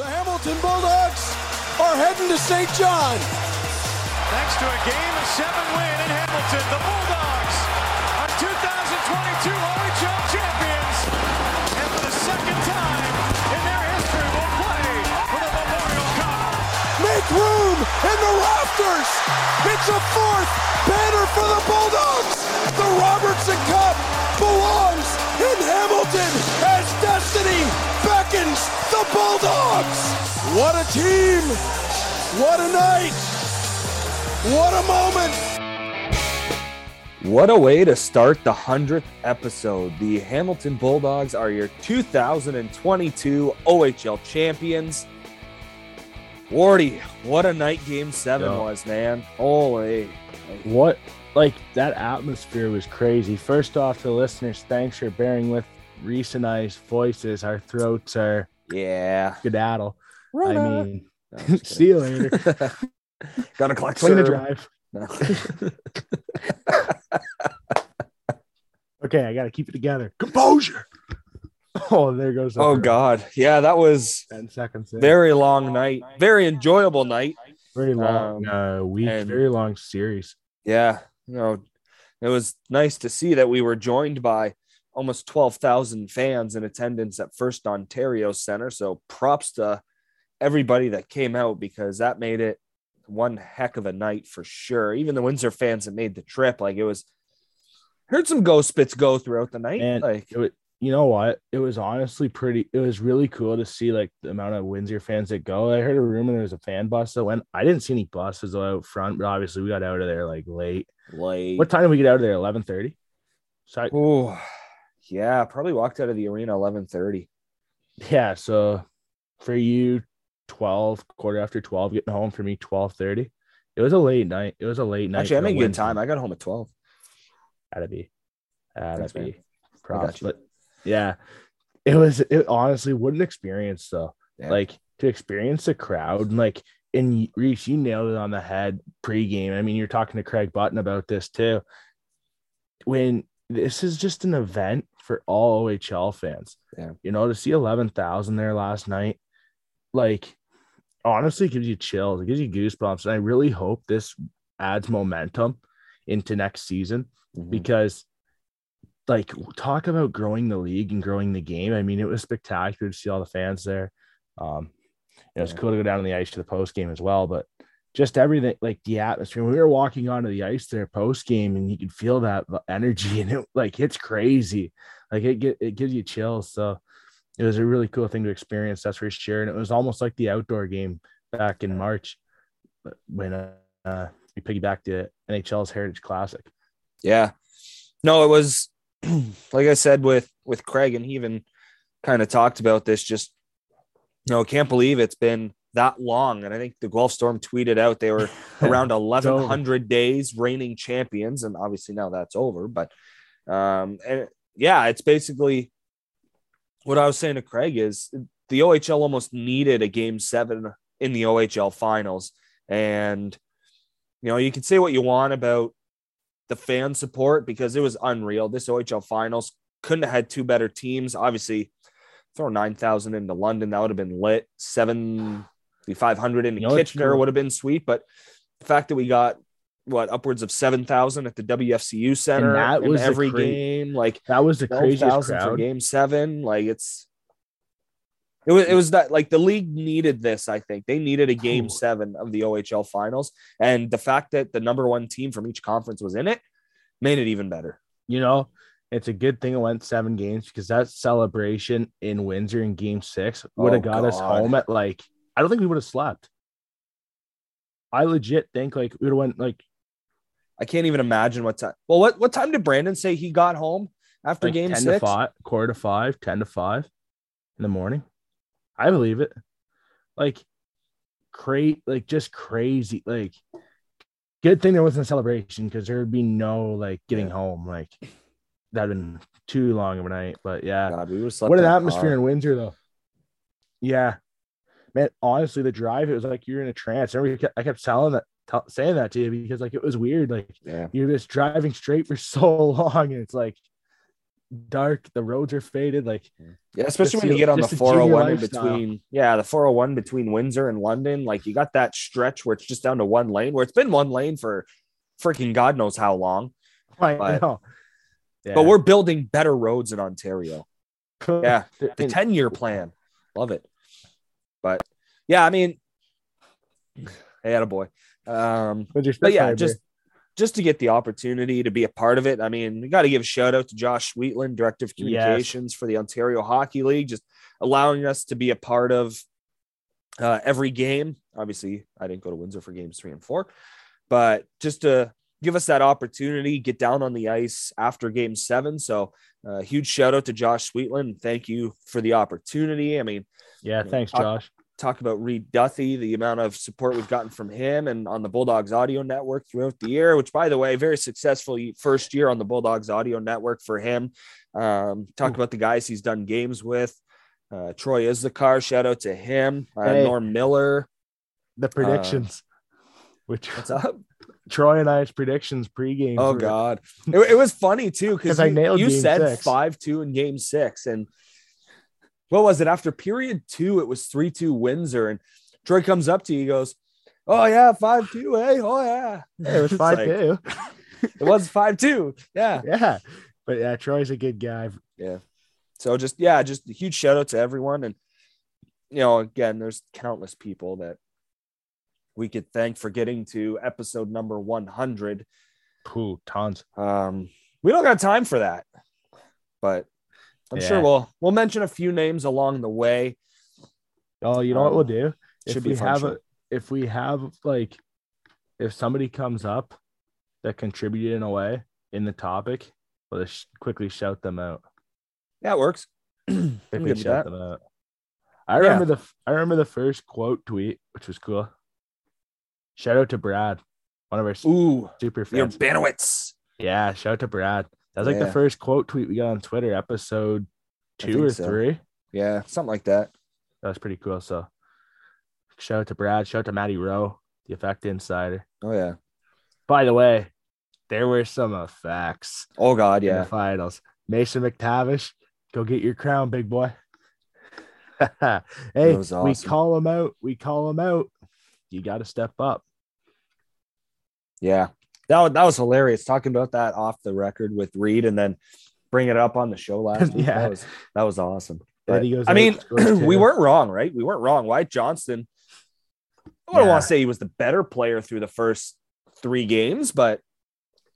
The Hamilton Bulldogs are heading to St. John. Thanks to a game of seven win in Hamilton, the Bulldogs are 2022 OHL champions, and for the second time in their history will play for the Memorial Cup. Make room in the rafters. It's a fourth banner for the Bulldogs. The Robertson Cup beckons the Bulldogs. What a team. What a night. What a moment. What a way to start the 100th episode. The Hamilton Bulldogs are your 2022 OHL champions. Wardy, what a night game seven Yeah. was, man. Holy. What like that atmosphere was crazy. First off, to the listeners, thanks for bearing with Reese and I's voices. Our throats are Yeah. skedaddle. I mean, No, see you later. Gotta collect Clean the drive. No. Okay, I gotta keep it together. Composure. Oh, there goes. oh, first God. Yeah, that was 10 seconds. in. very long night. Very enjoyable night. very long um, uh, week, and- very long series. Yeah, you know, it was nice to see that we were joined by almost 12,000 fans in attendance at First Ontario Center. So props to everybody that came out because that made it one heck of a night for sure. Even the Windsor fans that made the trip, like it was heard some ghost spits go throughout the night. And like it was, you know what? It was honestly pretty. It was really cool to see like the amount of Windsor fans that go. I heard a rumor there was a fan bus that went. I didn't see any buses out front, but obviously we got out of there like late. like What time did we get out of there? Eleven thirty. So I- Oh, yeah, probably walked out of the arena 11:30. yeah. So for you, twelve quarter after twelve, getting home for me twelve thirty. It was a late night. It was a late night. Actually, I made good time. I got home at 12. Gotta be. Gotta Thanks, be. Props. But yeah, it was it honestly what an experience though. Yeah. Like to experience the crowd and like and Reese, you nailed it on the head pregame. I mean, you're talking to Craig Button about this too. When this is just an event for all OHL fans. Yeah. You know, to see 11,000 there last night, like honestly gives you chills. It gives you goosebumps. And I really hope this adds momentum into next season Mhm. because like talk about growing the league and growing the game. I mean, it was spectacular to see all the fans there. Um, it was Yeah. cool to go down on the ice to the post game as well, but just everything like the atmosphere. When we were walking onto the ice there post game, and you could feel that energy, and it like it's crazy. Like it get it gives you chills. So it was a really cool thing to experience. That's for sure. And it was almost like the outdoor game back in March when uh, we piggybacked the NHL's Heritage Classic. Yeah. No, it was like I said with with Craig, and he even kind of talked about this. Just you know, can't believe it's been that long. And I think the Guelph Storm tweeted out they were around eleven hundred days reigning champions, and obviously now that's over. But um, and yeah, it's basically what I was saying to Craig is the OHL almost needed a game seven in the OHL finals, and you know you can say what you want about the fan support because it was unreal. This OHL finals couldn't have had two better teams. Obviously, throw 9,000 into London, that would have been lit. 7,500 into You know, Kitchener would have been sweet. But the fact that we got what upwards of 7,000 at the WFCU center that was every cra- game, like That was the craziest 12,000 for game seven, like it's. It was, it was that like the league needed this. I think they needed a game seven of the OHL finals, and the fact that the number one team from each conference was in it made it even better. You know, it's a good thing it went seven games because that celebration in Windsor in game six would have Oh, got us home at like, I don't think we would have slept. I legit think like we would have went like, I can't even imagine what time. Well, what what time did Brandon say he got home after like game 10 six? to five, quarter to five, 10 to five in the morning. I believe it. Like, great, like just crazy. Like, good thing there wasn't a celebration because there would be no like getting Yeah. home. Like, that'd been too long of a night. But yeah, God, we would what an atmosphere in Windsor though. Yeah, man. Honestly, the drive it was like you're in a trance. I, kept- I kept telling that, tell, saying that to you because like it was weird. Like Yeah, you're just driving straight for so long, and it's like dark. The roads are faded. Like Yeah, especially when you get on the just the junior 401 between, yeah, the 401 between Windsor and London. Like you got that stretch where it's just down to one lane, where it's been one lane for freaking God knows how long. I But- know. Yeah. But we're building better roads in Ontario. Yeah, the 10 year plan. Love it. But yeah, I mean, hey, boy. Um, but yeah, just just to get the opportunity to be a part of it. I mean, we got to give a shout out to Josh Sweetland, Director of Yes. Communications for the Ontario Hockey League, just allowing us to be a part of uh, every game. Obviously, I didn't go to Windsor for games three and four, but just to give us that opportunity, get down on the ice after game seven. So, uh, huge shout out to Josh Sweetland. Thank you for the opportunity. I mean, yeah, thanks, Talk- Josh. talk about Reed Duthie, the amount of support we've gotten from him and on the Bulldogs audio network throughout the year, which by the way, very successful first year on the Bulldogs audio network for him. Um, talk Ooh. about the guys he's done games with. Uh, Troy is the car. Shout out to him. Uh, Hey. Norm Miller. The predictions, which What's up? Troy and I's predictions pregame. Oh God, it, it was funny too because I you, nailed you said six. five two in game six, and what was it after period two? It was three two Windsor, and Troy comes up to you, he goes, "Oh yeah, five two, hey, oh yeah." Hey, it was five like, two. It was five two, yeah. Yeah, but yeah, Troy's a good guy. Yeah. So just yeah, just a huge shout out to everyone, and you know, again, there's countless people that we could thank for getting to episode number one hundred. Pooh, tons. Um, we don't got time for that, but I'm sure we'll we'll mention a few names along the way. Oh, you know what Um, we'll do? If we have show. a, if we have like, if somebody comes up that contributed in a way in the topic, we'll just quickly shout them out. Yeah, it works. If I'm we shout them out. I remember the I remember the first quote tweet, which was cool. Shout out to Brad, one of our Ooh, super your fans. Banowitz. Yeah, shout out to Brad. That was like Yeah. the first quote tweet we got on Twitter, episode two or so. three. Yeah, something like that. That was pretty cool. So shout out to Brad, shout out to Matty Rowe, the effect insider. Oh yeah. By the way, there were some effects Oh god, in yeah. the finals. Mason McTavish, go get your crown, big boy. hey, was we call him out. We call him out. You got to step up. Yeah. That was, that was hilarious talking about that off the record with Reed and then bring it up on the show last week. Yeah. That was that was awesome. But, I mean, we weren't wrong, right? We weren't wrong. Wyatt Johnston. I don't Yeah. want to say he was the better player through the first three games, but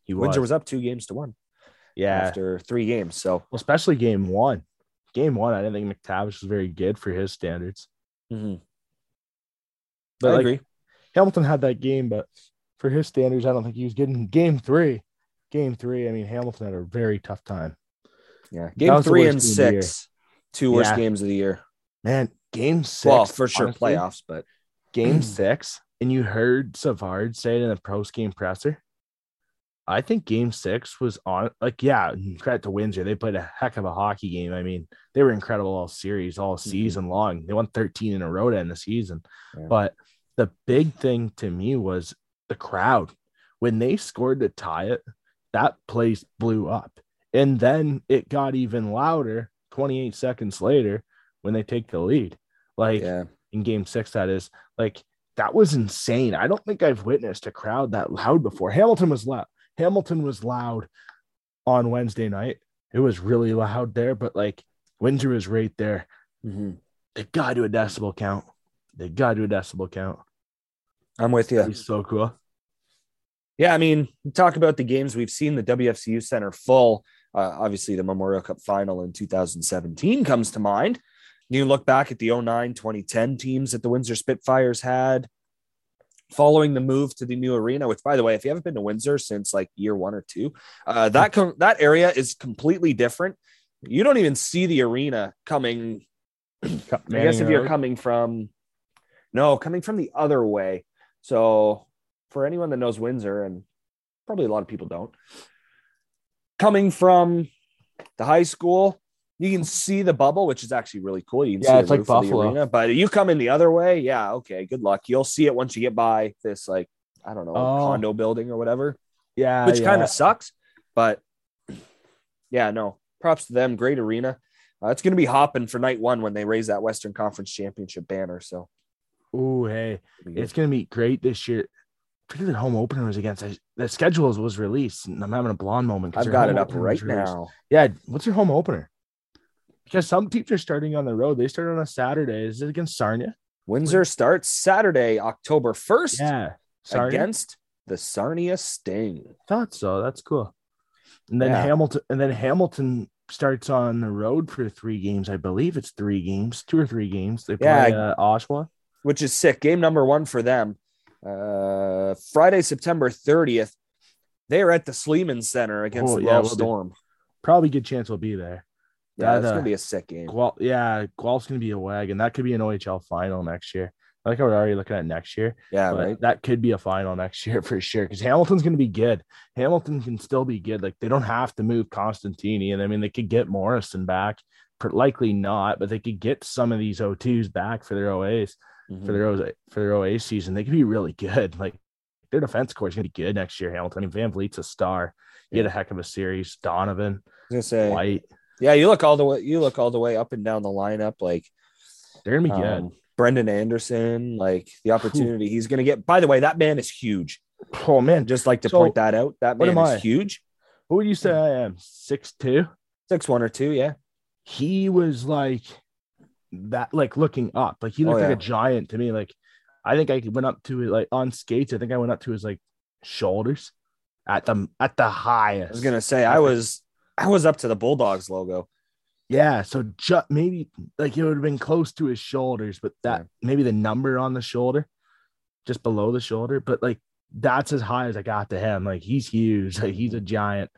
He was. Windsor was up two games to one yeah, after three games. So well, especially game one. Game one, I didn't think McTavish was very good for his standards. Mm-hmm. I But like, agree. Hamilton had that game, but for his standards, I don't think he was getting game three. Game three, I mean, Hamilton had a very tough time. Yeah. Game three and game of the year. six, two worst Yeah. games of the year. Man, game six. well, for sure, honestly, playoffs, but Game six, and you heard Savard say it in the post game presser. I think game six was on, like, yeah, credit to Windsor. They played a heck of a hockey game. I mean, they were incredible all series, all mm-hmm. season long. They won 13 in a row to end the season. Yeah. But the big thing to me was the crowd. When they scored to tie it, that place blew up. And then it got even louder 28 seconds later when they take the lead. Like yeah. in game six, that is like that was insane. I don't think I've witnessed a crowd that loud before. Hamilton was loud. Hamilton was loud on Wednesday night. It was really loud there, but like Windsor was right there. Mhm. They got to a decibel count. They got to a decibel count. I'm with you. He's so cool. Yeah, I mean, talk about the games we've seen the WFCU Center full. Uh, obviously, the Memorial Cup final in 2017 comes to mind. You look back at the 09 2010 teams that the Windsor Spitfires had following the move to the new arena, which, by the way, if you haven't been to Windsor since like year one or two, uh, that, com- that area is completely different. You don't even see the arena coming I guess if you're coming from, no, coming from the other way. So for anyone that knows Windsor, and probably a lot of people don't, coming from the high school, you can see the bubble, which is actually really cool. You can Yeah, see it's like Buffalo. arena, but you come in the other way, yeah, okay, good luck. You'll see it once you get by this, like I don't know, Oh. condo building or whatever, yeah, which yeah. kind of sucks. But yeah, no, props to them. Great arena. Uh, it's going to be hopping for night one when they raise that Western Conference Championship banner. So, Oh, hey, it's gonna be great this year. Pretty the home opener was against the schedules was released, and I'm having a blonde moment. I've got it up right now. Yeah, what's your home opener? Because some teams are starting on the road. They start on a Saturday. Is it against Sarnia? Windsor starts Saturday, October 1st Yeah, Sarnia. against the Sarnia Sting. Thought so. That's cool. And then Yeah. Hamilton, and then Hamilton starts on the road for three games. I believe it's three games, two or three games. They play Yeah. uh, Oshawa. Which is sick. Game number one for them. Uh, Friday, September 30th. They are at the Sleeman Center against Oh, the yeah, we'll Storm. Probably good chance we'll be there. Yeah, that's uh, gonna be a sick game. Yeah, Guelph's gonna be a wagon. That could be an OHL final next year. I like how we're already looking at next year. Yeah, right. That could be a final next year for sure. Because Hamilton's going to be good. Hamilton can still be good. Like they don't have to move Costantini, and I mean they could get Morrison back. Likely not, but they could get some of these O2s back for their OAs Mhm. for their OA for their OA season. They could be really good. Like their defense core is going to be good next year. Hamilton. I mean Van Vliet's a star. He had a heck of a series. Donovan, I was gonna say, White, yeah, you look all the way, you look all the way up and down the lineup, like they're going to be good. um, Brendan Anderson, like the opportunity he's gonna get. By the way, that man is huge. Oh man, Just like to So, point that out. That man is I? huge. what would you say I am? Six two. Six one or two, yeah. he was like that, like looking up, like he Oh, looked yeah. like a giant to me. Like I think I went up to it like on skates. I think I went up to his like shoulders at the at the highest. I was gonna say I was I was up to the Bulldogs logo. yeah. So just maybe like it would have been close to his shoulders, but that Yeah. maybe the number on the shoulder, just below the shoulder, but like that's as high as I got to him. Like he's huge. Like he's a giant.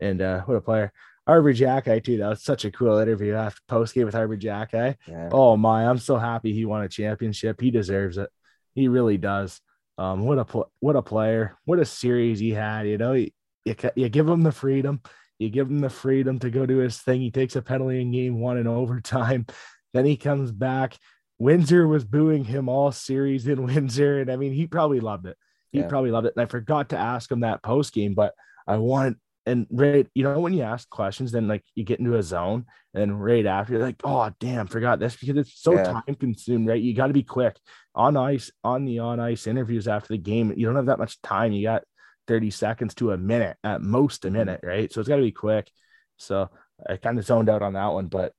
And uh what a player. Arber Xhekaj too. That was such a cool interview after post game with Arber Xhekaj. Yeah. Oh my, I'm so happy he won a championship. He deserves it. He really does. Um, what a pl- what a player. What a series he had. You know, you, you, you give him the freedom. You give him the freedom to go do his thing. He takes a penalty in game one in overtime. Then he comes back. Windsor was booing him all series in Windsor, and I mean, he probably loved it. He Yeah. probably loved it. And I forgot to ask him that post game, but I wanted and right, you know, when you ask questions, then like you get into a zone, and right after you're like, oh damn, forgot this because it's so Yeah. time consumed, right? You got to be quick on ice, on the on ice interviews after the game. You don't have that much time. You got 30 seconds to a minute at most a minute, right? So it's got to be quick. So I kind of zoned out on that one, but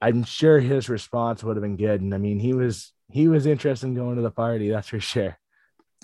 I'm sure his response would have been good. And I mean, he was he was interested in going to the party, that's for sure.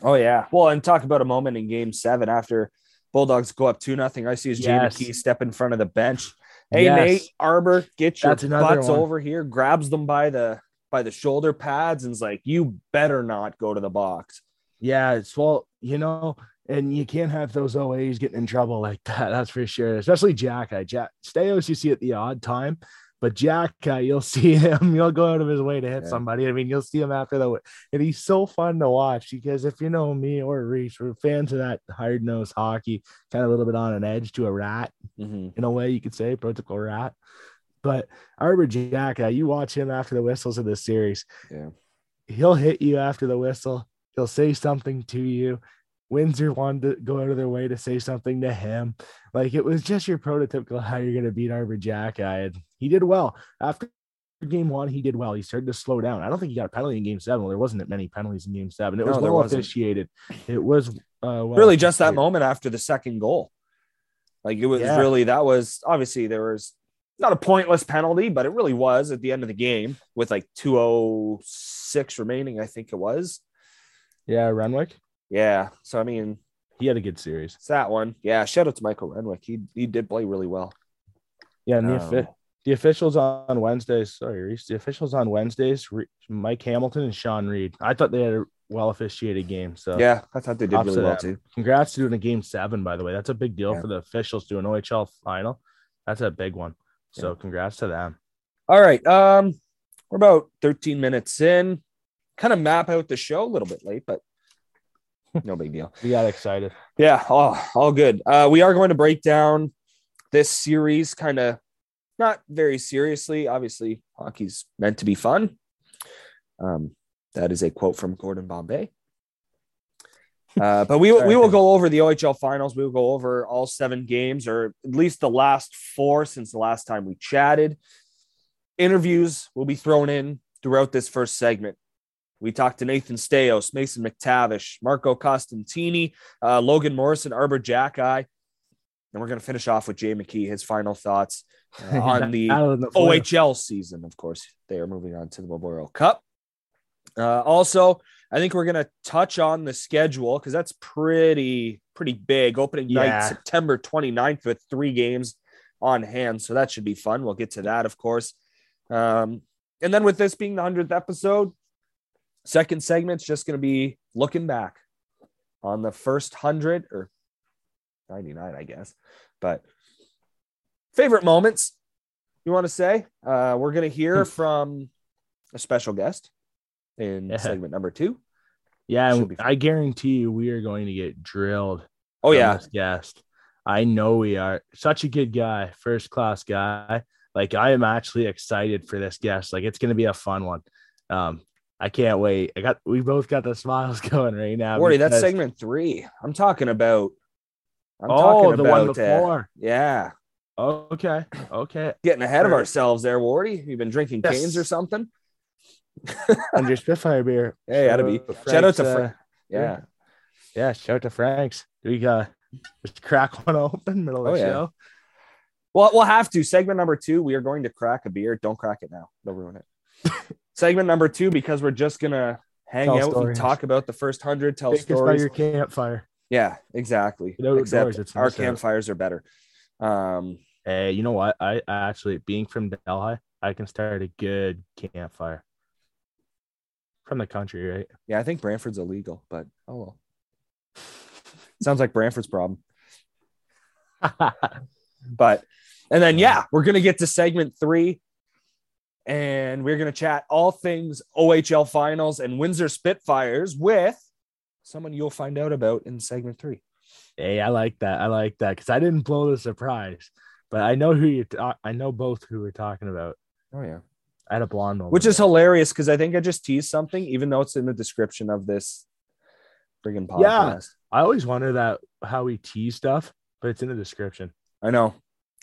Oh yeah. Well, and talk about a moment in Game Seven after Bulldogs go up two nothing. I see his Yes. Jay McKee step in front of the bench. Hey Yes. Nate Arbor, get your That's butts one. over here. Grabs them by the by the shoulder pads and's like, "You better not go to the box." Yeah, it's well, you know, and you can't have those OAs getting in trouble like that. That's for sure. Especially Jack. I Jack you see at the odd time, but Jack, uh, you'll see him. You'll go out of his way to hit Yeah. somebody. I mean, you'll see him after the, and he's so fun to watch because if you know me or Reese, we're fans of that hard nosed hockey, kind of a little bit on an edge to a rat Mhm. in a way you could say, protocol rat. But Arber Xhekaj, uh, you watch him after the whistles of this series. Yeah. He'll hit you after the whistle. He'll say something to you. Windsor wanted to go out of their way to say something to him. Like it was just your prototypical how you're going to beat Arber Xhekaj. And he did well. After game one, he did well. He started to slow down. I don't think he got a penalty in game seven. Well, there wasn't many penalties in game seven. It was No, well officiated. It was uh, well really just that moment after the second goal. Like it was Yeah. really that was obviously there was not a pointless penalty, but it really was at the end of the game with like 206 remaining, I think it was. Yeah, Renwick. Yeah. So I mean, He had a good series. it's that one. Yeah. Shout out to Michael Renwick. He he did play really well. Yeah, and the, Um, offi- the officials on Wednesdays. Sorry, Reese. The officials on Wednesdays. Mike Hamilton and Sean Reed. I thought they had a well officiated game. So Yeah, I thought they did really to well too. congrats to doing a game seven. By the way, that's a big deal Yeah. for the officials to an OHL final. That's a big one. So Yeah. congrats to them. All right. Um, we're about 13 minutes in. Kind of map out the show a little bit late, but no big deal. We got excited. Yeah, all, all good. Uh, we are going to break down this series kind of not very seriously. Obviously, hockey's meant to be fun. Um, that is a quote from Gordon Bombay. Uh, but we we will go over the OHL finals. We will go over all seven games, or at least the last four since the last time we chatted. Interviews will be thrown in throughout this first segment. We talked to Nathan Staios, Mason McTavish, Marco Costantini, uh, Logan Morrison, Arber Xhekaj. And we're going to finish off with Jay McKee, his final thoughts uh, on the OHL season. Of course, they are moving on to the Memorial Cup. Uh, also, I think we're going to touch on the schedule because that's pretty, pretty big. Opening yeah. night, September 29th, with three games on hand. So that should be fun. We'll get to that, of course. Um, and then with this being the 100th episode, second segment's just going to be looking back on the first 100 or 99, I guess. But favorite moments, you want to say? Uh, we're going to hear from a special guest in yeah. segment number two. Yeah, I guarantee you we are going to get drilled. Oh, yeah. Guest. I know we are. Such a good guy, first class guy. Like, I am actually excited for this guest. Like, it's going to be a fun one. Um, I can't wait. I got we both got the smiles going right now. Because... that's segment three. I'm talking about I'm oh, talking the about, one uh, before. Uh, yeah. Okay. Okay. Getting ahead of ourselves there, Wardy. You've been drinking yes. canes or something? Under Spitfire beer. Hey, that'd be. shout out to uh, Yeah. Yeah. Shout out to Frank's. We got just crack one open middle of oh, the yeah. show? Well, we'll have to. Segment number two, we are going to crack a beer. Don't crack it now. They'll ruin it. Segment number two, because we're just gonna hang tell out stories. and talk about the first hundred, tell Take stories. by your campfire. Yeah, exactly. Except doors, our campfires are better. Um, hey, you know what? I, I actually, being from Delhi, I can start a good campfire from the country, right? Yeah, I think Brantford's illegal, but oh well. Sounds like Brantford's problem. but and then yeah, we're gonna get to segment three, and we're gonna chat all things OHL finals and Windsor Spitfires with someone you'll find out about in segment three. Hey, I like that. I like that because I didn't blow the surprise, but I know who you. Ta- I know both who we're talking about. Oh yeah, I had a blonde Which is hilarious because I think I just teased something, even though it's in the description of this friggin' podcast. Yeah, I always wonder that how we tease stuff, but it's in the description. I know.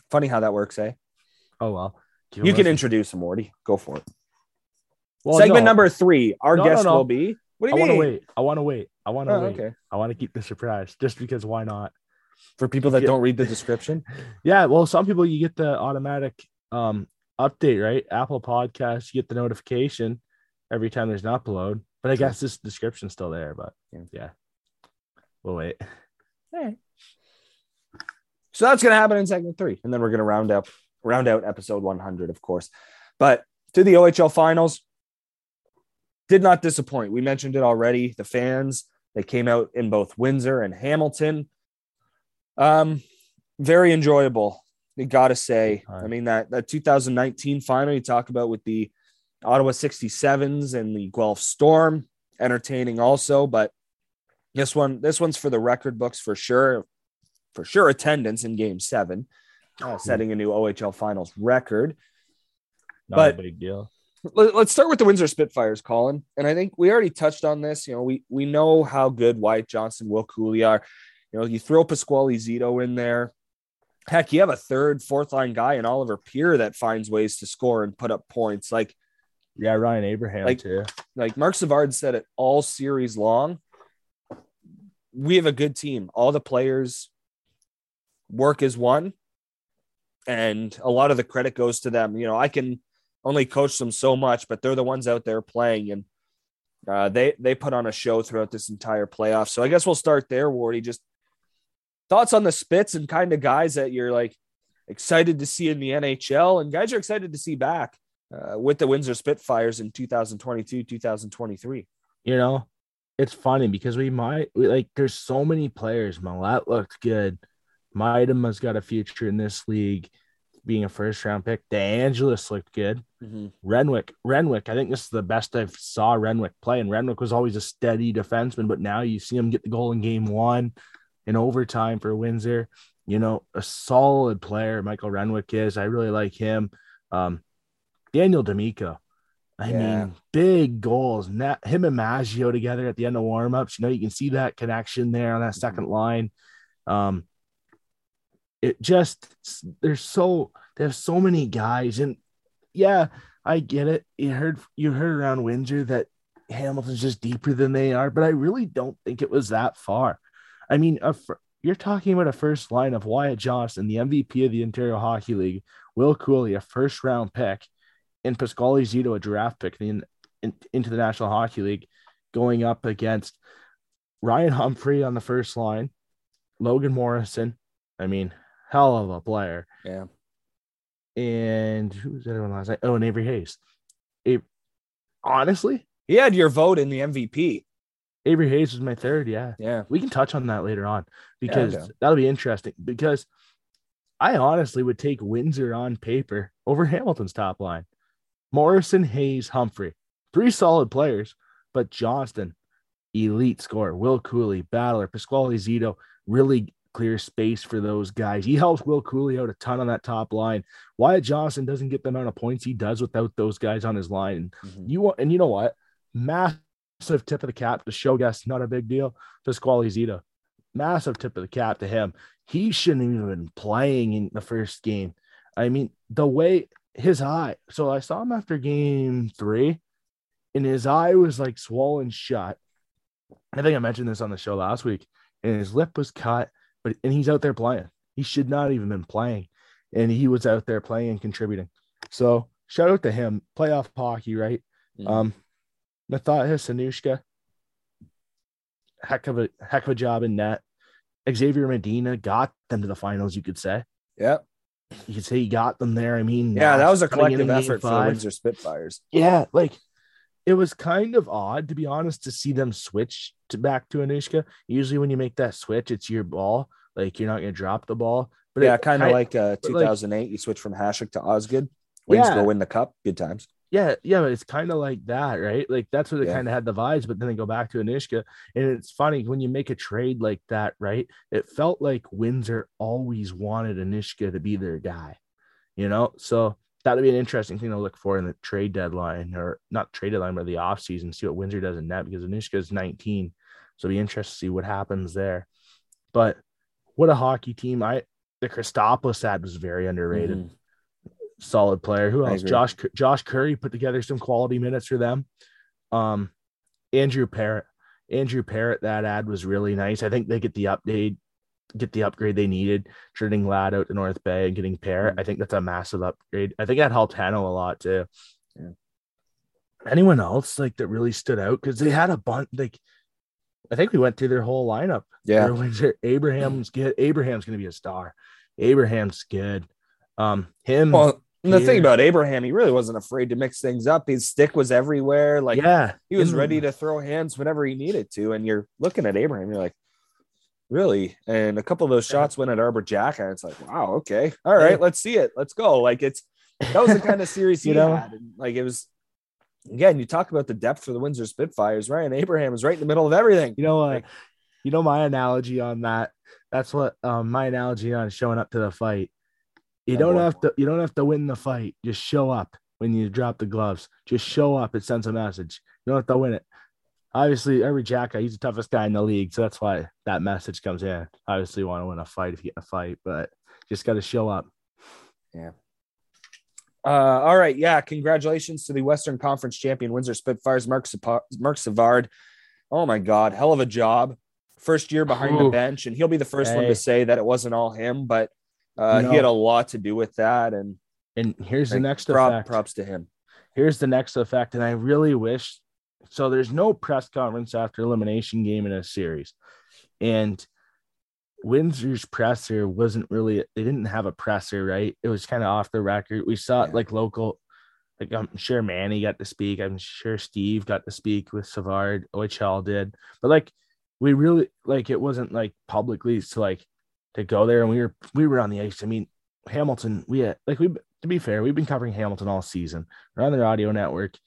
Funny how that works, eh? Oh well. You can introduce him, Morty. Go for it. Well, Segment no. number three. Our no, guest no, will be. What do you I mean? want to wait. I want to wait. I want to oh, wait. Okay. I want to keep the surprise just because why not? For people that don't read the description. yeah. Well, some people you get the automatic um update, right? Apple Podcasts, you get the notification every time there's an upload. But I guess this description's still there. But yeah, yeah. we'll wait. Hey. So that's gonna happen in segment three, and then we're gonna round up round out episode 100, of course. But to the OHL finals, did not disappoint. We mentioned it already. The fans they came out in both Windsor and Hamilton. Um, very enjoyable. You got to say. Right. I mean that that 2019 final you talk about with the Ottawa 67s and the Guelph Storm, entertaining also. But this one, this one's for the record books for sure. For sure, attendance in Game Seven, uh, setting a new OHL Finals record. Not but, a big deal let's start with the Windsor Spitfires, Colin. And I think we already touched on this. You know, we we know how good Wyatt Johnston, Will Cuylle are. You know, you throw Pasquale Zito in there. Heck, you have a third, fourth line guy in Oliver Peer that finds ways to score and put up points. Like, yeah, Ryan Abraham like, too. Like Mark Savard said it all series long. We have a good team. All the players work as one, and a lot of the credit goes to them. You know, I can only coach them so much, but they're the ones out there playing, and uh, they they put on a show throughout this entire playoff. So I guess we'll start there, Wardy. Just thoughts on the Spits and kind of guys that you're like excited to see in the NHL, and guys you're excited to see back uh, with the Windsor Spitfires in 2022, 2023. You know, it's funny because we might we, like there's so many players. Malet looked good. Miedema's got a future in this league being a first round pick. DeAngelis looked good. Mm-hmm. Renwick, Renwick, I think this is the best I've saw Renwick play. And Renwick was always a steady defenseman, but now you see him get the goal in game one in overtime for Windsor. You know, a solid player, Michael Renwick is. I really like him. Um, Daniel D'Amico. I Yeah. mean, big goals. Na- him and Maggio together at the end of warmups. You know, you can see that connection there on that Mm-hmm. second line. Um, it just there's so there's so many guys, and yeah, I get it. You heard you heard around Windsor that Hamilton's just deeper than they are, but I really don't think it was that far. I mean, a you're talking about a first line of Wyatt Johnston, the MVP of the Ontario Hockey League, Will Cuylle, a first round pick, and Pasquale Zito, a draft pick in, in, into the National Hockey League, going up against Ryan Humphrey on the first line, Logan Morrison. I mean, hell of a player. Yeah. And who was the other one last night? Oh, and Avery Hayes. A- honestly, He had your vote in the MVP. Avery Hayes was my third. Yeah. Yeah. We can touch on that later on because okay. that'll be interesting. Because I honestly would take Windsor on paper over Hamilton's top line. Morrison, Hayes, Humphrey, three solid players, but Johnston, elite scorer. Will Cuylle, battler, Pasquale Zito, really clear space for those guys. He helps Will Cuylle out a ton on that top line. Wyatt Johnston doesn't get the amount of points he does without those guys on his line. Mhm. You want, and you know what? Massive tip of the cap to Shogas, not a big deal. Pasquale Zito, massive tip of the cap to him. He shouldn't have even been playing in the first game. I mean, the way his eye. So I saw him after game three, and his eye was like swollen shut. I think I mentioned this on the show last week, and his lip was cut, but and he's out there playing. He should not even been playing, and he was out there playing and contributing. So shout out to him. Playoff hockey, right? Mhm. Um, Mathias Onuska, heck of a heck of a job in net. Xavier Medina got them to the finals. You could say. Yeah. You could say he got them there. I mean, Yeah. That was a collective effort for the. Windsor Spitfires. Yeah, like it was kind of odd to be honest to see them switch to back to Onuska. Usually, when you make that switch, it's your ball. Like you're not going to drop the ball. But yeah, kind of like uh, but like- 2008. you switch from Hasek to Osgood. Wings Yeah. go win the cup. Good times. yeah, yeah, but it's kind of like that, right? Like that's what it Yeah. kind of had the vibes, but then they go back to Onuska. And it's funny when you make a trade like that, right? It felt like Windsor always wanted Onuska to be their guy, you know? So that'll be an interesting thing to look for in the trade deadline or not trade deadline, but the offseason, see what Windsor does in that because Onuska is 19. So it'll be interesting to see what happens there. But what a hockey team. I the Christopoulos ad was very underrated Mhm. solid player. Who else? Josh Josh Curry put together some quality minutes for them. Um, Andrew Parrott. Andrew Parrott. That ad was really nice. I think they get the update, get the upgrade they needed. Trading Lad out to North Bay and getting Parrott. Mm-hmm. I think that's a massive upgrade. I think that helped Hanno a lot too. Yeah. Anyone else like that really stood out because they had a bunch like. I think we went through their whole lineup. Yeah. Abraham's good. Abraham's going to be a star. Abraham's good. Um, him. Well, the thing about Abraham, he really wasn't afraid to mix things up. His stick was everywhere. Like yeah, he was ready to throw hands whenever he needed to. And you're looking at Abraham, you're like, really? And a couple of those shots went at Arber Xhekaj, and it's like, wow, okay, all right, let's see it, let's go. Like it's that was the kind of series You know? had. And like it was. Again, you talk about the depth for the Windsor Spitfires. Ryan Abraham is right in the middle of everything. You know, uh, Like- you know my analogy on that. That's what um, my analogy on showing up to the fight. You Yeah, don't boy. have to. You don't have to win the fight. Just show up when you drop the gloves. Just show up. It sends a message. You don't have to win it. Obviously, every Jack he's the toughest guy in the league, so that's why that message comes in. Obviously, you want to win a fight if you get in a fight, but just got to show up. Uh, all right, yeah. Congratulations to the Western Conference champion Windsor Spitfires, Mark Sapa- Mark Savard. Oh my God, hell of a job! First year behind the bench, and he'll be the first one to say that it wasn't all him, but uh, You he had a lot to do with that. And And here's the next prop, effect. props to him. here's the next effect and i really wish so there's no press conference after elimination game in a series and windsor's presser wasn't really they didn't have a presser right? It was kind of off the record. We saw it like local like i'm sure manny got to speak. I'm sure steve got to speak with savard ohl did. But like we really like it wasn't like publicly so like to go there. And we were we were on the ice. I mean hamilton we had like we to be fair we've been covering hamilton all season. We're on their audio network.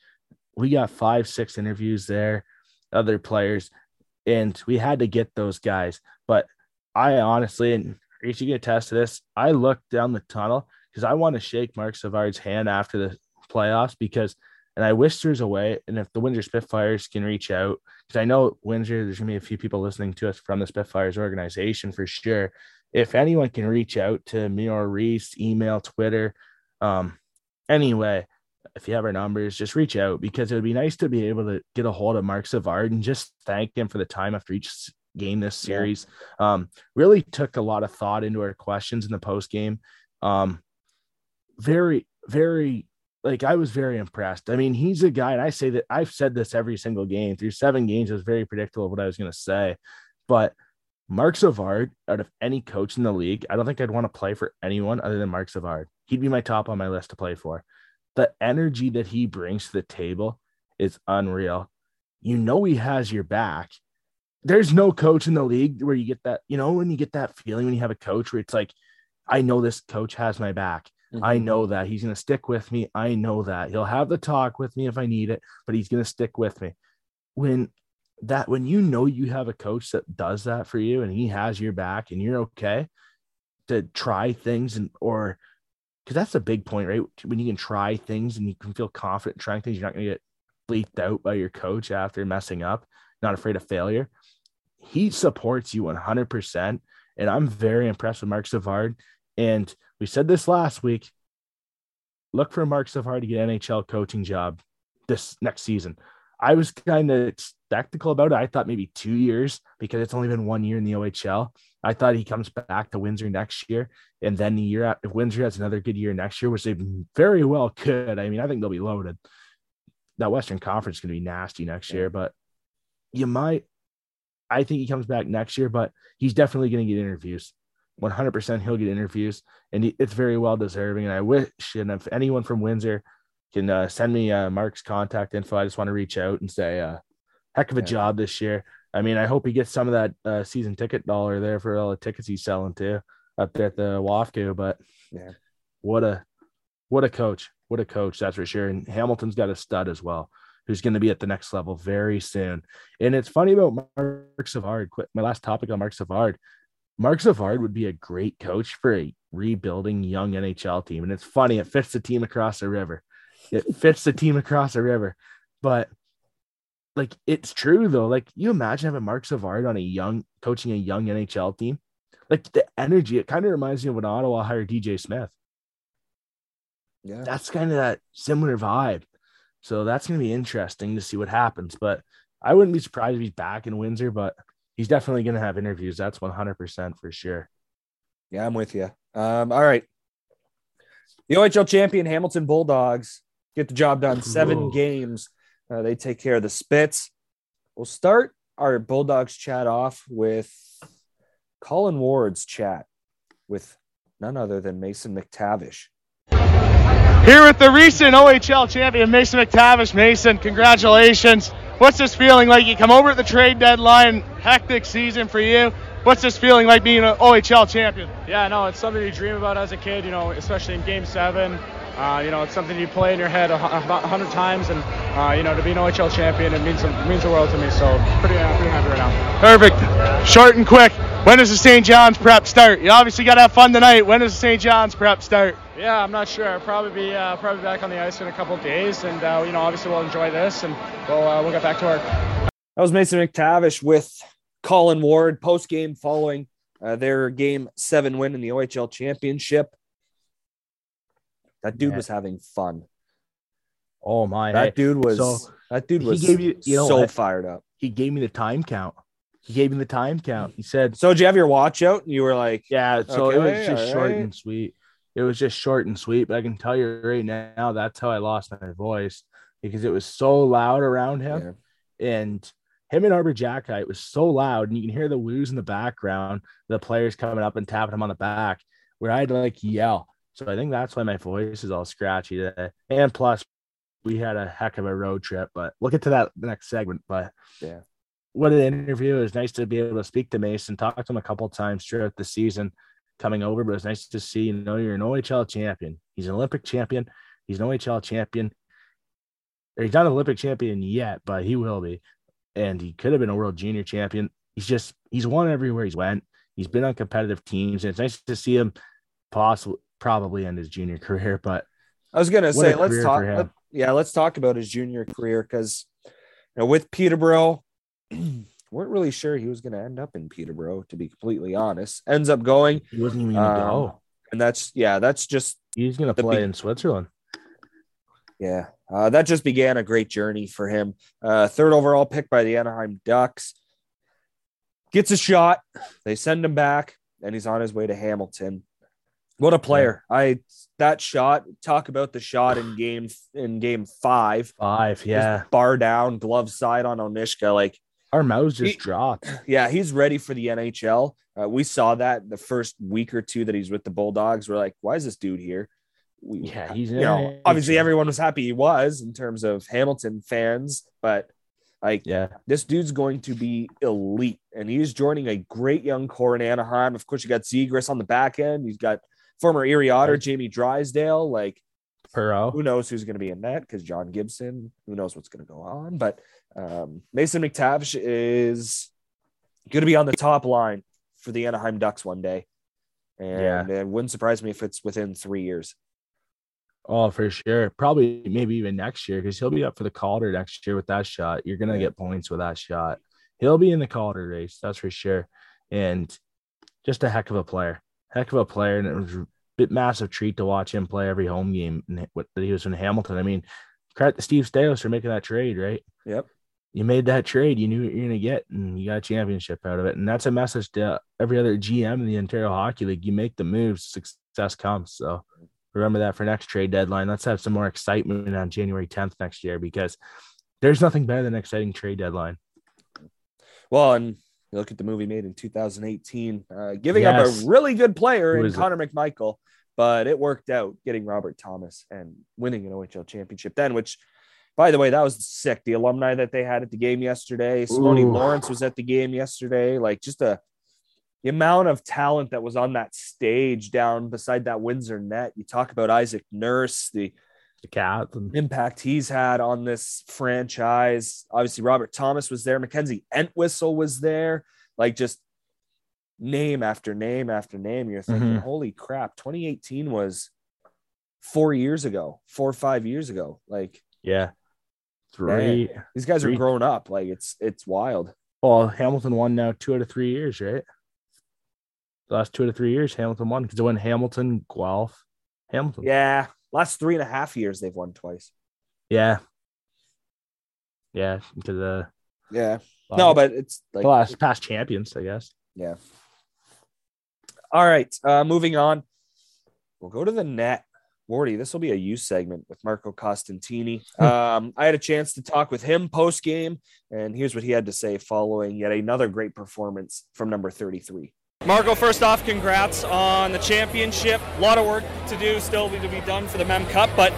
We got five, six interviews there, other players, and we had to get those guys. But I honestly, and Reese, you can attest to this, I looked down the tunnel because I want to shake Mark Savard's hand after the playoffs because And I wish there's a way. And if the Windsor Spitfires can reach out, because I know Windsor, there's gonna be a few people listening to us from the Spitfires organization for sure. If anyone can reach out to me or Reese, email, Twitter, um, anyway, if you have our numbers, just reach out because it would be nice to be able to get a hold of Mark Savard and just thank him for the time after each game this series. Yeah. Um, really took a lot of thought into our questions in the post game. Um, very, very like I was very impressed. I mean, he's a guy, and I say that I've said this every single game through seven games. It was very predictable of what I was going to say, but Mark Savard, out of any coach in the league, I don't think I'd want to play for anyone other than Mark Savard. He'd be my top on my list to play for. The energy that he brings to the table is unreal. You know he has your back. There's no coach in the league where you get that, you know, when you get that feeling when you have a coach where it's like, I know this coach has my back. Mm-hmm. I know that he's going to stick with me. I know that he'll have the talk with me if I need it, but he's going to stick with me. When that, when you know you have a coach that does that for you and he has your back and you're okay to try things and, or, because that's a big point, right? When you can try things and you can feel confident trying things, you're not going to get bleeped out by your coach after messing up, not afraid of failure. He supports you 100%. And I'm very impressed with Mark Savard. And we said this last week. Look for Mark Savard to get NHL coaching job this next season. I was kind of skeptical about it. I thought maybe two years because it's only been one year in the OHL. I thought he comes back to Windsor next year, and then the year if Windsor has another good year next year, which they very well could. I mean, I think they'll be loaded. That Western Conference is going to be nasty next year, but you might. I think he comes back next year, but he's definitely going to get interviews. 100% he'll get interviews and it's very well deserving. And I wish, and if anyone from Windsor can uh, send me uh, Mark's contact info, I just want to reach out and say, uh, heck of a yeah. job this year. I mean, I hope he gets some of that uh, season ticket dollar there for all the tickets he's selling too up there at the WAFCO. But yeah, what a what a coach, what a coach, that's for sure. And Hamilton's got a stud as well, who's going to be at the next level very soon. And it's funny about Mark Savard. My last topic on Mark Savard. Mark Savard would be a great coach for a rebuilding young NHL team. And it's funny, it fits the team across the river. It fits the team across the river. But like it's true though. Like you imagine having Mark Savard on a young coaching a young NHL team. Like the energy, it kind of reminds me of when Ottawa hired DJ Smith. Yeah. That's kind of that similar vibe. So that's gonna be interesting to see what happens. But I wouldn't be surprised if he's back in Windsor, but he's definitely going to have interviews. That's 100% for sure. Yeah, I'm with you. Um, all right. The OHL champion Hamilton Bulldogs get the job done. Seven Whoa. games. Uh, they take care of the Spits. We'll start our Bulldogs chat off with Colin Ward's chat with none other than Mason McTavish. Here with the recent OHL champion, Mason McTavish. Mason, congratulations. What's this feeling like? You come over at the trade deadline, hectic season for you. What's this feeling like being an OHL champion? Yeah, no, it's something you dream about as a kid, you know, especially in Game 7. Uh, you know, it's something you play in your head about 100 times, and, uh, you know, to be an OHL champion, it means, it means the world to me, so pretty, uh, pretty happy right now. Perfect. Short and quick. When does the St. John's prep start? You obviously got to have fun tonight. When does the St. John's prep start? Yeah, I'm not sure. I'll probably be uh, probably back on the ice in a couple of days, and uh, you know, obviously we'll enjoy this, and we'll uh, we'll get back to work. That was Mason McTavish with Colin Ward post game following uh, their game seven win in the OHL championship. That dude was having fun. Oh my! That dude was. So that dude was. He gave you, you know, so fired up. He gave me the time count. He gave me the time count. He said, "So did you have your watch out?" And you were like, "Yeah." So okay, it was just short and sweet. It was just short and sweet. But I can tell you right now, that's how I lost my voice because it was so loud around him, yeah. and him and Arber Xhekaj, it was so loud, and you can hear the woos in the background, the players coming up and tapping him on the back, where I had to like yell. So I think that's why my voice is all scratchy today. And plus, we had a heck of a road trip, but we'll get to that next segment. But yeah, what an interview. It was nice to be able to speak to Mason, talk to him a couple times throughout the season coming over, but it's nice to see, you know, you're an OHL champion. He's an Olympic champion. He's an OHL champion. Or he's not an Olympic champion yet, but he will be. And he could have been a world junior champion. He's just, he's won everywhere he's went. He's been on competitive teams. And it's nice to see him possibly, probably end his junior career. But I was going to say, let's talk, let, yeah, let's talk about his junior career because you know with Peterborough, weren't really sure he was going to end up in Peterborough. To be completely honest, ends up going, He wasn't even gonna Um, go. and that's yeah, that's just He's gonna play be- in Switzerland. Yeah, uh, that just began a great journey for him. Uh, third overall pick by the Anaheim Ducks. Gets a shot. They send him back, and he's on his way to Hamilton. What a player! I that shot. Talk about the shot in game in game five. Five, Just yeah. bar down, glove side on Onuska. Like, Our mouths just He- dropped. yeah, he's ready for the NHL. Uh, we saw that the first week or two that he's with the Bulldogs. We're like, why is this dude here? We, Yeah, he's you know, obviously everyone was happy he was in terms of Hamilton fans, but like Yeah, this dude's going to be elite and he's joining a great young core in Anaheim. Of course, you got Zegras on the back end. You've got former Erie Otter, Right. Jamie Drysdale. Like, Perot. who knows who's going to be in that because John Gibson, who knows what's going to go on. But um, Mason McTavish is going to be on the top line for the Anaheim Ducks one day. And yeah. it wouldn't surprise me if it's within three years. Oh, for sure. Probably maybe even next year because he'll be up for the Calder next year with that shot. You're gonna Yeah. get points with that shot. He'll be in the Calder race, that's for sure. And just a heck of a player, heck of a player, and it was a bit massive treat to watch him play every home game that he was in Hamilton. I mean, credit to Steve Staios for making that trade, right? Yep. You made that trade, you knew what you're gonna get, and you got a championship out of it. And that's a message to every other GM in the Ontario Hockey League. You make the moves, success comes. So remember that for next trade deadline. Let's have some more excitement on January 10th next year because there's nothing better than an exciting trade deadline. Well, and you look at the movie made in 2018, uh, giving Yes. up a really good player in is it? Connor McMichael, but it worked out getting Robert Thomas and winning an OHL championship then, which, by the way, that was sick. The alumni that they had at the game yesterday, Simone Lawrence was at the game yesterday. Like just a the amount of talent that was on that stage down beside that Windsor net. You talk about Isaac Nurse, the The and impact he's had on this franchise. Obviously, Robert Thomas was there. Mackenzie Entwistle was there. Like just name after name after name. You're thinking, Mhm. holy crap, 2018 was four years ago, four or five years ago. Like yeah, three. these guys are grown up. Like it's it's wild. Well, Hamilton won now two out of three years, right? The last two out of three years, Hamilton won because it went Hamilton, Guelph, Hamilton. Yeah. Last three and a half years they've won twice. yeah, yeah. Because the Yeah. No, but it's like the last past champions, I guess. Yeah. All right. Uh, moving on. We'll go to the net. Wardy, this will be a you segment with Marco Costantini. Um, I had a chance to talk with him post game, and here's what he had to say following yet another great performance from number 33. Marco, first off, congrats on the championship. A lot of work to do still to be done for the Mem Cup, but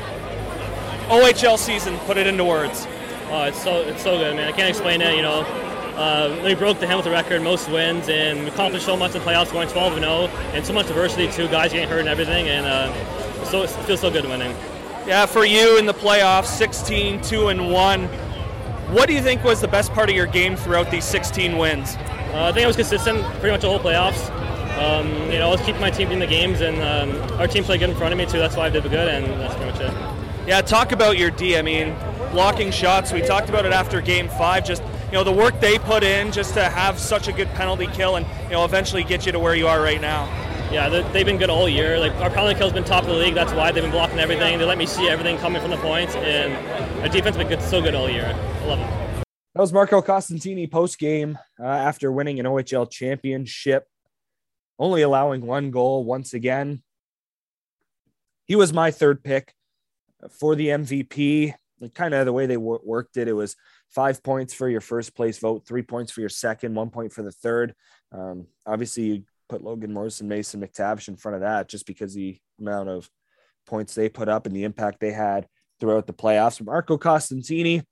OHL season, put it into words. Oh, it's so it's so good, man. I can't explain it. You know, uh, we broke the Hamilton record, most wins, and we accomplished so much in playoffs, going 12 and 0, and so much diversity too. Guys getting hurt and everything, and uh, so it feels so good winning. Yeah, for you in the playoffs, 16, 2 and 1. What do you think was the best part of your game throughout these 16 wins? Uh, I think I was consistent pretty much the whole playoffs. Um, you know, I was keeping my team in the games, and um, our team played good in front of me too. That's why I did the good, and that's pretty much it. Yeah, talk about your D. I mean, blocking shots. We talked about it after game five. Just you know, the work they put in just to have such a good penalty kill and you know eventually get you to where you are right now. Yeah, they- they've been good all year. Like our penalty kill's been top of the league. That's why they've been blocking everything. They let me see everything coming from the points, and our defense has been good, so good all year. I love it. That was Marco Costantini post game uh, after winning an OHL championship, only allowing one goal once again. He was my third pick for the MVP. Kind of the way they wor- worked it, it was five points for your first place vote, three points for your second, one point for the third. Um, obviously, you put Logan Morrison, Mason McTavish in front of that just because the amount of points they put up and the impact they had throughout the playoffs. Marco Costantini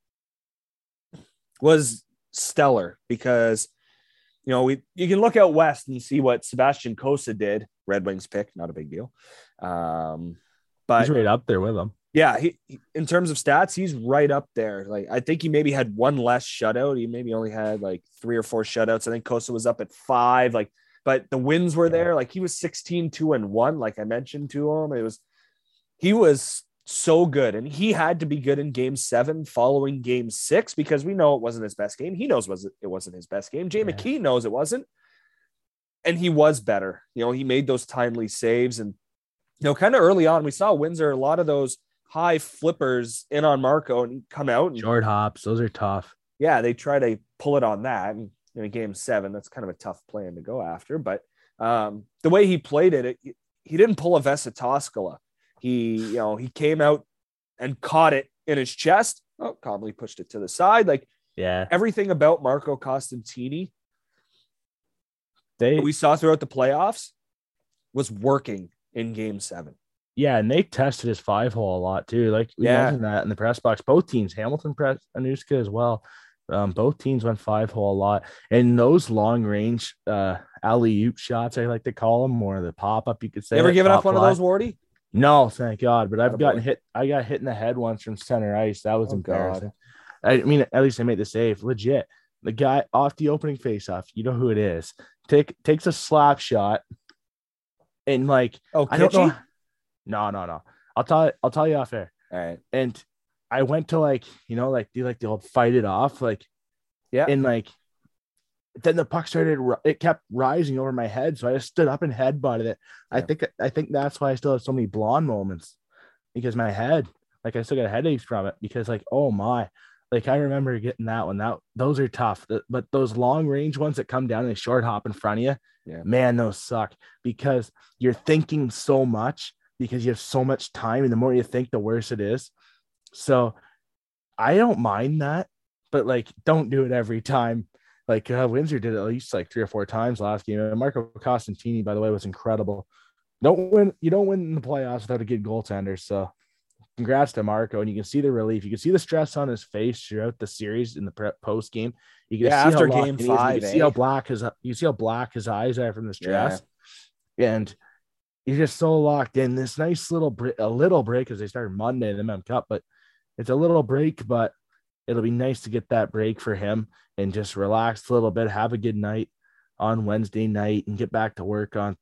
was stellar because you know we you can look out west and see what Sebastian Cossa did. Red Wings pick, not a big deal. Um, but He's right up there with them. yeah, he, in terms of stats, he's right up there. Like I think he maybe had one less shutout. He maybe only had like three or four shutouts. I think Cossa was up at five. Like, but the wins were there. Like he was 16, 2 and 1, like I mentioned to him. It was he was so good. And he had to be good in game seven following game six because we know it wasn't his best game. He knows was it wasn't his best game. Jay Yeah. McKee knows it wasn't. And he was better. You know, he made those timely saves. And, you know, kind of early on, we saw Windsor a lot of those high flippers in on Marco and come out and Short hops, those are tough. yeah, they try to pull it on that. And in a game seven, that's kind of a tough plan to go after. But um, the way he played it, it, he didn't pull a Vesa Toskala. He, you know, he came out and caught it in his chest. Oh, calmly pushed it to the side. Like Yeah. everything about Marco Costantini They we saw throughout the playoffs was working in game seven. yeah, and they tested his five hole a lot too. Like we Yeah. mentioned that in the press box. Both teams, Hamilton press Onuska as well. Um, both teams went five hole a lot. And those long range uh alley oop shots, I like to call them, or the pop up, you could say. You ever given up one of those, Wardy? No, thank God. But I've Attaboy. gotten hit. I got hit in the head once from center ice. That was Oh, God. embarrassing. I mean, at least I made the save. Legit. The guy off the opening faceoff, you know who it is. Take takes a slap shot, and like Oh, I don't know. No, no, no. I'll tell I'll tell you off air. All right. And I went to like you know like do like the old fight it off like Yeah. and like then the puck started it kept rising over my head so I just stood up and headbutted it. I think I think that's why I still have so many blonde moments because my head like I still got headaches from it because like oh my like I remember getting that one that those are tough but those long range ones that come down and short hop in front of you Yeah. man those suck because you're thinking so much because you have so much time and the more you think the worse it is so I don't mind that but like don't do it every time. Like uh, Windsor did it at least like three or four times last game. And Marco Costantini by the way was incredible. Don't win you don't win in the playoffs without a good goaltender. So congrats to Marco. And you can see the relief. You can see the stress on his face throughout the series in the pre- post game you can Yeah, see after game in he is, and five, you can see eh? how black his you see how black his eyes are from the stress. And you're just so locked in. This nice little break, a little break because they started Monday in the Mem Cup, but it's a little break, but it'll be nice to get that break for him and just relax a little bit, have a good night on Wednesday night, and get back to work on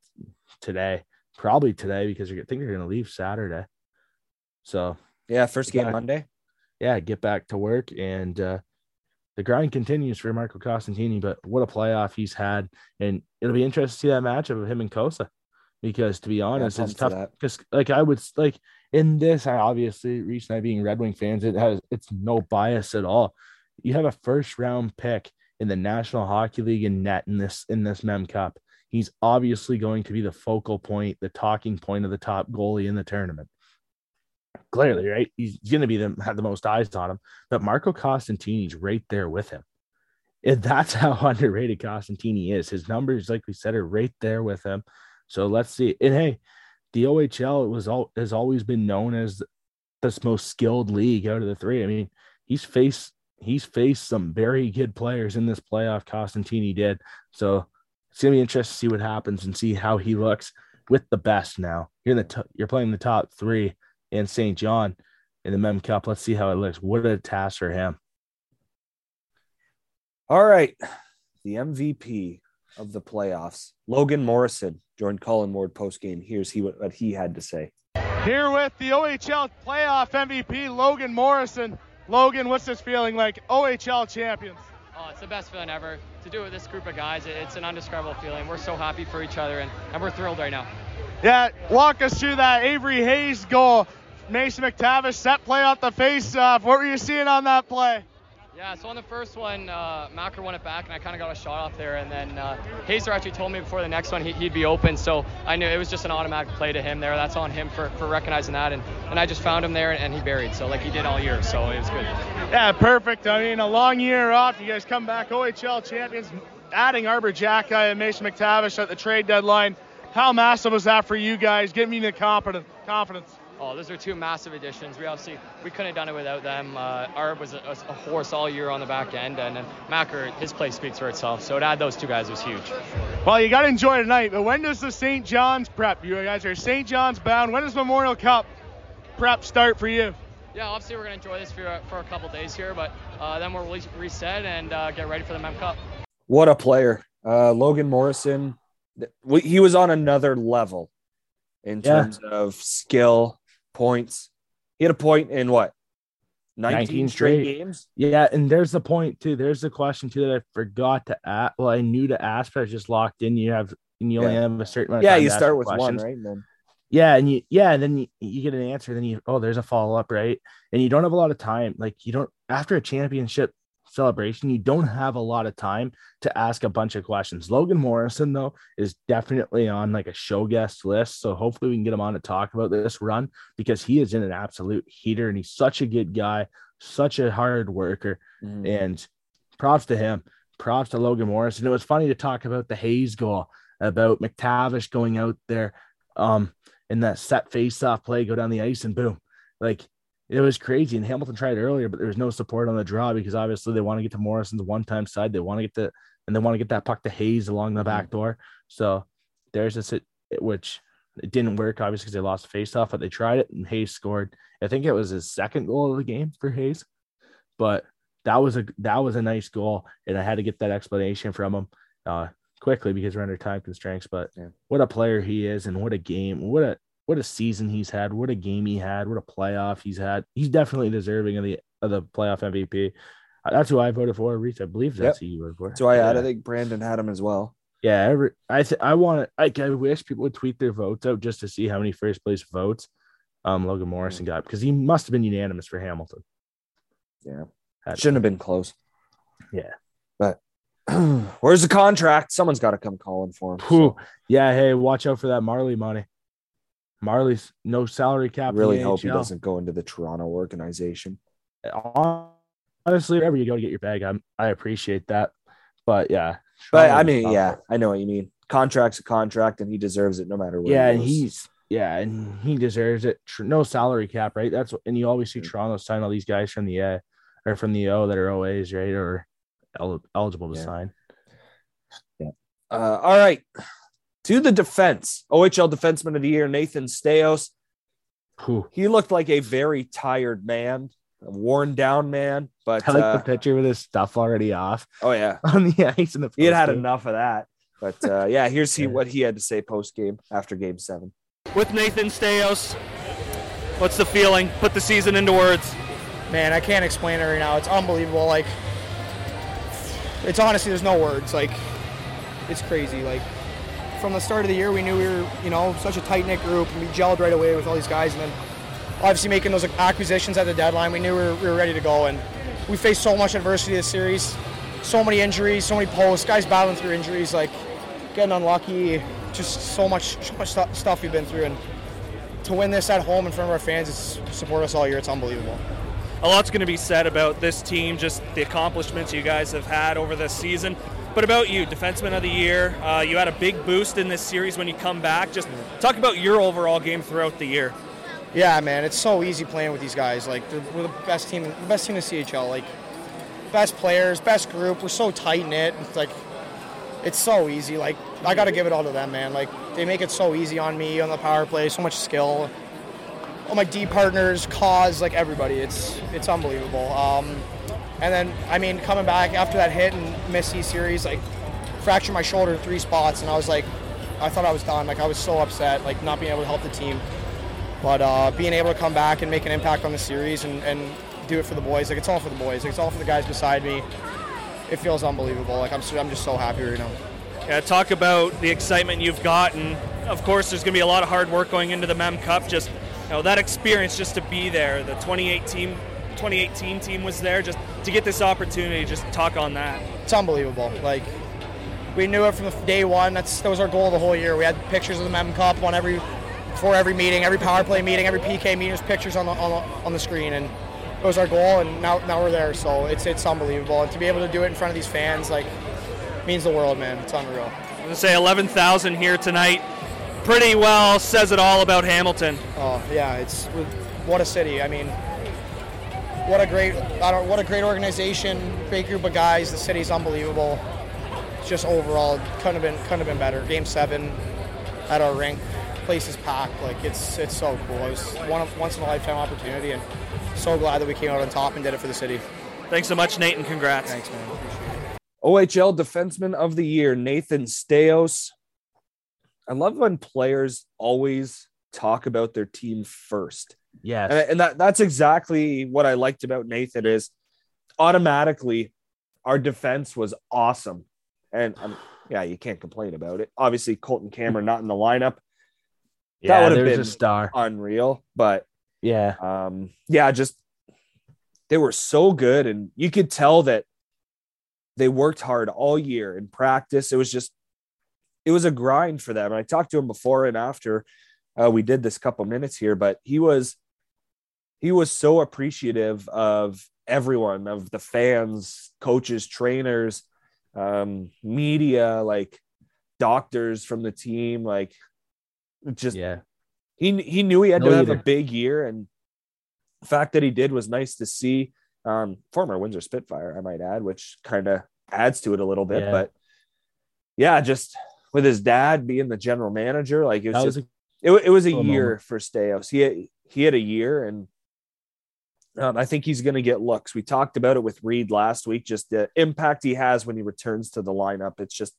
today, probably today because I think they're going to leave Saturday. So Yeah. First game Yeah. Monday. yeah, get back to work and uh, the grind continues for Marco Costantini. But what a playoff he's had, and it'll be interesting to see that matchup of him and Cossa, because to be honest, it's tough. Because like I would like in this, I obviously Reese and I being Red Wing fans, it has it's no bias at all. You have a first round pick in the National Hockey League in net in this in this Mem Cup. He's obviously going to be the focal point, the talking point of the top goalie in the tournament. Clearly, right? He's going to be the have the most eyes on him but Marco Costantini's right there with him. And that's how underrated Costantini is. His numbers, like we said, are right there with him. So let's see. And hey, the OHL was all has always been known as this most skilled league out of the three. I mean, he's faced he's faced some very good players in this playoff. Costantini did. So it's gonna be interesting to see what happens and see how he looks with the best now. You're in the t- you're playing the top three in Saint John in the Mem Cup. Let's see how it looks. What a task for him. All right. The MVP of the playoffs, Logan Morrison, joined Colin Ward post game. Here's he what he had to say. Here with the OHL playoff MVP, Logan Morrison. Logan, what's this feeling like? OHL champions. Oh, it's the best feeling ever. To do it with this group of guys, it's an undescribable feeling. We're so happy for each other, and, and we're thrilled right now. Yeah, walk us through that Avery Hayes goal. Mason McTavish set play off the face-off. What were you seeing on that play? Yeah, so on the first one, uh, Macker won it back, and I kind of got a shot off there. And then uh, Hazer actually told me before the next one he, he'd be open, so I knew it was just an automatic play to him there. That's on him for, for recognizing that. And, and I just found him there, and he buried, so like he did all year, so it was good. Yeah, perfect. I mean, a long year off. You guys come back OHL champions, adding Arber Xhekaj and Mason McTavish at the trade deadline. How massive was that for you guys? Give me the confidence. confidence. Oh, those are two massive additions. We obviously we couldn't have done it without them. Uh, Arb was a, a horse all year on the back end, and then Macker, his play speaks for itself. So to add those two guys was huge. Well, you got to enjoy tonight. But when does the St. John's prep? You guys are St. John's bound. When does Memorial Cup prep start for you? Yeah, obviously we're gonna enjoy this for, for a couple days here, but uh, then we'll re- reset and uh, get ready for the Mem Cup. What a player. Uh, Logan Morrison, he was on another level in Yeah. terms of skill, points. He had a point in what? 19, 19 straight straight. games. Yeah, and there's the point too. There's the question too that I forgot to ask. Well, I knew to ask, but I just locked in. You have and you only Yeah. have a certain amount. Of Yeah, you start with one, right? And then Yeah, and you yeah, and then you, you get an answer. Then you oh, there's a follow up, right? And you don't have a lot of time. Like you don't after a championship celebration, you don't have a lot of time to ask a bunch of questions. Logan Morrison though is definitely on like a show guest list, so hopefully we can get him on to talk about this run because he is in an absolute heater and he's such a good guy, such a hard worker, Mm-hmm. and props to him. Props to Logan Morrison. It was funny to talk about the Hayes goal, about McTavish going out there um in that set face off play, go down the ice and boom. Like it was crazy. And Hamilton tried earlier, but there was no support on the draw because obviously they want to get to Morrison's one time side. They want to get the and they want to get that puck to Hayes along the back door. So there's a sit which it didn't work obviously because they lost the face off, but they tried it and Hayes scored. I think it was his second goal of the game for Hayes, but that was a that was a nice goal, and I had to get that explanation from him uh, quickly because we're under time constraints. But Yeah. what a player he is, and what a game, what a what a season he's had, what a game he had, what a playoff he's had. He's definitely deserving of the of the playoff MVP. Uh, That's who I voted for. Reese, I believe that's who you voted for. so I had. yeah. I think Brandon had him as well. Yeah, every, I th- I want to. Like, I wish people would tweet their votes out just to see how many first place votes um Logan Morrison got because he must have been unanimous for Hamilton. Yeah, shouldn't have been close. Yeah. but where's the contract? Someone's got to come calling for him. So Yeah, hey, watch out for that Marley money. Marlies's no salary cap. really hope he doesn't go into the Toronto organization. Honestly, wherever you go to get your bag, I'm, I appreciate that. But yeah, But I mean, yeah, I know what you mean. Contract's a contract, and he deserves it no matter what. yeah, and he's yeah, and he deserves it. No salary cap, right? That's what, and you always see Mm. Toronto sign all these guys from the A or from the O that are OAs, right, or el- eligible to Yeah. sign. Yeah. Uh, all right. To the defense, OHL Defenseman of the Year, Nathan Staios. Whew. He looked like a very tired man, a worn down man. But I like uh, the picture with his stuff already off oh yeah, on the ice in the. he had had enough of that. But uh, yeah, here's he what he had to say post game after Game Seven. With Nathan Staios, what's the feeling? Put the season into words. man, I can't explain it right now. It's unbelievable. Like, it's honestly, there's no words. Like, it's crazy. Like, from the start of the year, we knew we were, you know, such a tight knit group, and we gelled right away with all these guys. And then, obviously, making those acquisitions at the deadline, we knew we were, we were ready to go. And we faced so much adversity this series, so many injuries, so many posts, guys battling through injuries, like getting unlucky, just so much, so much stu- stuff we've been through. And to win this at home in front of our fans, it's support us all year. It's unbelievable. A lot's going to be said about this team, just the accomplishments you guys have had over this season. But about you, Defenseman of the Year, uh, you had a big boost in this series when you come back. Just talk about your overall game throughout the year. Yeah, man, it's so easy playing with these guys. Like we're the best team, the best team in the CHL. Like best players, best group. We're so tight knit. It's like it's so easy. Like I got to give it all to them, man. Like they make it so easy on me on the power play. So much skill. All my D partners, cause like everybody. It's it's unbelievable. Um, and then I mean coming back after that hit and miss E series, like fractured my shoulder in three spots, and I was like, I thought I was done. Like I was so upset, like not being able to help the team. But uh, being able to come back and make an impact on the series and, and do it for the boys, like it's all for the boys. Like, it's all for the guys beside me. It feels unbelievable. Like I'm, so, I'm just so happy right now. Yeah, talk about the excitement you've gotten. Of course, there's going to be a lot of hard work going into the Mem Cup. Just you know that experience, just to be there. The 2018 2018 team was there, just to get this opportunity. Just talk on that. It's unbelievable. Like we knew it from day one. That's that was our goal the whole year. We had pictures of the Mem Cup on every before every meeting, every power play meeting, every PK meeting. There's pictures on the, on the on the screen, and it was our goal. And now now we're there. So it's it's unbelievable. And to be able to do it in front of these fans, like means the world, man. It's unreal. I'm to say 11,000 here tonight. Pretty well says it all about Hamilton. Oh yeah, it's what a city. I mean, what a great, I don't, what a great organization, great group of guys. The city's unbelievable. It's just overall couldn't have been couldn't have been better. Game seven at our rink, place is packed. Like it's it's so cool. It was one of, once in a lifetime opportunity, and so glad that we came out on top and did it for the city. Thanks so much, Nate, and congrats. Thanks, man. OHL Defenseman of the Year, Nathan Staios. I love when players always talk about their team first. Yes. And, and that that's exactly what I liked about Nathan is automatically our defense was awesome. And um, yeah, you can't complain about it. Obviously, Colton Cameron not in the lineup. yeah, would have been a star. Unreal, but Yeah. um, yeah, just they were so good, and you could tell that they worked hard all year in practice. It was just, it was a grind for them. And I talked to him before and after uh, we did this couple minutes here, but he was, he was so appreciative of everyone, of the fans, coaches, trainers, um, media, like doctors from the team, like just Yeah. he he knew he had No to have a big year, and the fact that he did was nice to see. Um, former Windsor Spitfire, I might add, which kind of adds to it a little bit. Yeah. But yeah, just with his dad being the general manager, like it was That just was a it, it was a year moment. for Staios. He had, he had a year, and um, I think he's going to get looks. We talked about it with Reed last week. Just the impact he has when he returns to the lineup. It's just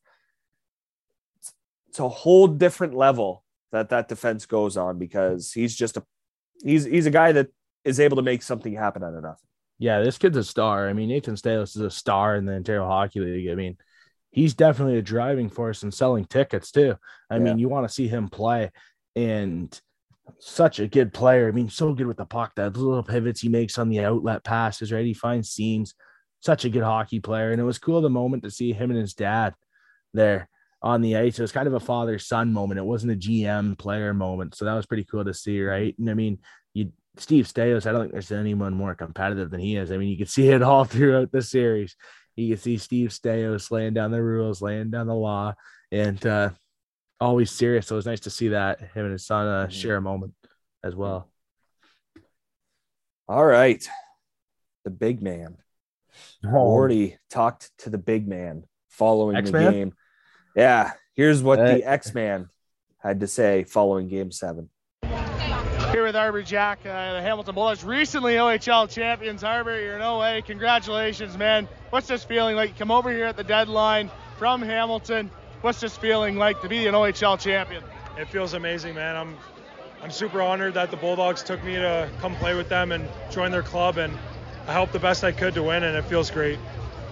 it's a whole different level that that defense goes on because he's just a he's he's a guy that is able to make something happen out of nothing. Yeah, this kid's a star. I mean, Nathan Staios is a star in the Ontario Hockey League. I mean, he's definitely a driving force in selling tickets too. I Yeah. mean, you want to see him play, and such a good player. I mean, so good with the puck. That little pivots he makes on the outlet passes, right? He finds seams. Such a good hockey player, and it was cool the moment to see him and his dad there on the ice. It was kind of a father son moment. It wasn't a GM player moment, so that was pretty cool to see, right? And I mean, you Steve Staios, I don't think there's anyone more competitive than he is. I mean, you can see it all throughout the series. You can see Steve Staios laying down the rules, laying down the law, and uh, always serious. So it was nice to see that him and his son uh, share a moment as well. All right, the big man. Oh. Already talked to the big man following X-Man? the game. Yeah, here's what Hey. the X Man had to say following Game Seven. Here with Arber Xhekaj, uh, the Hamilton Bulldogs, recently OHL champions. Arber, you're in OA. Congratulations, man. What's this feeling like? You come over here at the deadline from Hamilton. What's this feeling like to be an OHL champion? It feels amazing, man. I'm I'm super honored that the Bulldogs took me to come play with them and join their club, and I helped the best I could to win, and it feels great.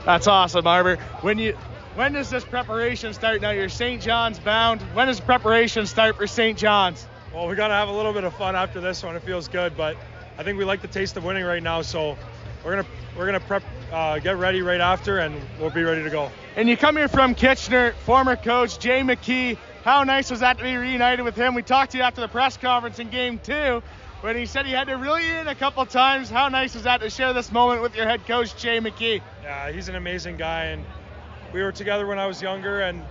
That's awesome, Arber. When you, when does this preparation start? Now you're St. John's bound. When does preparation start for St. John's? Well, we got to have a little bit of fun after this one. It feels good, but I think we like the taste of winning right now, so we're gonna we're gonna prep, uh, get ready right after, and we'll be ready to go. And you come here from Kitchener, former coach Jay McKee. How nice was that to be reunited with him? We talked to you after the press conference in game two when he said he had to reel you in a couple times. How nice was that to share this moment with your head coach Jay McKee? Yeah, he's an amazing guy, and we were together when I was younger, and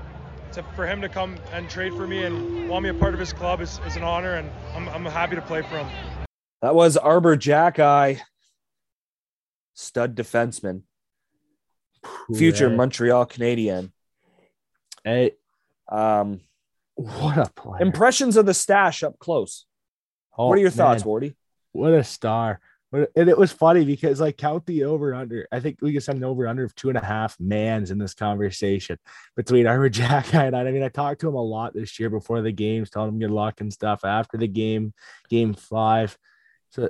to, for him to come and trade for me and want me a part of his club is, is an honor, and I'm, I'm happy to play for him. That was Arber Jack Xhekaj, stud defenseman, future Hey, Montreal Canadian. Hey, Um, what a player. impressions of the stash up close. Oh, what are your thoughts, Wardy? What a star. What- And it was funny because like count the over under. I think we can send an over under of two and a half mans in this conversation between Arber Xhekaj and I. I mean, I talked to him a lot this year before the games, telling him good luck and stuff. After the game, game five. So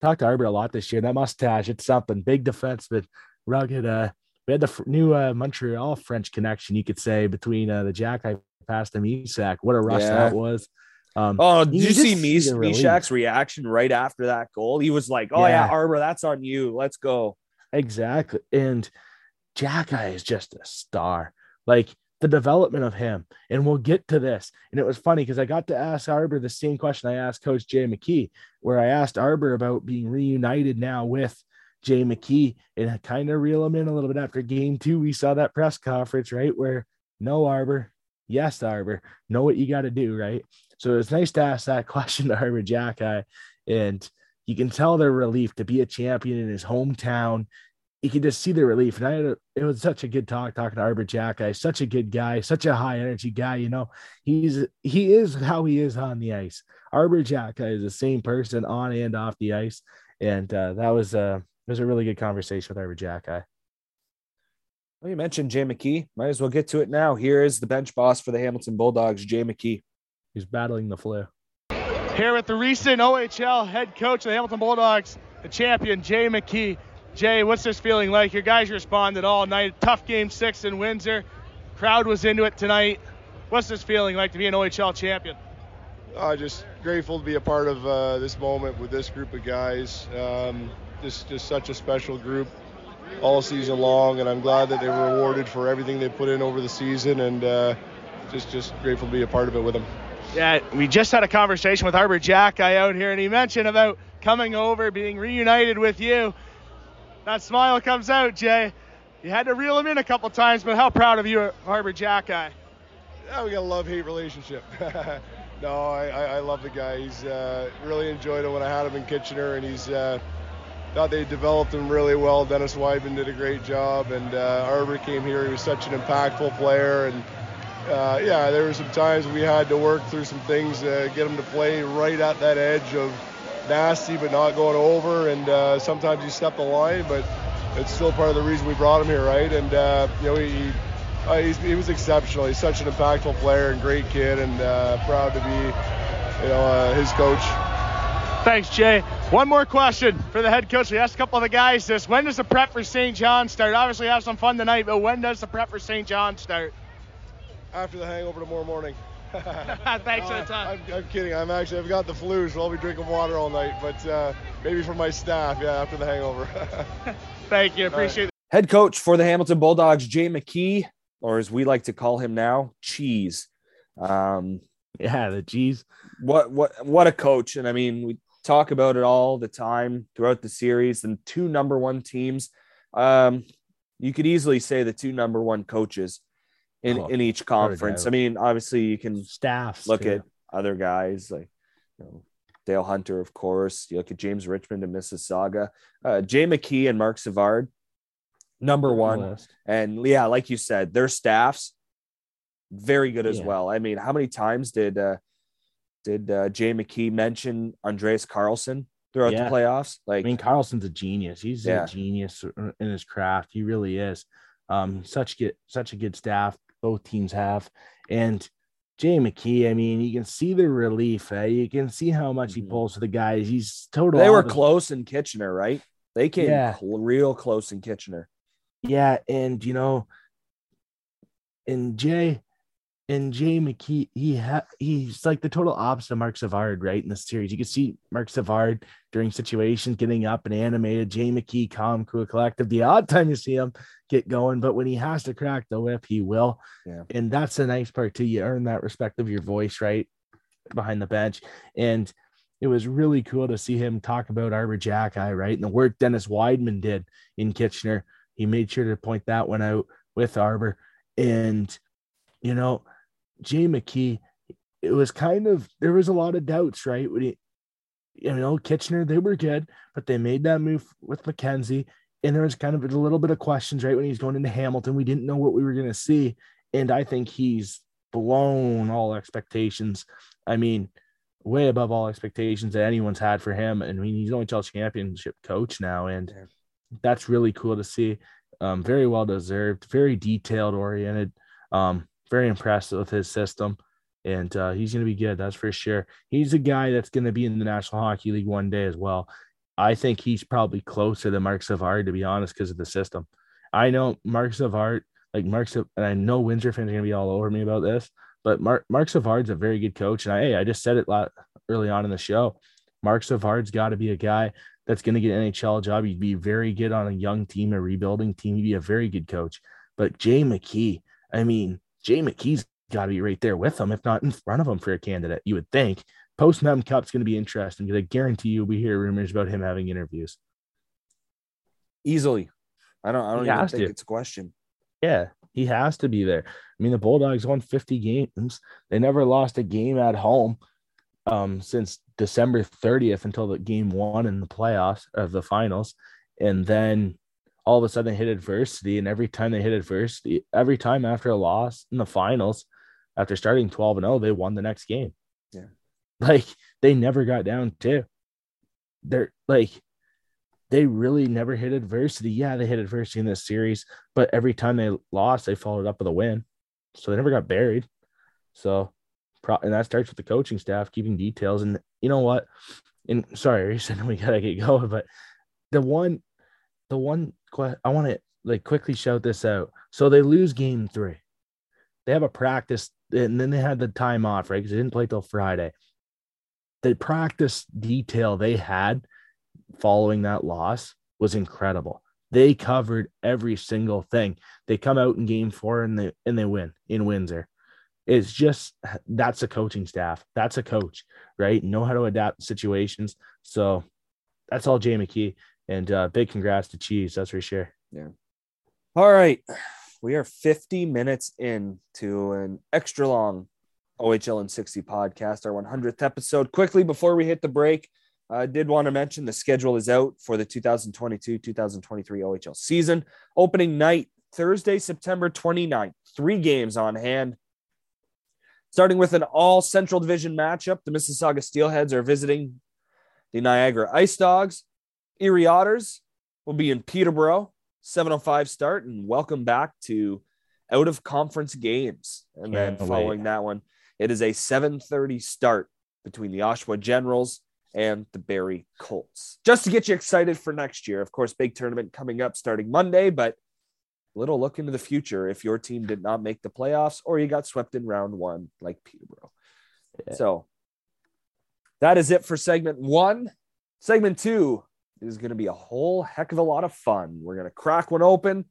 talked to Arber a lot this year. That mustache, it's something. Big defense, defenseman, rugged. Uh, we had the fr- new uh, Montreal French connection, you could say, between uh, the Jack I passed him Isak. What a rush Yeah. that was. Um, Oh, did you, see. Mysak's reaction right after that goal? He was like, "Oh yeah, Yeah. Arber, that's on you. Let's go." Exactly. And Xhekaj is just a star. Like the development of him. And we'll get to this. And it was funny because I got to ask Arber the same question I asked Coach Jay McKee, where I asked Arber about being reunited now with Jay McKee and I kind of reel him in a little bit after game two. We saw that press conference, right? Where no Arber, yes, Arber, know what you got to do, right? So it was nice to ask that question to Arber Xhekaj. And you can tell their relief to be a champion in his hometown you can just see the relief. And I had a, it was such a good talk talking to Arber Xhekaj, such a good guy, such a high energy guy. You know, he's he is how he is on the ice. Arber Xhekaj is the same person on and off the ice. And uh, that was uh it was a really good conversation with Arber Xhekaj. Well, you mentioned Jay McKee. Might as well get to it now. Here is the bench boss for the Hamilton Bulldogs, Jay McKee. He's battling the flu. Here with the recent OHL head coach of the Hamilton Bulldogs, the champion, Jay McKee. Jay, what's this feeling like? Your guys responded all night. Tough game six in Windsor. Crowd was into it tonight. What's this feeling like to be an OHL champion? Uh, just grateful to be a part of uh, this moment with this group of guys. Um, just, just such a special group all season long, and I'm glad that they were rewarded for everything they put in over the season, and uh, just, just grateful to be a part of it with them. Yeah, we just had a conversation with Arber Xhekaj out here, and he mentioned about coming over, being reunited with you. That smile comes out, Jay. You had to reel him in a couple times, but how proud of you, Arber Xhekaj? Yeah, we got a love-hate relationship. no, I, I, I, love the guy. He's uh, really enjoyed it when I had him in Kitchener, and he's uh, thought they developed him really well. Dennis Wideman did a great job, and uh, came here. He was such an impactful player, and uh, yeah, there were some times we had to work through some things to get him to play right at that edge of nasty but not going over. And uh, sometimes you step the line, but it's still part of the reason we brought him here, right? And uh, you know, he uh, he was exceptional. He's such an impactful player and great kid, and uh, proud to be you know uh, his coach. Thanks, Jay. One more question for the head coach. We asked a couple of the guys this. When does the prep for Saint John start? Obviously, have some fun tonight, but when does the prep for Saint John start? after the hangover tomorrow morning. Thanks for the time. I'm, I'm, kidding. I'm actually I've got the flu, so I'll be drinking water all night. But uh, maybe for my staff, yeah, after the hangover. Thank you. Appreciate it. Head coach for the Hamilton Bulldogs, Jay McKee, or as we like to call him now, Cheese. Um, yeah, the cheese. What what what a coach! And I mean, we talk about it all the time throughout the series. And two number one teams. Um, you could easily say the two number one coaches in, oh, in each conference. I mean, obviously you can staff look too. at other guys like you know, Dale Hunter, of course. You look at James Richmond and Mississauga, uh, Jay McKee and Marc Savard, number one. And yeah, like you said, their staffs very good as yeah. well. I mean, how many times did uh, did uh, Jay McKee mention Andreas Carlson throughout yeah. the playoffs? Like, I mean, Carlson's a genius. He's yeah. a genius in his craft. He really is. Um, such good, such a good staff both teams have. And Jay McKee, I mean, you can see the relief. Eh? You can see how much he mm-hmm. pulls for the guys. He's total. They were close in Kitchener, right? They came yeah. real close in Kitchener. Yeah, and you know, and Jay, and Jay McKee, he ha- he's like the total opposite of Marc Savard, right? In the series, you can see Marc Savard during situations getting up and animated. Jay McKee, calm, cool, collective. The odd time you see him get going, but when he has to crack the whip, he will. Yeah. And that's the nice part too. You earn that respect of your voice, right, behind the bench, and it was really cool to see him talk about Arber Xhekaj, right, and the work Dennis Wideman did in Kitchener. He made sure to point that one out with Arber, and you know Jay McKee, it was kind of there was a lot of doubts, right? When he, you know, Kitchener, they were good, but they made that move with McKenzie. And there was kind of a little bit of questions, right? When he's going into Hamilton, we didn't know what we were going to see. And I think he's blown all expectations. I mean, way above all expectations that anyone's had for him. And I mean, he's only OHL championship coach now. And that's really cool to see. Um, very well deserved, very detailed oriented. Um, very impressed with his system, and uh, he's going to be good. That's for sure. He's a guy that's going to be in the National Hockey League one day as well. I think he's probably closer than Marc Savard, to be honest, because of the system. I know Marc Savard, like Mark, and I know Windsor fans are going to be all over me about this, but Mark Marc Savard's a very good coach, and I hey, I just said it a lot early on in the show. Marc Savard's got to be a guy that's going to get an NHL job. He'd be very good on a young team, a rebuilding team. He'd be a very good coach. But Jay McKee, I mean, Jay McKee's got to be right there with them, if not in front of them for a candidate. You would think. Post Mem Cup's going to be interesting because I guarantee you we hear rumors about him having interviews. Easily, I don't. I don't he even think to. it's a question. Yeah, he has to be there. I mean, the Bulldogs won 50 games. They never lost a game at home um, since December 30th until the game one in the playoffs of the finals, and then all of a sudden they hit adversity. And every time they hit adversity, every time after a loss in the finals, after starting 12 and 0, they won the next game. Yeah. Like they never got down to. They're like, they really never hit adversity. Yeah, they hit adversity in this series, but every time they lost, they followed up with a win. So they never got buried. So and that starts with the coaching staff keeping details. And you know what? And sorry, said we gotta get going, but the one, the one I want to like quickly shout this out. So they lose game three. They have a practice, and then they had the time off, right? Because they didn't play till Friday. The practice detail they had following that loss was incredible. They covered every single thing. They come out in game four and they and they win in Windsor. It's just that's a coaching staff. That's a coach, right? Know how to adapt situations. So that's all Jay McKee. And uh, big congrats to Cheese. That's for sure. Yeah. All right. We are 50 minutes in to an extra long OHL and 60 podcast, our 100th episode. Quickly before we hit the break, I did want to mention the schedule is out for the 2022 2023 OHL season. Opening night, Thursday, September 29th. Three games on hand. Starting with an all Central Division matchup, the Mississauga Steelheads are visiting the Niagara Ice Dogs. Erie Otters will be in Peterborough, 705 start, and welcome back to out of conference games. And then Can't following that one, it is a 730 start between the Oshawa Generals and the Barrie Colts. Just to get you excited for next year. Of course, big tournament coming up starting Monday, but a little look into the future if your team did not make the playoffs or you got swept in round one like Peterborough. So that is it for segment one. Segment two is going to be a whole heck of a lot of fun. We're going to crack one open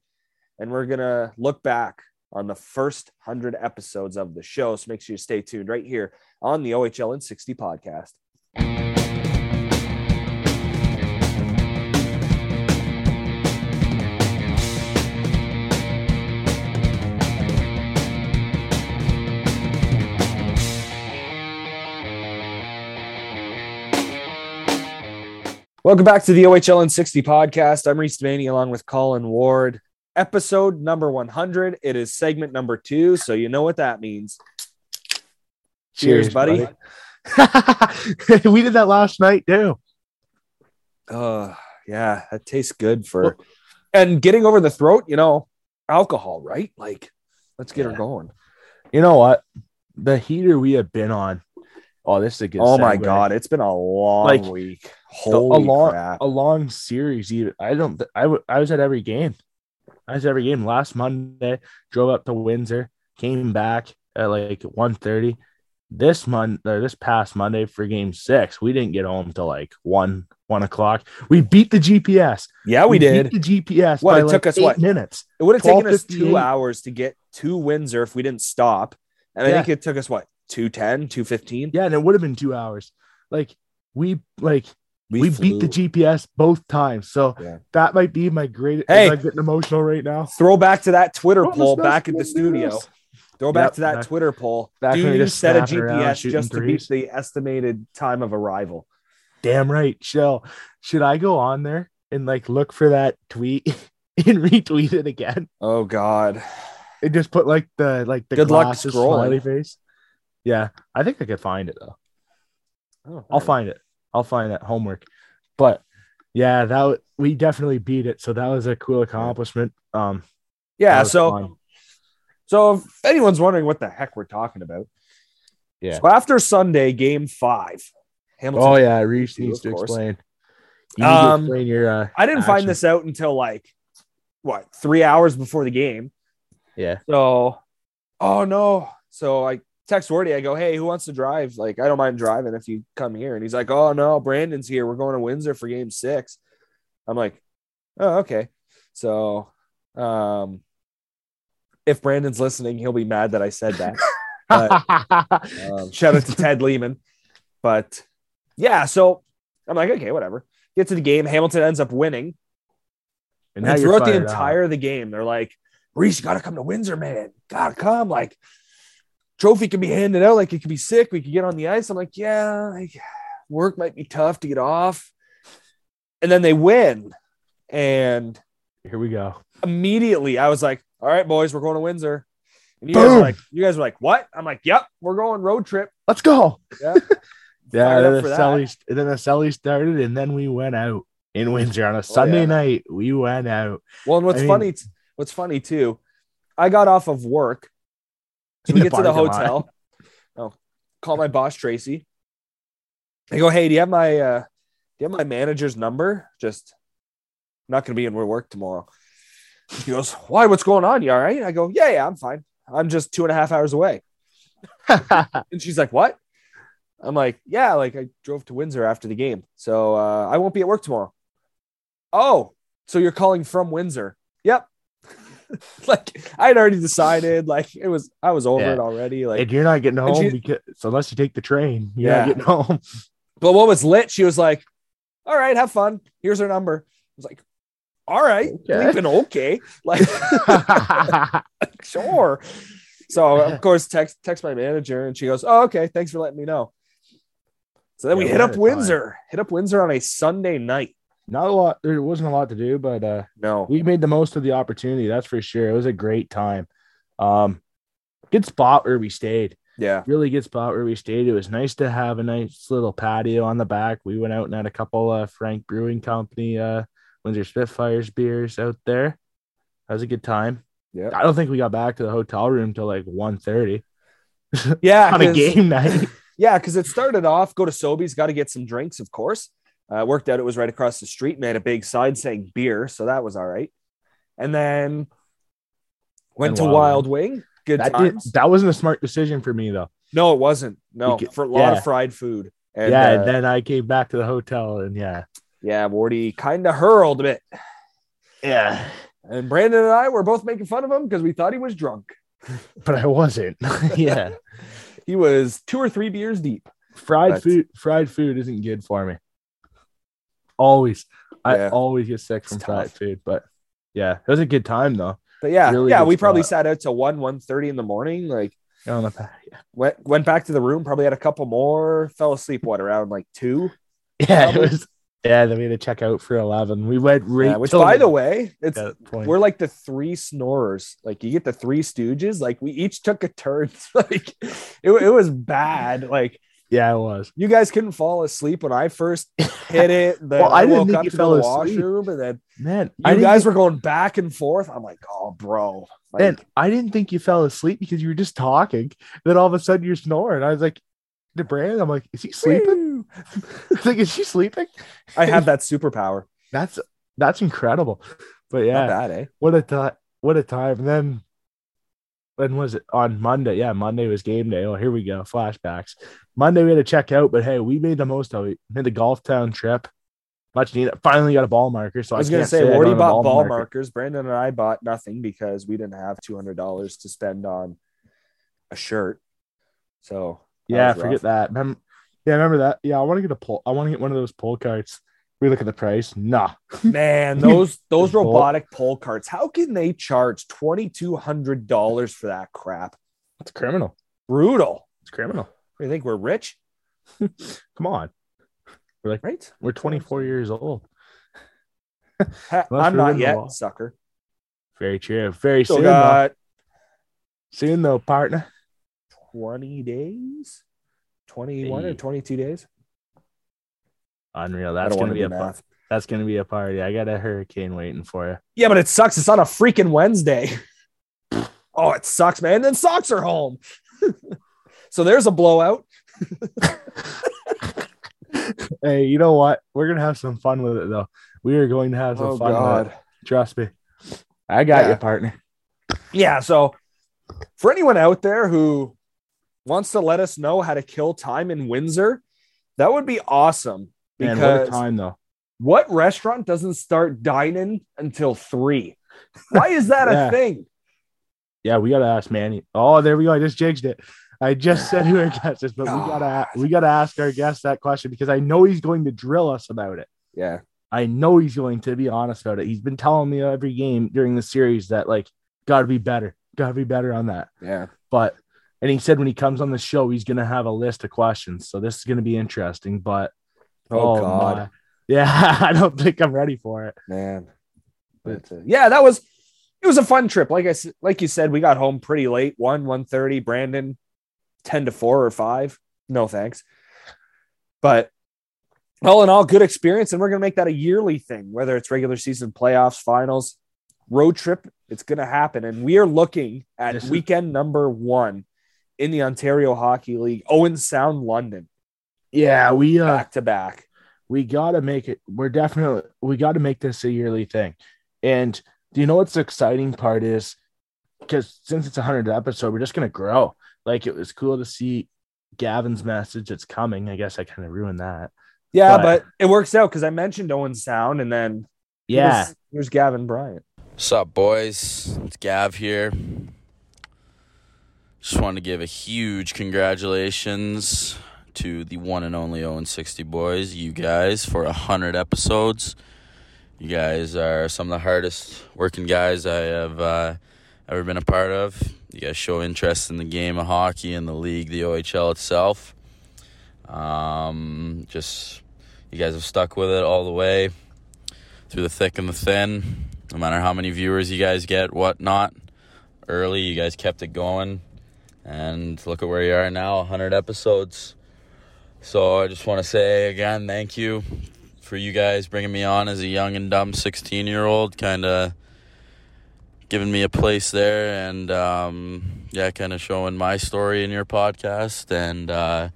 and we're going to look back on the first 100 episodes of the show. So make sure you stay tuned right here on the OHL in 60 podcast. Welcome back to the OHL in 60 podcast. I'm Reese Devaney along with Colin Ward. Episode number 100. It is segment number two. So you know what that means. Cheers, buddy. buddy. we did that last night too. Oh, yeah. That tastes good for and getting over the throat, you know, alcohol, right? Like, let's get her going. You know what? The heater we have been on. Oh, this is a good. Oh my god, it's been a long Like, week. Holy a long, crap. a long series. Even I don't. th- I w- I was at every game. I was at every game last Monday. Drove up to Windsor. Came back at like 1.30. This month or this past Monday for game six, we didn't get home till like one one o'clock. We beat the GPS. Yeah, we, did. beat the GPS. What, by it like took us what? minutes? It would have taken us two hours to get to Windsor if we didn't stop. And I think it took us what, 210, 215? Yeah, and it would have been two hours. Like we like we, beat the. GPS both times. So Yeah. that might be my greatest. Hey. I'm getting emotional right now. Throw back to that Twitter was poll back at the studio. this? Throw back Yep, to that back- Twitter poll. back Do you just set a GPS just to beat the estimated time of arrival? Damn right, Shell. Should I go on there and like look for that tweet and retweet it again? Oh God. And just put like the like the Good luck glasses scrolling. smiley face. Yeah, I think I could find it though. Oh, I'll find it. I'll find that homework. But yeah, that w- we definitely beat it. So that was a cool accomplishment. Um, Yeah, so fun. so if anyone's wondering what the heck we're talking about. Yeah. So after Sunday, game five. Hamilton. Oh yeah, Reese needs to course. explain. You need to Um, explain your. Uh, I didn't find this out until like what three hours before the game. Yeah. So, oh no. So I text Wardy. I go, hey, who wants to drive? Like, I don't mind driving if you come here. And he's like, oh no, Brandon's here. We're going to Windsor for game six. I'm like, oh, okay. So, um, if Brandon's listening, he'll be mad that I said that. But, um, shout out to Ted Lehman. But yeah, so I'm like, okay, whatever. Get to the game. Hamilton ends up winning. and And throughout the entire of the game, they're like, Reese, you gotta come to Windsor, man. Gotta come. Like, trophy can be handed out, like it could be sick. We could get on the ice. I'm like, yeah, like, work might be tough to get off. And then they win. And Here we go. immediately I was like, all right, boys, we're going to Windsor. And you guys were like, you guys were like, what? I'm like, yep, we're going road trip. Let's go. Yeah. Yeah, Fired and up then the that. Selly, and then the Selly started, and then we went out in oh, Windsor on a Sunday Oh, yeah. night. We went out. Well, and what's I mean- funny, what's funny too, I got off of work. So we get to the lot. hotel. Oh, call my boss Tracy. I go, hey, do you have my uh, do you have my manager's number? Just I'm not going to be in work tomorrow. He goes, why? What's going on? You all right? I go, yeah, yeah, I'm fine. I'm just two and a half hours away. and she's like, what? I'm like, yeah, like I drove to Windsor after the game, so uh, I won't be at work tomorrow. Oh, so you're calling from Windsor? Yep. like I had already decided. Like it was, I was over Yeah. it already. Like and you're not getting home she- because unless you take the train, you're Yeah. not getting home. But what was lit? She was like, "All right, have fun. Here's her number." I was like, "All right, Okay. leaving okay." Like, sure. So of course, text text my manager, and she goes, "Oh, okay. Thanks for letting me know." So then we hit up a time. Windsor. Hit up Windsor on a Sunday night. Not a lot. There wasn't a lot to do, but uh, No, we made the most of the opportunity. That's for sure. It was a great time. Um, good spot where we stayed. yeah, Really good spot where we stayed. It was nice to have a nice little patio on the back. We went out and had a couple uh Frank Brewing Company uh Windsor Spitfires beers out there. That was a good time. yeah, I don't think we got back to the hotel room till like 1.30 yeah. on a game night. Yeah, because it started off. Go to Sobeys, got to get some drinks, of course. Uh, worked out it was right across the street. Made a big sign saying beer, so that was all right. And then went And to Wild Wild Wing. Good that, did, times. that wasn't a smart decision for me though. No, it wasn't. No, for a lot yeah. of fried food. And, yeah, uh, and then I came back to the hotel and yeah. yeah, Wardy kind of hurled a bit. Yeah. And Brandon and I were both making fun of him because we thought he was drunk. But I wasn't. yeah. He was two or three beers deep. fried But- food fried food isn't good for me always i Yeah. always get sick from fried food but yeah it was a good time though But yeah, Really yeah, we probably sat out till one, one thirty in the morning. Like on the pa- yeah, went went back to the room, probably had a couple more, fell asleep what around like two. yeah it was yeah then we had to check out for 11 we went right Yeah, which by the way, it's we're like the three snorers. Like you get the three stooges. Like we each took a turn. like it, it was bad. Like yeah it was you guys couldn't fall asleep when I first hit it. Then Well, I, I didn't woke think up you to fell the asleep. washroom, and then man you didn't guys think, were going back and forth. I'm like, oh, bro. Like, man, I didn't think you fell asleep because you were just talking then all of a sudden you're snoring I was like the brand I'm like is he sleeping I was like is she sleeping I have that superpower. that's that's incredible but yeah bad, eh? what a time what a time and then when was it? On monday. Yeah monday was game day. Oh here we go. Flashbacks. Monday we had to check out but hey we made the most of it. Made the golf town trip. Much needed. Finally got a ball marker so I was I gonna say, don't Wardy bought ball marker. markers. Brandon and I bought nothing because we didn't have two hundred dollars to spend on a shirt. So yeah forget rough. that. Remem- yeah remember that? Yeah i want to get a pull i want to get one of those pull carts we look at the price. Nah. Man, those those robotic pull carts, how can they charge twenty two hundred dollars for that crap? it's criminal. Brutal. it's criminal. You think we're rich, come on. We're like right? we're 24 years old. I'm not yet, sucker. very true. Very Still soon though. soon though partner. twenty days, twenty one or twenty two days. Unreal that's gonna be a par- That's gonna be a party. I got a hurricane waiting for you. Yeah, but it sucks. It's on a freaking Wednesday. oh, it sucks, man. Then socks are home. so there's a blowout. Hey, you know what? We're gonna have some fun with it though. We are going to have some Oh fun with God. it. Trust me. I got Yeah. you, partner. Yeah. So for anyone out there who wants to let us know how to kill time in Windsor, that would be awesome. Man, what a time though. what restaurant doesn't start dining until three? Why is that Yeah. a thing? Yeah, we gotta ask Manny. Oh, there we go. I just jigged it. I just said who our guest is, but we gotta we gotta ask our guest that question because I know he's going to drill us about it. Yeah. I know he's going to be honest about it. He's been telling me every game during the series that like gotta be better, gotta be better on that. Yeah. But and he said when he comes on the show, he's gonna have a list of questions. So this is gonna be interesting. But Oh, God. my. yeah, I don't think I'm ready for it. man. But uh, yeah, that was it was a fun trip. Like I like you said, we got home pretty late. One one thirty. Brandon, ten to four or five. No thanks. But all in all, good experience, and we're gonna make that a yearly thing, whether it's regular season playoffs, finals, road trip. It's gonna happen, and we are looking at weekend number one in the Ontario Hockey League. Owen Sound London Yeah, we uh back to back. we got to make it we're definitely we got to make this a yearly thing and do you know what's the exciting part is because since it's a 100 episode we're just going to grow like it was cool to see gavin's message it's coming i guess i kind of ruined that Yeah, But- but, it works out because I mentioned Owen Sound and then yeah here's, here's Gavin Bryant. What's up, boys? It's Gav here. Just wanted to give a huge congratulations to the one and only Owen 60 boys, you guys, for 100 episodes. You guys are some of the hardest working guys I have uh, ever been a part of. You guys show interest in the game of hockey and the league, the OHL itself. Um, just, you guys have stuck with it all the way through the thick and the thin. No matter how many viewers you guys get, whatnot, early, you guys kept it going. And look at where you are now 100 episodes. So I just want to say again, thank you for you guys bringing me on as a young and dumb 16 year old, kind of giving me a place there and um, yeah, kind of showing my story in your podcast. And uh,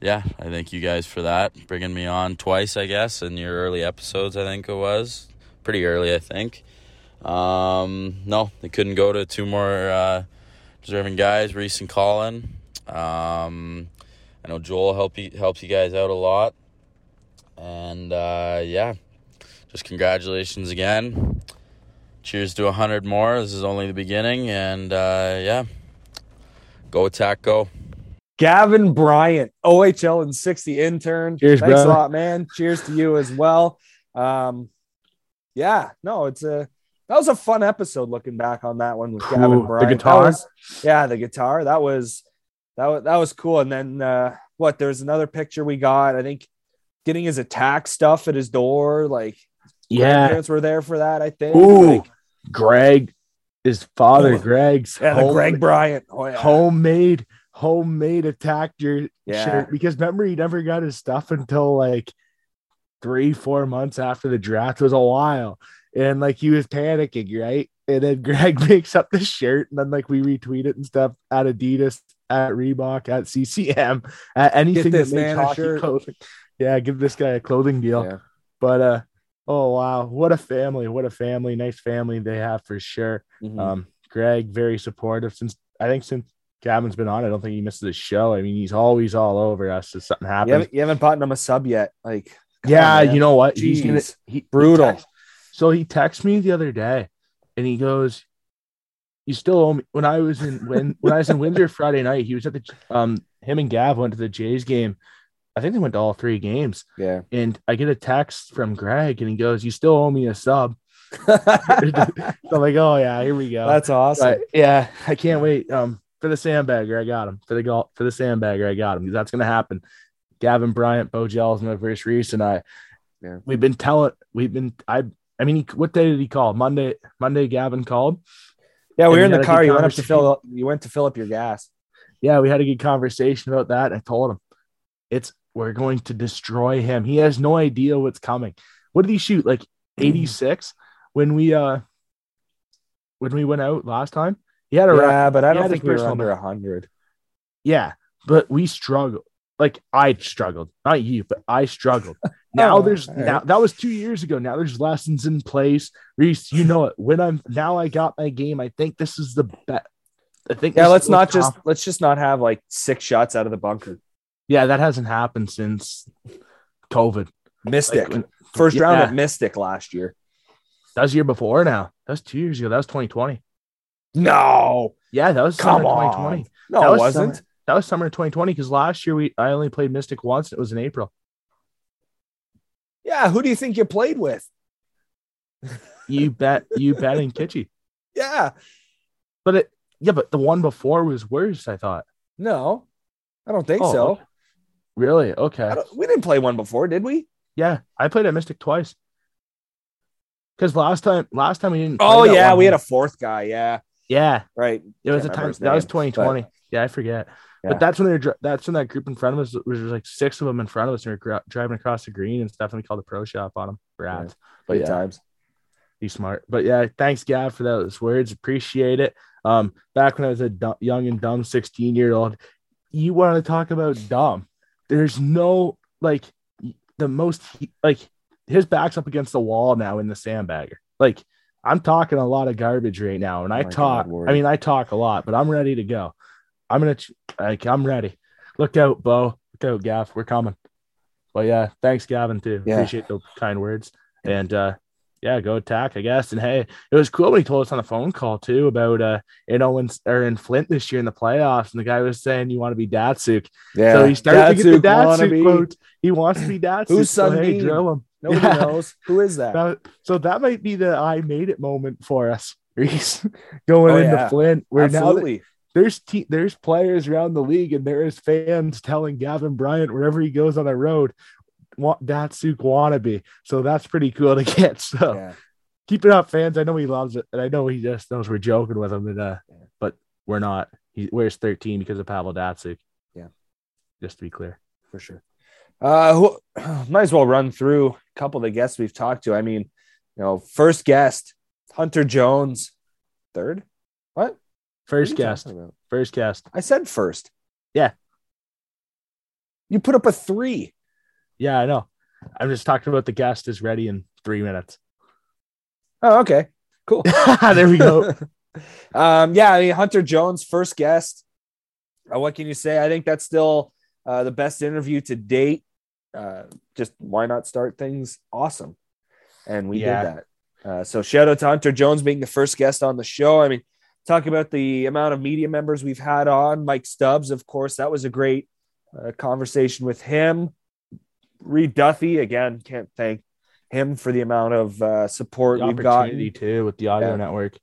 yeah, I thank you guys for that, bringing me on twice, I guess, in your early episodes, I think it was. Pretty early, I think. Um, no, they couldn't go to two more uh, deserving guys, Reese and Colin. Um, I know Joel help you, helps you guys out a lot. And uh, yeah, just congratulations again. Cheers to 100 more. This is only the beginning. And uh, yeah, go attack, go. Gavin Bryant, OHL and 60 intern. Cheers, Thanks brother. a lot, man. Cheers to you as well. Um, yeah, no, it's a that was a fun episode looking back on that one with Gavin the Bryant. That guitar? was- yeah, the guitar. That was that was that was cool. And then uh what there's another picture we got, I think getting his attack stuff at his door, like yeah parents were there for that, I think. Ooh, Like, greg his father Oh, greg's yeah, the home- Greg Bryant. Oh, yeah. homemade homemade attack your Yeah. shirt because remember he never got his stuff until like three four months after the draft It was a while and like he was panicking right and then greg makes up the shirt and then like we retweet it and stuff at adidas at reebok at ccm at anything this that makes hockey clothing yeah give this guy a clothing deal Yeah. but uh oh wow what a family what a family nice family they have for sure Mhm. um, Greg, very supportive since I think since Gavin's been on, I don't think he misses a show. I mean, he's always all over us if something you happens. haven't, you haven't bought him a sub yet. Like yeah, on, you know what? He's gonna Jeez. he, he Brutal. text- so he texted me the other day, and he goes, "You still owe me." When I was in when when I was in Windsor Friday night, he was at the um him and Gav went to the Jays game. I think they went to all three games, Yeah. and I get a text from Greg, and he goes, "You still owe me a sub." so I'm like, "Oh yeah, here we go." That's awesome. But yeah, I can't wait. Um, for the sandbagger, I got him. For the golf, for the sandbagger, I got him. That's gonna happen. Gavin Bryant, Bo Gels, my first Reese, and I. Yeah. We've been telling. We've been. I. I mean, he, what day did he call? Monday. Monday. Gavin called. Yeah, we were in the car. You went up to fill. You went to fill up your gas. Yeah, we had a good conversation about that. I told him, it's we're going to destroy him. He has no idea what's coming. What did he shoot? Like 86 when we uh when we went out last time. He had a Yeah, but I don't think we were under hundred. Yeah, but we struggled. Like I struggled, not you, but I struggled. Now Oh, there's all now that was two years ago. Now there's lessons in place. Reese, you know it. When I'm now I got my game. I think this is the best. I think Yeah, let's not the just let's just not have like six shots out of the bunker. Yeah, that hasn't happened since COVID. Mystic Like, first round Yeah. at Mystic last year. That was year before now. That was two years ago. That was 2020. No, Yeah, that was come on. 2020. No, that it was wasn't. Summer, that was summer 2020 because last year we I only played Mystic once. And it was in April. Yeah, who do you think you played with? You bet. You bet in Kitschy. Yeah, But it yeah, but the one before was worse. I thought. no, I don't think Oh, so. okay. Really? Okay. We didn't play one before, did we? Yeah, I played at Mystic twice. Because last time, last time we didn't. Oh yeah, we had a fourth guy. Yeah, Yeah, right. it was a time. That was name, 2020. Yeah, I forget. Yeah. But that's when they're That's when that group in front of us was like six of them in front of us, and we are driving across the green and stuff, and we called the pro shop on them. Rats. But yeah. times. He's smart. But yeah, thanks, Gav, for those words. Appreciate it. Um, back when I was a young and dumb 16 year old, you want to talk about dumb. There's no like the most like his back's up against the wall now in the sandbagger. Like I'm talking a lot of garbage right now, and I Oh my talk. God, I mean, I talk a lot, but I'm ready to go. I'm gonna like I'm ready. Look out, Bo. Look out, Gav. We're coming. But yeah, thanks, Gavin, too. Yeah. Appreciate the kind words. And uh yeah, go attack, I guess. And hey, it was cool when he told us on the phone call too about uh you know when or in Flint this year in the playoffs, and the guy was saying you want to be Datsyuk. Yeah. So he started to get the Datsyuk Datsyuk quote. He wants to be Datsyuk. Who's so, hey, drill him. Nobody Yeah. knows. Who is that? So that might be the I made it moment for us. Reese going Oh, into yeah. Flint. Where now that- Absolutely. There's te- there's players around the league and there is fans telling Gavin Bryant wherever he goes on the road, want Datsyuk wannabe. So that's pretty cool to get. So Yeah. keep it up, fans. I know he loves it, and I know he just knows we're joking with him, and uh, but we're not. He wears 13 because of Pavel Datsyuk. Yeah. just to be clear. for sure. Uh, who, might as well run through a couple of the guests we've talked to. I mean, you know, first guest Hunter Jones, third. First What are you guest, first guest. I said first. Yeah. You put up a three. Yeah, I know. I'm just talking about the guest is ready in three minutes. Oh, okay. Cool. there we go. um, yeah, I mean, Hunter Jones, first guest. Uh, what can you say? I think that's still uh, the best interview to date. Uh, just why not start things awesome? And we Yeah. did that. Uh, so shout out to Hunter Jones being the first guest on the show. I mean, talk about the amount of media members we've had on. Mike Stubbs, of course, that was a great uh, conversation with him. Reed Duffy, again, can't thank him for the amount of uh, support we've opportunity gotten. too with the audio Yeah. network.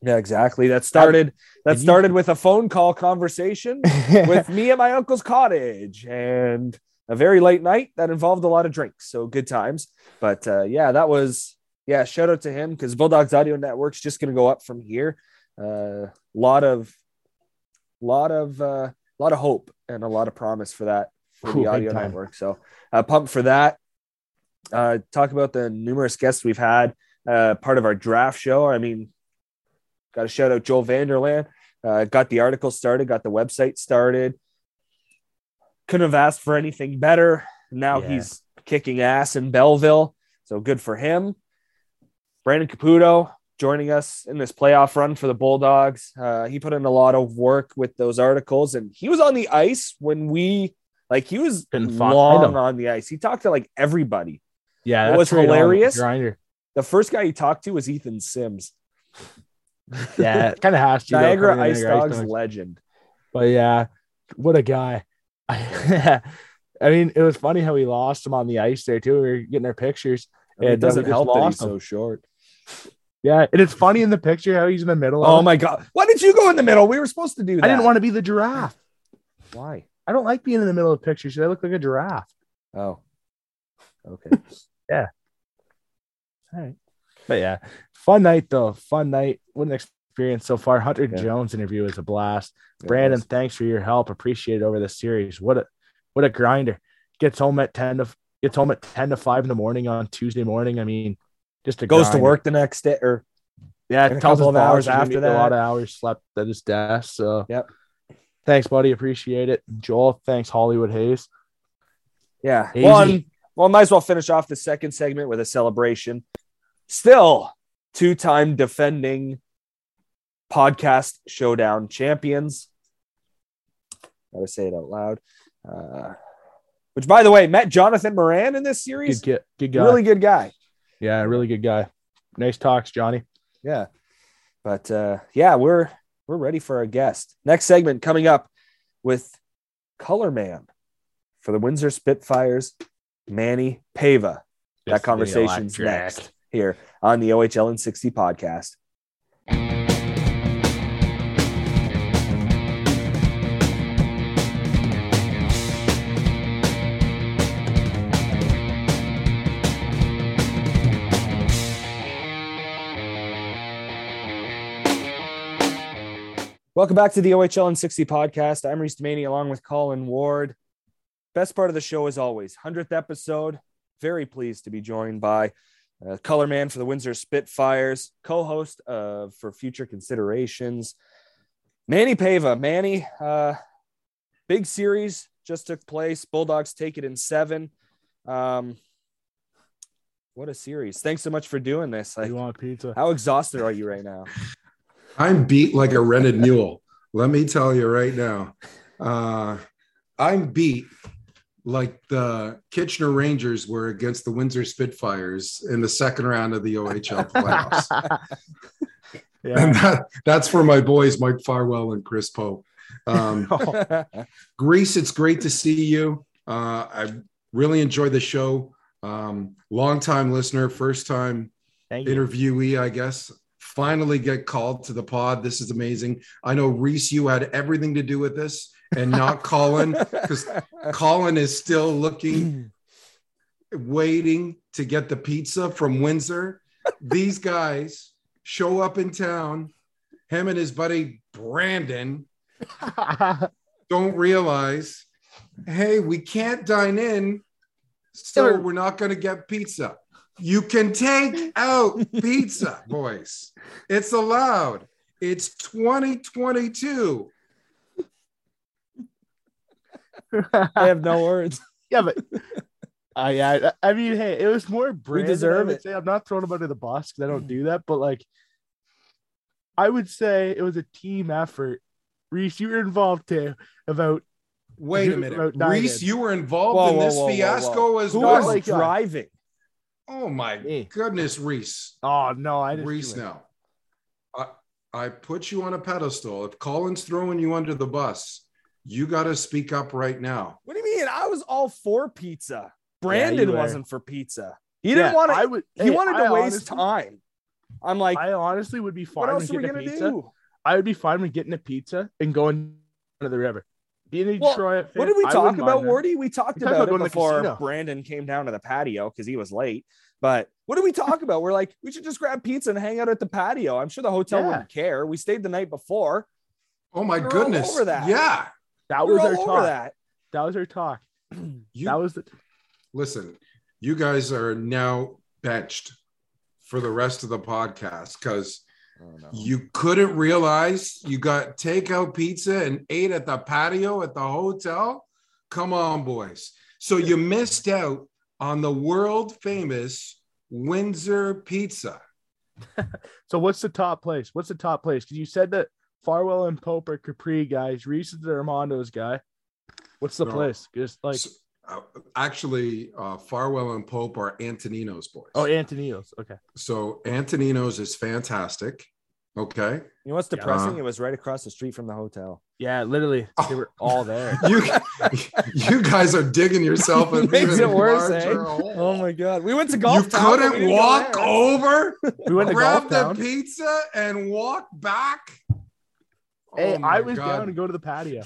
Yeah, exactly. That started that started with a phone call conversation with me at my uncle's cottage and a very late night that involved a lot of drinks. So good times. But uh, yeah, that was yeah. Shout out to him because Bulldogs Audio Network's just going to go up from here. A uh, lot of, lot of, uh, lot of hope and a lot of promise for that for Ooh, the audio network. So uh, pumped for that. Uh, talk about the numerous guests we've had. Uh, part of our draft show. I mean, got to shout out Joel Vanderland. Uh, got the article started, got the website started. Couldn't have asked for anything better. Now Yeah. he's kicking ass in Belleville. So good for him. Brandon Caputo joining us in this playoff run for the Bulldogs. Uh, he put in a lot of work with those articles, and he was on the ice when we like he was long on the ice. He talked to like everybody. Yeah, that's was hilarious? Grinder. The first guy he talked to was Ethan Sims. Yeah, kind of has to. though, Niagara in Ice Niagara Dogs legend. But yeah, what a guy. I mean, it was funny how we lost him on the ice there too. We were getting our pictures. I mean, it doesn't help that he's him. so short. Yeah, and it's funny in the picture how he's in the middle. Oh my god! Why did you go in the middle? We were supposed to do that. I didn't want to be the giraffe. Why? I don't like being in the middle of pictures. I look like a giraffe. Oh, okay. Yeah. All right. But yeah, fun night though. Fun night. What an experience so far. Hunter Yeah. Jones interview was a blast. It Brandon, thanks for your help. Appreciate it over the series. What a what a grinder. Gets home at ten to gets home at ten to five in the morning on Tuesday morning. I mean, just goes to work the next day, or Yeah, a couple of hours after that. A lot of hours slept at his desk. So Yep. Thanks, buddy. Appreciate it. Joel, thanks, Hollywood Hayes. yeah. Hazy. One. Well, might as well finish off the second segment with a celebration. Still, two-time defending podcast showdown champions. Gotta say it out loud. Uh, which, by the way, met Jonathan Moran in this series. Good, good guy. Really good guy. Yeah, really good guy. Nice talks, Johnny. Yeah. But uh yeah, we're we're ready for our guest. Next segment coming up with Color Man for the Windsor Spitfires, Manny Paiva. That conversation's next here on the OHL and 60 podcast. Welcome back to the OHL in 60 podcast. I'm Reese Demaney along with Colin Ward. Best part of the show, as always, 100th episode. Very pleased to be joined by uh, color man for the Windsor Spitfires, co-host of For Future Considerations. Manny Paiva, Manny, uh, big series just took place. Bulldogs take it in seven. Um, what a series! Thanks so much for doing this. Like, you want pizza? how exhausted are you right now? I'm beat like a rented mule. Let me tell you right now. Uh, I'm beat like the Kitchener Rangers were against the Windsor Spitfires in the second round of the OHL playoffs. And that, that's for my boys, Mike Farwell and Chris Pope. Um, Reese, it's great to see you. Uh, I really enjoyed the show. Um, long time listener, first time interviewee, I guess. Finally get called to the pod. This is amazing. I know Reese, you had everything to do with this and not Colin because Colin is still looking, waiting to get the pizza from Windsor. These guys show up in town. Him and his buddy Brandon don't realize, hey, we can't dine in, so we're not going to get pizza. You can take out pizza, boys. It's allowed. It's 2022. I have no words. yeah, but uh, yeah, I I mean, hey, it was more Brandon. deserve I would it. Say. I'm not throwing him under the bus because I don't do that, but like, I would say it was a team effort. Reese, you were involved too. About Wait a minute. Reese, you were involved Whoa, in this whoa, whoa, fiasco whoa. as Who well. was like, driving? Oh my Me. goodness, Reese. oh no, I didn't. Reese do now. I, I put you on a pedestal. If Colin's throwing you under the bus, you got to speak up right now. What do you mean? I was all for pizza. Brandon were. wasn't for pizza. He didn't Yeah, want I to. would. He hey, wanted to I waste honestly- time. I'm like, I honestly would be fine what else with are we gonna pizza. do? I would be fine with getting a pizza and going to the river. Being a Well, Detroit What did we talk about, mind. Wardy? We talked We talked about, about it the before. Brandon came down to the patio because he was late. But what did we talk about? We're like, we should just grab pizza and hang out at the patio. I'm sure the hotel Yeah. wouldn't care. We stayed the night before. Oh my We're all goodness. over that. Yeah. That We're was all our talk. that. That was our talk. You that was the listen, you guys are now benched for the rest of the podcast because Oh, you couldn't realize you got takeout pizza and ate at the patio at the hotel. Come on, boys. So you missed out on the world famous Windsor pizza. So what's the top place? What's the top place? Because you said that Farwell and Pope are Capri guys. Reese is the Armando's guy. What's the No. place? Just like So, uh, actually, uh, Farwell and Pope are Antonino's boys. oh Antonino's. Okay. So Antonino's is fantastic. Okay. You know what's depressing? Uh, it was right across the street from the hotel. Yeah, literally, they were all there. You you guys are digging yourself in Makes even it worse, eh? Oh my god, we went to golf. You town, couldn't didn't go walk over, We went to grab golf the town. pizza, and walk back. Hey, Oh I was God. down to go to the patio.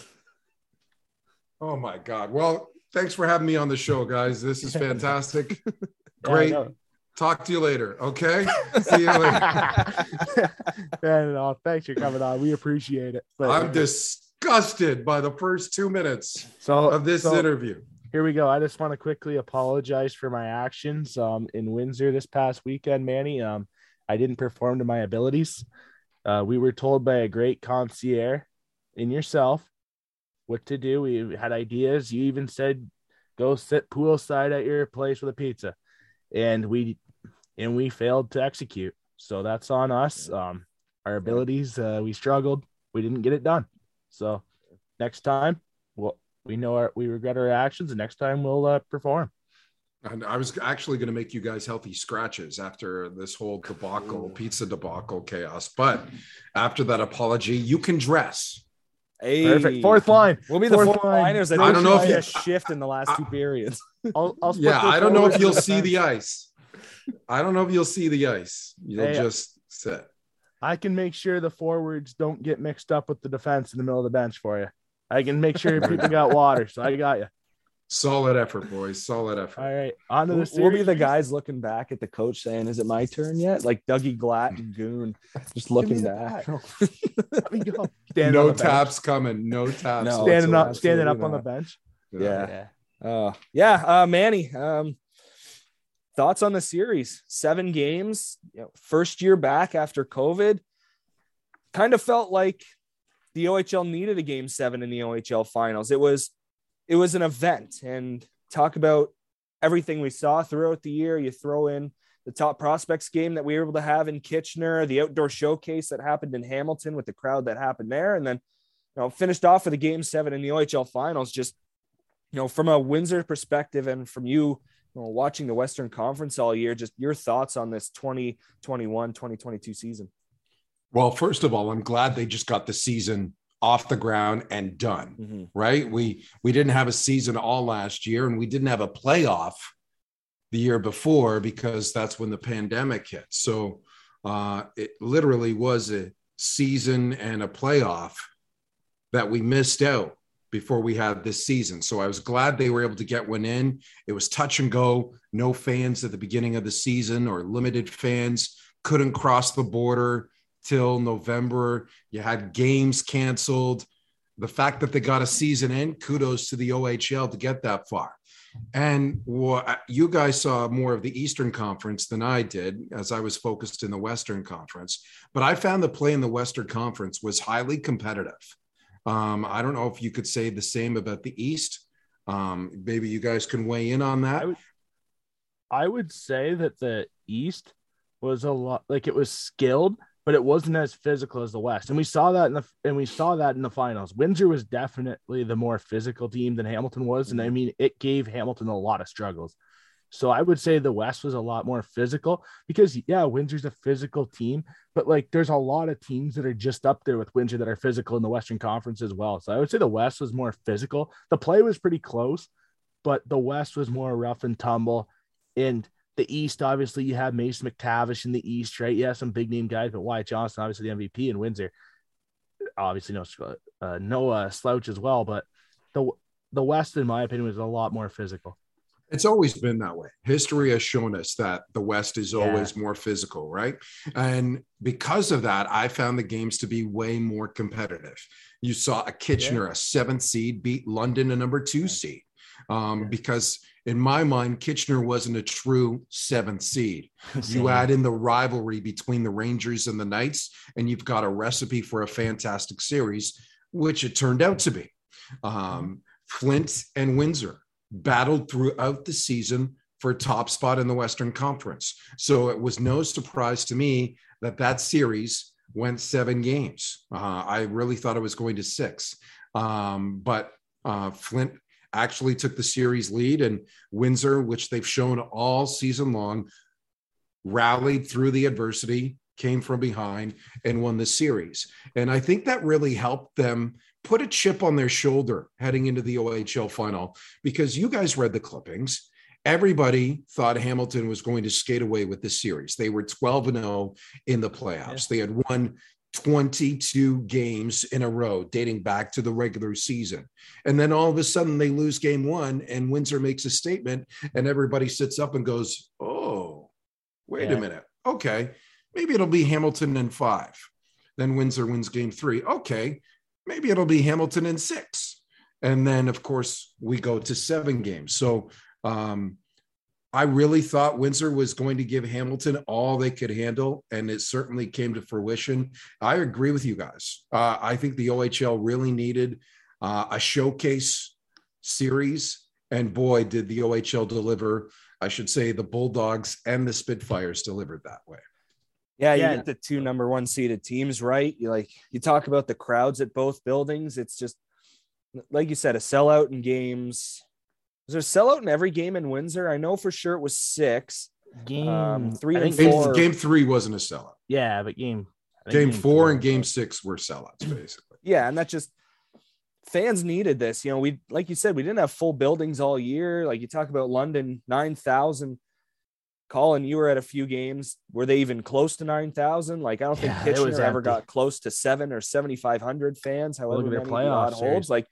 Oh my God. Well, thanks for having me on the show, guys. This is fantastic. Great. know. Talk to you later. Okay. See you later. yeah, no, thanks for coming on. We appreciate it. But I'm disgusted by the first two minutes so of this so interview. Here we go. I just want to quickly apologize for my actions um, in Windsor this past weekend, Manny. Um, I didn't perform to my abilities. Uh, we were told by a great concierge in yourself what to do. We had ideas. You even said go sit poolside at your place with a pizza, and we and we failed to execute. So that's on us. Um, our abilities, uh, we struggled. We didn't get it done. So next time, well, we know our we regret our actions, and next time we'll uh, perform. And I was actually going to make you guys healthy scratches after this whole debacle, pizza debacle chaos. But after that apology, you can dress. Hey. Perfect. Fourth line. We'll be the Fourth fourth line. liners. I, I don't know if you you- a shift in the last two periods. I'll, I'll Yeah, I don't know if you'll and see the ice. I don't know if you'll see the ice. You'll Hey, just sit. I can make sure the forwards don't get mixed up with the defense in the middle of the bench for you. I can make sure people got water, so I got you. Solid effort, boys. Solid effort. All right, on to the We'll, series. we'll be the guys looking back at the coach saying, "Is it my turn yet?" Like Dougie Glatt and Goon, just looking me the back. Let me go. Standing no on the bench. taps coming. No taps. No. Standing up, standing up on the not. bench. Yeah. Uh, yeah, uh, Manny. Um, thoughts on the series? Seven games, you know, first year back after COVID. Kind of felt like the OHL needed a game seven in the OHL finals. It was it was an event and talk about everything we saw throughout the year. You throw in the top prospects game that we were able to have in Kitchener, the outdoor showcase that happened in Hamilton with the crowd that happened there, and then you know finished off with a game seven in the OHL finals. Just you know, from a Windsor perspective and from you, you know, watching the Western Conference all year, just your thoughts on this 2021 2022 season. Well, first of all, I'm glad they just got the season off the ground and done. Mm-hmm. Right? We we didn't have a season all last year, and we didn't have a playoff the year before because that's when the pandemic hit. So uh, it literally was a season and a playoff that we missed out before we had this season. So I was glad they were able to get one in. It was touch and go, no fans at the beginning of the season or limited fans, couldn't cross the border till November. You had games canceled. The fact that they got a season in, kudos to the OHL to get that far. And you guys saw more of the Eastern Conference than I did, as I was focused in the Western Conference. But I found the play in the Western Conference was highly competitive. Um, I don't know if you could say the same about the East. Um, maybe you guys can weigh in on that. I would, I would say that the East was a lot like it was skilled, but it wasn't as physical as the West. And we saw that in the and we saw that in the finals. Windsor was definitely the more physical team than Hamilton was, and I mm-hmm. mean it gave Hamilton a lot of struggles. So I would say the West was a lot more physical because yeah, Windsor's a physical team, but like there's a lot of teams that are just up there with Windsor that are physical in the Western Conference as well. So I would say the West was more physical. The play was pretty close, but the West was more rough and tumble. And the East, obviously, you have Mason McTavish in the East, right? Yeah, some big name guys, but Wyatt Johnston, obviously the MVP in Windsor. Obviously, no uh, Noah Slouch as well, but the the West, in my opinion, was a lot more physical. It's always been that way. History has shown us that the West is always more physical, right? And because of that, I found the games to be way more competitive. You saw a Kitchener, a seventh seed, beat London, a number two seed. Um, because in my mind, Kitchener wasn't a true seventh seed. You add in the rivalry between the Rangers and the Knights, and you've got a recipe for a fantastic series, which it turned out to be. Um, Flint and Windsor battled throughout the season for top spot in the Western Conference. So it was no surprise to me that that series went seven games. Uh, I really thought it was going to six. Um, but uh, Flint actually took the series lead, and Windsor, which they've shown all season long, rallied through the adversity, came from behind, and won the series. And I think that really helped them put a chip on their shoulder heading into the OHL final because you guys read the clippings. Everybody thought Hamilton was going to skate away with the series. They were 12 and 0 in the playoffs. They had won 22 games in a row dating back to the regular season. And then all of a sudden they lose game one and Windsor makes a statement and everybody sits up and goes, Oh, wait Yeah. a minute. Okay. Maybe it'll be Hamilton in five. Then Windsor wins game three. Okay. Maybe it'll be Hamilton in six. And then, of course, we go to seven games. So um, I really thought Windsor was going to give Hamilton all they could handle, and it certainly came to fruition. I agree with you guys. Uh, I think the OHL really needed uh, a showcase series, and boy, did the OHL deliver. I should say the Bulldogs and the Spitfires delivered that way. Yeah, you Yeah. get the two number one seeded teams right. You like you talk about the crowds at both buildings. It's just like you said, a sellout in games. Was there a sellout in every game in Windsor? I know for sure it was six. Game Um, three and think four. Game, game three wasn't a sellout. Yeah, but game I think Game four and game six were sellouts, basically. Yeah, and that just fans needed this. You know, we like you said, we didn't have full buildings all year. Like you talk about London, nine thousand. Colin, you were at a few games. Were they even close to nine thousand? Like I don't think Yeah, it was Kitchener ever got close to seven or seventy five hundred fans. However, at their many the playoff odd holds. Like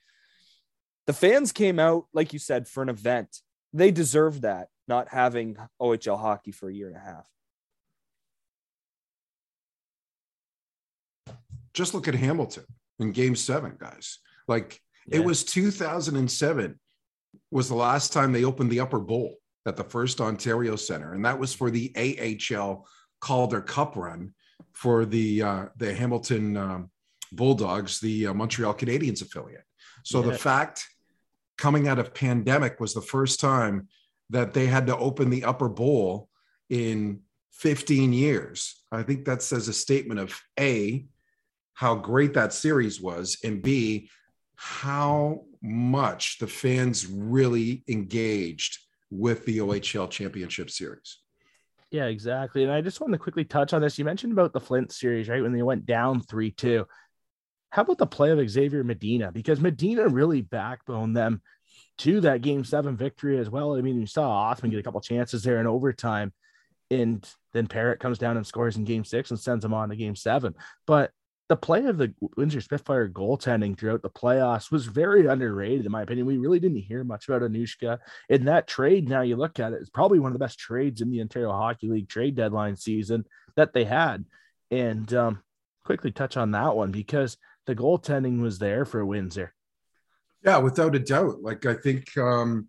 the fans came out, like you said, for an event. They deserve that. Not having OHL hockey for a year and a half. just look at Hamilton in game seven, guys. Like Yeah. it was 2007 was the last time they opened the upper bowl at the first Ontario Center, and that was for the AHL Calder Cup run for the uh, the Hamilton um, Bulldogs, the uh, Montreal Canadiens affiliate. So Yeah. the fact coming out of pandemic was the first time that they had to open the upper bowl in 15 years. I think that says a statement of A, how great that series was, and B, how much the fans really engaged with the OHL Championship Series. Yeah, exactly. And I just want to quickly touch on this. You mentioned about the Flint series, right? When they went down 3 2. How about the play of Xavier Medina? Because Medina really backboned them to that game seven victory as well. I mean, you saw Othmann get a couple chances there in overtime, and then Parrott comes down and scores in game six and sends them on to game seven. But the play of the Windsor Spitfire goaltending throughout the playoffs was very underrated, in my opinion. We really didn't hear much about Onuska. In that trade, now you look at it, it's probably one of the best trades in the Ontario Hockey League trade deadline season that they had. And um, quickly touch on that one because the goaltending was there for Windsor. Yeah, without a doubt. Like I think um,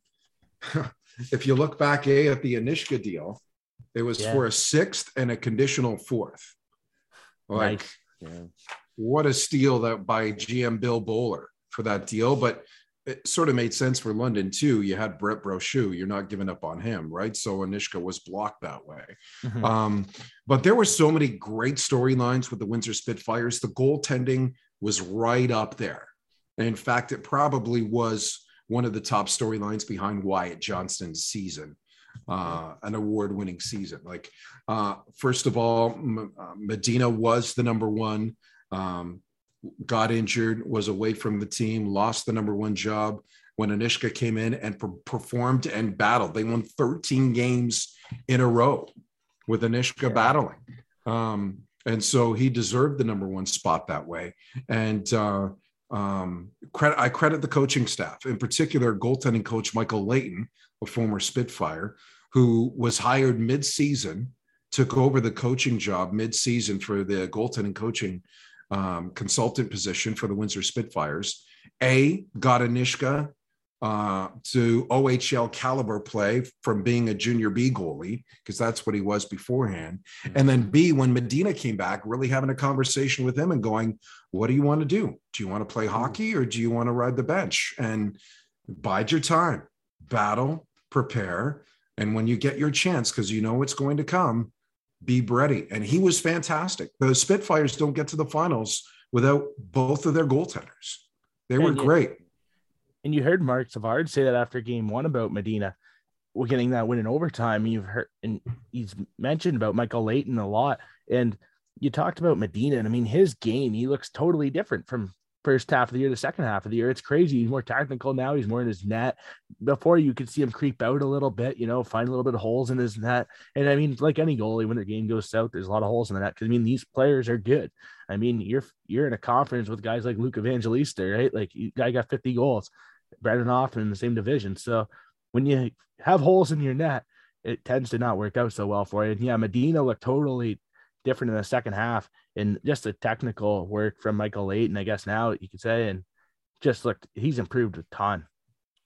if you look back a at the Onuska deal, it was Yeah. for a sixth and a conditional fourth. Like yeah what a steal that by GM Bill Bowler for that deal. But it sort of made sense for London too. You had Brett Brochu, you're not giving up on him, right? So Onuska was blocked that way. Mhm. Um, but there were so many great storylines with the Windsor Spitfires. The goaltending was right up there. And in fact, it probably was one of the top storylines behind Wyatt Johnston's season, uh, an award winning season. Like, uh, first of all, M- uh, Medina was the number one, um, got injured, was away from the team, lost the number one job when Onuska came in and per- performed and battled. They won 13 games in a row with Onuska battling. Um, and so he deserved the number one spot that way. And uh, um, credit, I credit the coaching staff, in particular, goaltending coach Michael Layton, a former Spitfire, who was hired mid-season, took over the coaching job mid-season for the goaltending coaching um, consultant position for the Windsor Spitfires. A got Anishka uh, to OHL caliber play from being a junior B goalie, because that's what he was beforehand. And then B, when Medina came back, really having a conversation with him and going, What do you want to do? Do you want to play hockey or do you want to ride the bench? And bide your time, battle, prepare. And when you get your chance, because you know it's going to come, be ready. And he was fantastic. The Spitfires don't get to the finals without both of their goaltenders. They were And great. And you heard Marc Savard say that after game one about Medina we're getting that win in overtime. You've heard, and he's mentioned about Michael Layton a lot. And you talked about Medina, and I mean, his game, he looks totally different from first half of the year to second half of the year. It's crazy. He's more technical now. He's more in his net. Before you could see him creep out a little bit, you know, find a little bit of holes in his net. And I mean, like any goalie, when their game goes south, there's a lot of holes in the net. Cause I mean, these players are good. I mean, you're you're in a conference with guys like Luke Evangelista, right? Like guy got 50 goals. Brandon Hoffman in the same division. So when you have holes in your net, it tends to not work out so well for you. And yeah, Medina looked totally different in the second half and just the technical work from Michael Layton, I guess now you could say, and just looked he's improved a ton.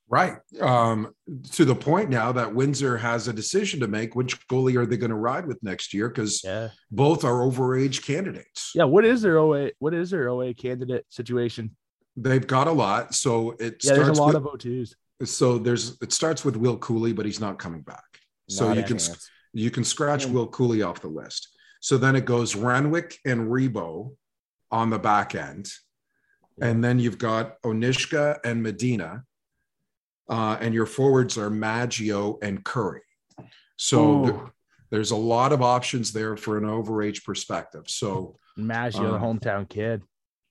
Right. Um, to the point now that Windsor has a decision to make which goalie are they going to ride with next year because yeah. both are overage candidates. Yeah, what is their OA what is their OA candidate situation? They've got a lot. So it Yeah, there's a starts lot with, of O2s. so there's it starts with Will Cuylle, but he's not coming back. So you can you can scratch Will Cuylle off the list. So then it goes Renwick and Rebo on the back end. And then you've got Onuska and Medina. Uh, and your forwards are Maggio and Curry. So th- there's a lot of options there for an overage perspective. So Maggio, the Um, hometown kid.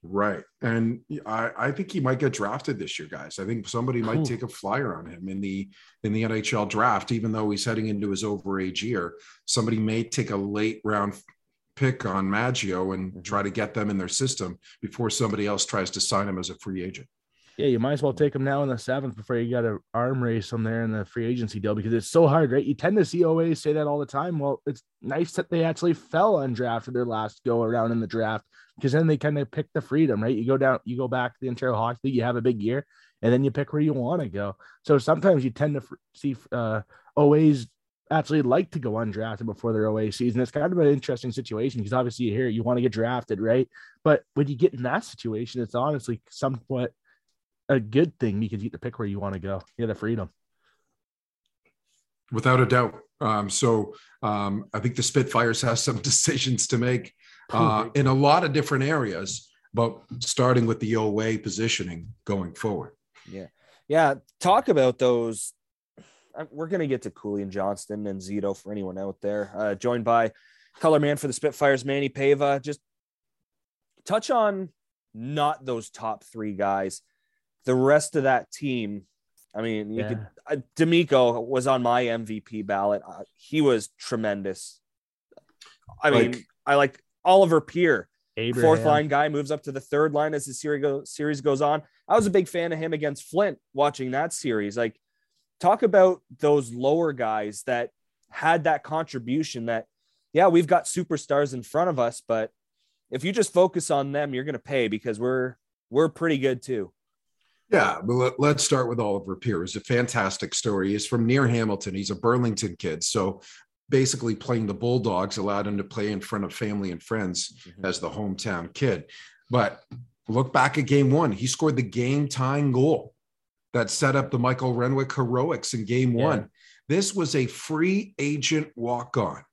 Right. And I, I think he might get drafted this year, guys. I think somebody might hmm. take a flyer on him in the in the NHL draft, even though he's heading into his overage year. Somebody may take a late round pick on Maggio and mm-hmm. try to get them in their system before somebody else tries to sign him as a free agent. Yeah, you might as well take them now in the seventh before you got to arm race them there in the free agency deal because it's so hard, right? You tend to see OAs say that all the time. Well, it's nice that they actually fell undrafted their last go around in the draft because then they kind of pick the freedom, right? You go down, you go back to the Ontario Hockey League, you have a big year, and then you pick where you want to go. So sometimes you tend to see uh, OAs actually like to go undrafted before their OA season. It's kind of an interesting situation because obviously you hear you want to get drafted, right? But when you get in that situation, it's honestly somewhat a good thing because you get to pick where you want to go. You have the freedom. Without a doubt. Um, so um, I think the Spitfires have some decisions to make uh, in a lot of different areas, but starting with the OA positioning going forward. Yeah. Yeah. Talk about those we're going to get to Cuylle and Johnston and Zito for anyone out there. Uh, joined by color man for the Spitfires, Manny Paiva. Just touch on not those top three guys. The rest of that team. I mean, you yeah. could. Uh, D'Amico was on my MVP ballot. Uh, he was tremendous. I like, mean, I like Oliver Peer. Abraham. Fourth line guy moves up to the third line as the series, go, series goes on. I was a big fan of him against Flint watching that series. Like talk about those lower guys that had that contribution that yeah we've got superstars in front of us but if you just focus on them you're going to pay because we're we're pretty good too yeah but let, us start with oliver it's a fantastic story he's from near hamilton he's a burlington kid so basically playing the bulldogs allowed him to play in front of family and friends mm-hmm. as the hometown kid but look back at game one he scored the game tying goal that set up the Michael Renwick heroics in game yeah. one. This was a free agent walk on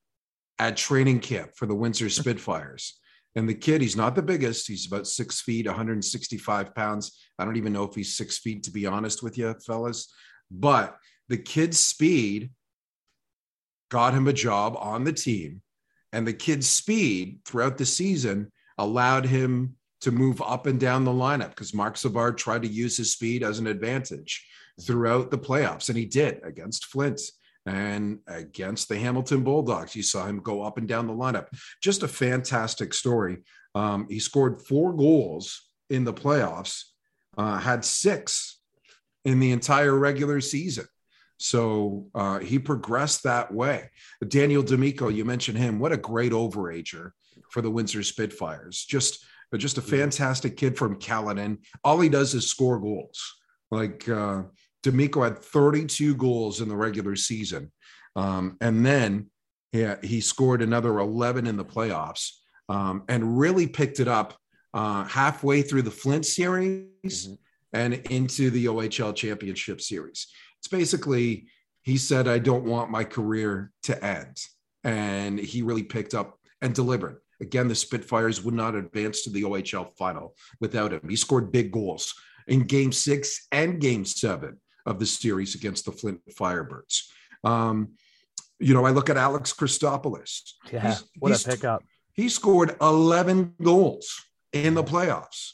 at training camp for the Windsor Spitfires. And the kid, he's not the biggest. He's about six feet, 165 pounds. I don't even know if he's six feet, to be honest with you, fellas. But the kid's speed got him a job on the team. And the kid's speed throughout the season allowed him to move up and down the lineup because Marc Savard tried to use his speed as an advantage throughout the playoffs, and he did against Flint and against the Hamilton Bulldogs. You saw him go up and down the lineup. Just a fantastic story. Um, he scored four goals in the playoffs, uh, had six in the entire regular season. So uh, he progressed that way. Daniel D'Amico, you mentioned him. What a great overager for the Windsor Spitfires. Just just a fantastic kid from Caledon. All he does is score goals. Like uh, D'Amico had 32 goals in the regular season. Um, and then yeah, he scored another 11 in the playoffs um, and really picked it up uh, halfway through the Flint series mm-hmm. and into the OHL championship series. It's basically, he said, I don't want my career to end. And he really picked up and delivered. Again, the Spitfires would not advance to the OHL final without him. He scored big goals in game six and game seven of the series against the Flint Firebirds. Um, you know, I look at Alex Christopoulos. Yeah, he's, what he's, a pickup. He scored 11 goals in the playoffs.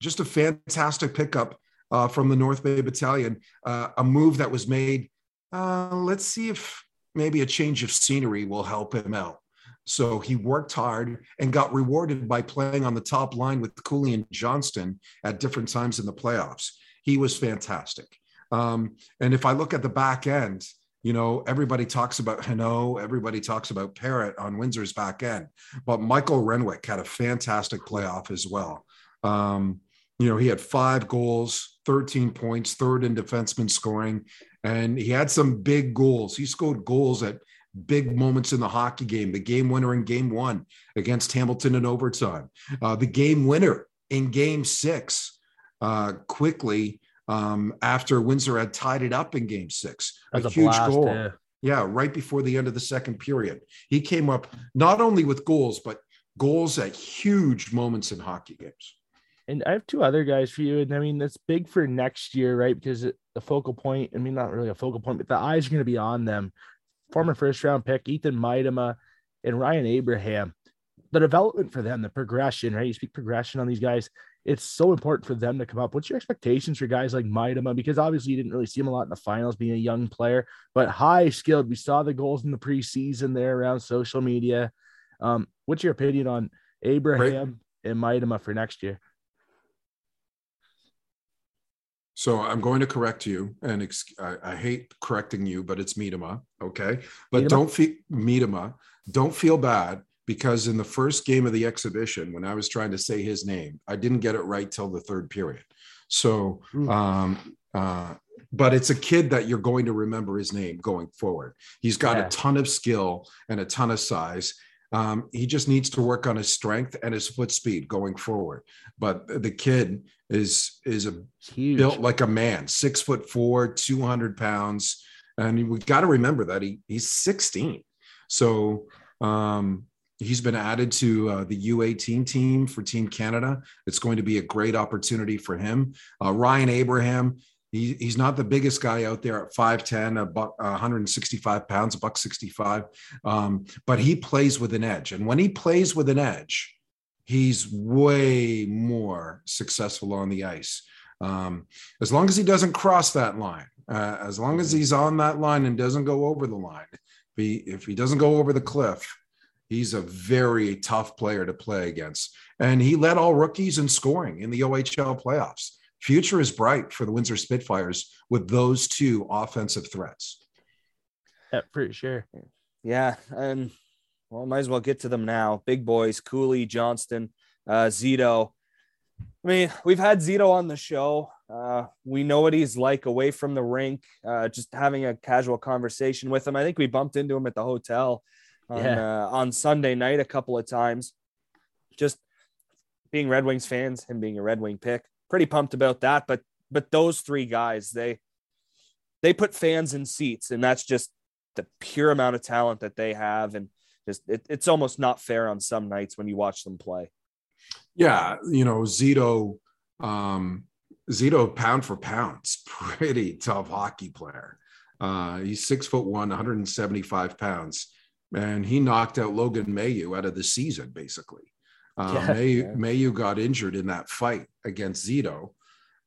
Just a fantastic pickup uh, from the North Bay Battalion. Uh, a move that was made. Uh, let's see if maybe a change of scenery will help him out. So he worked hard and got rewarded by playing on the top line with Cuylle and Johnston at different times in the playoffs. He was fantastic. Um, and if I look at the back end, you know, everybody talks about Henault, everybody talks about Parrott on Windsor's back end, but Michael Renwick had a fantastic playoff as well. Um, you know, he had five goals, 13 points, third in defenseman scoring, and he had some big goals. He scored goals at big moments in the hockey game, the game winner in game one against Hamilton in overtime, uh, the game winner in game six, uh, quickly um, after Windsor had tied it up in game six. A, a, huge blast, goal. Yeah. yeah, right before the end of the second period. He came up not only with goals, but goals at huge moments in hockey games. And I have two other guys for you. And I mean, that's big for next year, right? Because the focal point, I mean, not really a focal point, but the eyes are going to be on them former first round pick, Ethan Maidema and Ryan Abraham. The development for them, the progression, right? You speak progression on these guys. It's so important for them to come up. What's your expectations for guys like Maidema? Because obviously you didn't really see him a lot in the finals being a young player, but high skilled. We saw the goals in the preseason there around social media. Um, what's your opinion on Abraham right. and Maidema for next year? So I'm going to correct you, and ex- I, I hate correcting you, but it's Miedema, okay? But Miedema? don't feel Miedema, don't feel bad because in the first game of the exhibition, when I was trying to say his name, I didn't get it right till the third period. So, um, uh, but it's a kid that you're going to remember his name going forward. He's got Yeah. a ton of skill and a ton of size. Um, he just needs to work on his strength and his foot speed going forward. But the kid is is a Huge. built like a man, six foot four, 200 pounds. And we got to remember that he he's 16. So um, he's been added to uh, the U18 team for Team Canada. It's going to be a great opportunity for him. Uh, Ryan Abraham, he, he's not the biggest guy out there at 5'10, a buck, 165 pounds, a buck 65. Um, but he plays with an edge. And when he plays with an edge, he's way more successful on the ice. Um, as long as he doesn't cross that line, uh, as long as he's on that line and doesn't go over the line, if he, if he doesn't go over the cliff, he's a very tough player to play against. And he led all rookies in scoring in the OHL playoffs. Future is bright for the Windsor Spitfires with those two offensive threats. Yeah, for sure. Yeah, and well, might as well get to them now. Big boys, Cuylle, Johnston, uh, Zito. I mean, we've had Zito on the show. Uh, we know what he's like away from the rink. Uh, just having a casual conversation with him. I think we bumped into him at the hotel on Yeah. uh, on Sunday night a couple of times. Just being Red Wings fans, him being a Red Wing pick, pretty pumped about that. But but those three guys, they they put fans in seats, and that's just the pure amount of talent that they have, and just it, it's almost not fair on some nights when you watch them play. Yeah, you know, Zito, um, Zito pound for pound's pretty tough hockey player. Uh, he's six foot one, 175 pounds, and he knocked out Logan Mailloux out of the season, basically. Uh, Yeah. Mailloux, Mailloux got injured in that fight against Zito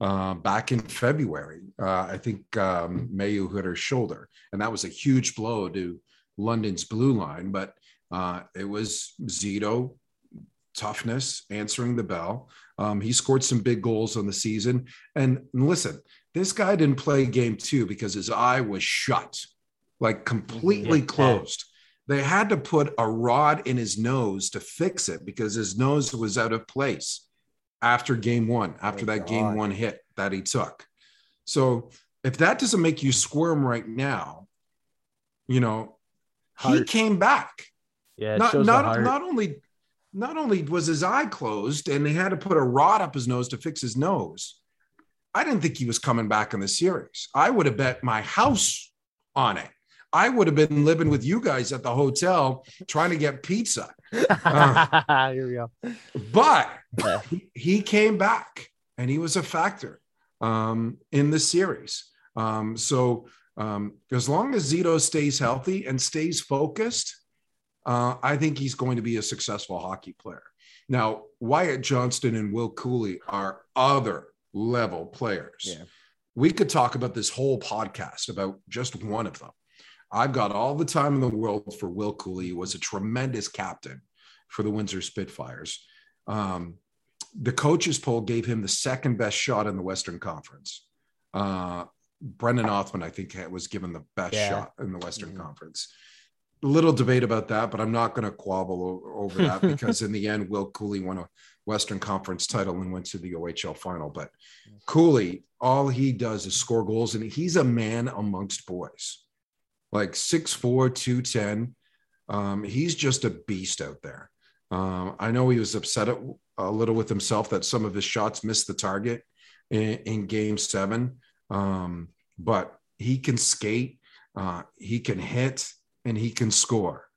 uh, back in February. Uh, I think um, Mailloux hit her shoulder, and that was a huge blow to London's blue line. But uh, it was Zito toughness, answering the bell. Um, he scored some big goals on the season. And listen, this guy didn't play game two because his eye was shut, like completely Yeah. closed. They had to put a rod in his nose to fix it because his nose was out of place after game one, after Oh, that game one hit that he took. So if that doesn't make you squirm right now, you know, he came back Yeah, it not not not only not only was his eye closed and they had to put a rod up his nose to fix his nose. I didn't think he was coming back in the series. I would have bet my house on it. I would have been living with you guys at the hotel trying to get pizza. Uh, Here we go. but he, he came back and he was a factor um, in the series. Um, so um, as long as Zito stays healthy and stays focused, uh, I think he's going to be a successful hockey player. Now, Wyatt Johnston and Will Cuylle are other level players. Yeah. We could talk about this whole podcast about just one of them. I've got all the time in the world for Will Cuylle. He was a tremendous captain for the Windsor Spitfires. Um, the coaches poll gave him the second best shot in the Western Conference. Uh, Brennan Othmann, I think, was given the best Yeah. shot in the Western Conference. A little debate about that, but I'm not going to quabble over that because in the end, Will Cuylle won a Western Conference title and went to the OHL final. But Cuylle, all he does is score goals, and he's a man amongst boys, like 6'4, 210. Um, he's just a beast out there. Um, I know he was upset a, little with himself that some of his shots missed the target in, in game seven, um, but he can skate, uh, he can hit, and he can score.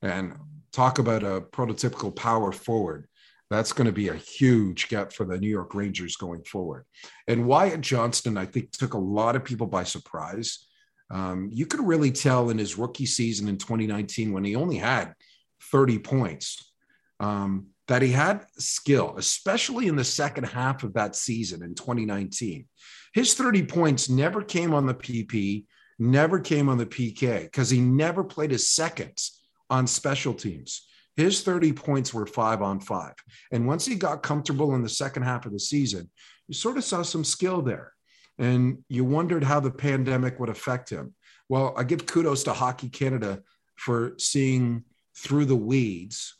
And talk about a prototypical power forward. That's going to be a huge gap for the New York Rangers going forward. And Wyatt Johnston, I think, took a lot of people by surprise. Um, you could really tell in his rookie season in 2019 when he only had 30 points um, that he had skill, especially in the second half of that season in 2019. His 30 points never came on the PP, never came on the PK because he never played his seconds on special teams. His 30 points were five on five. And once he got comfortable in the second half of the season, you sort of saw some skill there. And you wondered how the pandemic would affect him. Well, I give kudos to Hockey Canada for seeing through the weeds,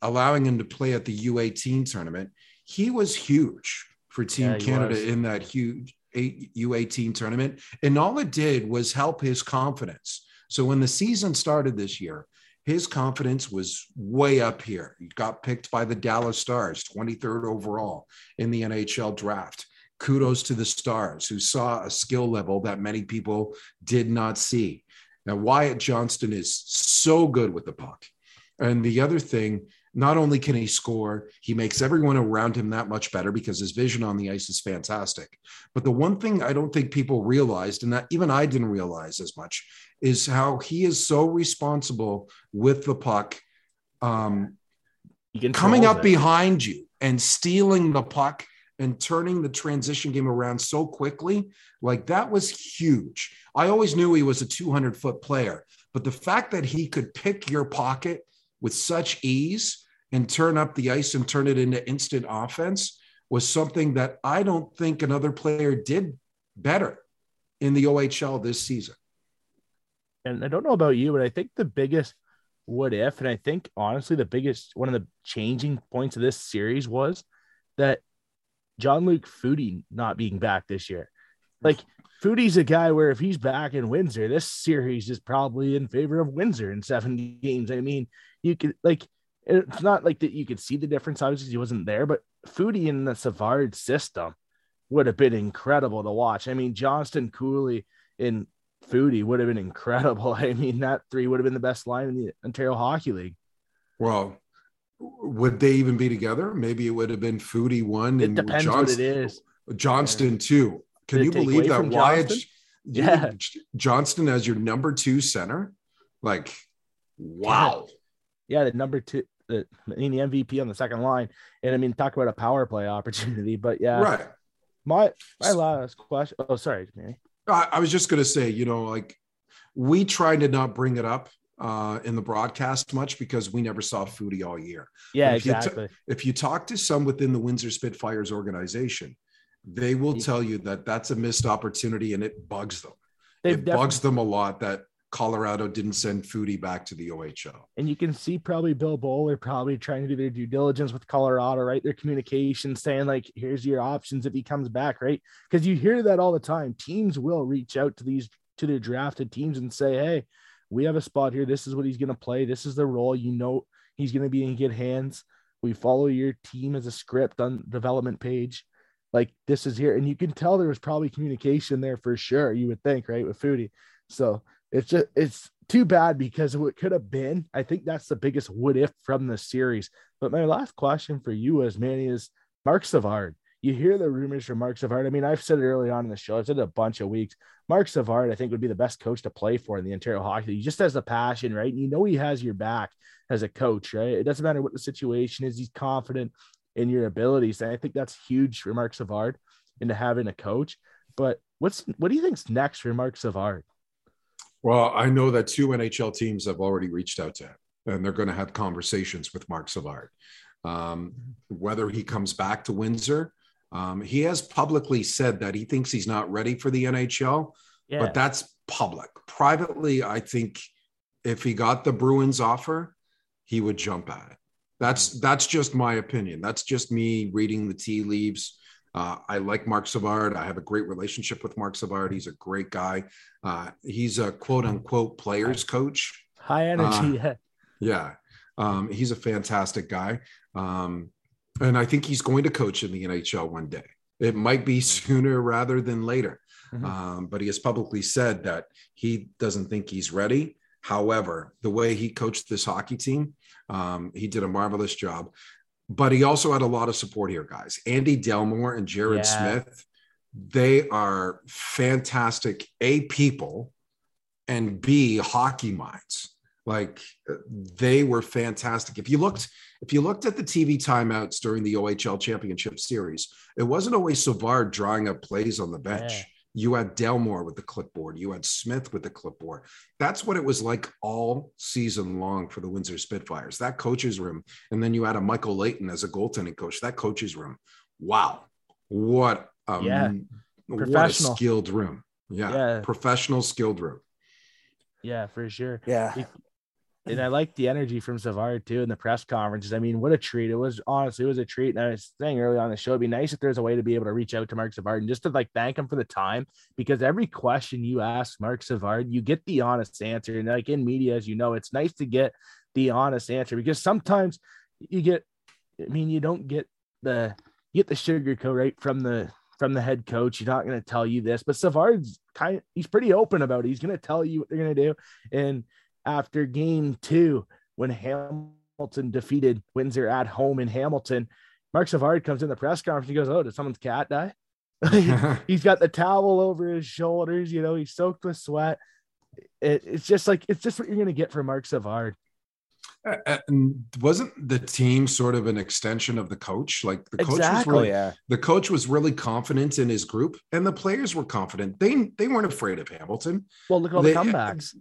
allowing him to play at the U18 tournament. He was huge for Team Yeah, Canada was. in that huge U18 tournament. And all it did was help his confidence. So when the season started this year, his confidence was way up here. He got picked by the Dallas Stars, 23rd overall in the NHL draft. Kudos to the Stars, who saw a skill level that many people did not see. Now, Wyatt Johnston is so good with the puck. And the other thing, not only can he score, he makes everyone around him that much better because his vision on the ice is fantastic. But the one thing I don't think people realized, and that even I didn't realize as much, is how he is so responsible with the puck, um, coming up it. behind you and stealing the puck and turning the transition game around so quickly. Like that was huge. I always knew he was a 200 foot player, but the fact that he could pick your pocket with such ease and turn up the ice and turn it into instant offense was something that I don't think another player did better in the OHL this season. and I don't know about you, but I think the biggest what if, and I think honestly, the biggest one of the changing points of this series was that Jean-Luc Foudy not being back this year. Like Foudy's a guy where if he's back in Windsor, this series is probably in favor of Windsor in seven games. I mean, you could like it's not like that you could see the difference, obviously he wasn't there, but Foudy in the Savard system would have been incredible to watch. I mean, Johnston Cuylle in Foudy would have been incredible. I mean, that three would have been the best line in the Ontario Hockey League. Well, would they even be together? Maybe it would have been Foudy one It and depends what it is. Johnston two. Can Did you believe that Wyatt Johnston? Yeah. Johnston as your number two center? Like, wow. Yeah, the number two, the I mean, the MVP on the second line, and I mean, talk about a power play opportunity. But yeah, Right. My my last question. Oh, sorry, Manny. I, I was just going to say, you know, like we tried to not bring it up uh, in the broadcast much because we never saw Foudy all year. Yeah, if you ta- exactly. if you talk to some within the Windsor Spitfires organization, they will tell you that that's a missed opportunity and it bugs them. They've it bugs them a lot that Colorado didn't send Foudy back to the OHL. And you can see probably Bill Bowler probably trying to do their due diligence with Colorado, right? Their communication saying, like, here's your options if he comes back, right? Because you hear that all the time. Teams will reach out to these to their drafted teams and say, Hey, we have a spot here. This is what he's gonna play. This is the role. You know he's gonna be in good hands. We follow your team as a script on development page. Like this is here. And you can tell there was probably communication there for sure, you would think, right? With Foudy. So it's just it's too bad because what could have been. I think that's the biggest what if from the series. But my last question for you as Manny is Marc Savard. You hear the rumors from Marc Savard. I mean, I've said it early on in the show. I've said it a bunch of weeks. Marc Savard, I think, would be the best coach to play for in the Ontario Hockey League. He just has the passion, right? And you know he has your back as a coach, right? It doesn't matter what the situation is. He's confident in your abilities. And I think that's huge for Marc Savard into having a coach. But what's what do you think's next for Marc Savard? Well, I know that two NHL teams have already reached out to him, and they're going to have conversations with Marc Savard. Um, whether he comes back to Windsor, um, he has publicly said that he thinks he's not ready for the NHL, Yeah. but that's public. Privately, I think if he got the Bruins offer, he would jump at it. That's that's just my opinion. That's just me reading the tea leaves. Uh, I like Marc Savard. I have a great relationship with Marc Savard. He's a great guy. Uh, he's a quote unquote players coach. High energy. Uh, yeah. Um, he's a fantastic guy. Um, and I think he's going to coach in the NHL one day. It might be sooner rather than later. Mhm. Um, but he has publicly said that he doesn't think he's ready. However, the way he coached this hockey team, um, he did a marvelous job. But he also had a lot of support here, guys. Andy Delmore and Jared Yeah. Smith, they are fantastic A people and B hockey minds. Like uh, they were fantastic. If you looked, if you looked at the TV timeouts during the OHL Championship Series, it wasn't always Savard drawing up plays on the bench. Yeah. You had Delmore with the clipboard. You had Smith with the clipboard. That's what it was like all season long for the Windsor Spitfires. That coach's room, and then you had a Michael Layton as a goaltending coach. That coach's room. Wow, what a Yeah. what a Professional. skilled room. Yeah, Yeah. professional skilled room. Yeah, for sure. Yeah. And I like the energy from Savard too in the press conferences. I mean, what a treat. It was honestly, it was a treat. And I was saying early on the show, it'd be nice if there's a way to be able to reach out to Marc Savard and just to like thank him for the time because every question you ask Marc Savard, you get the honest answer. And like in media, as you know, it's nice to get the honest answer because sometimes you get, I mean, you don't get the you get the sugar coat right from the from the head coach. He's not going to tell you this, but Savard's kind of he's pretty open about it. He's going to tell you what they're going to do. And after game two, when Hamilton defeated Windsor at home in Hamilton, Marc Savard comes in the press conference. He goes, "Oh, did someone's cat die?" he's got the towel over his shoulders. You know, he's soaked with sweat. It, it's just like it's just what you're going to get from Marc Savard. Uh, And wasn't the team sort of an extension of the coach? Like the coach was really, yeah. the coach was really confident in his group, and the players were confident. They they weren't afraid of Hamilton. Well, look at all They- the comebacks.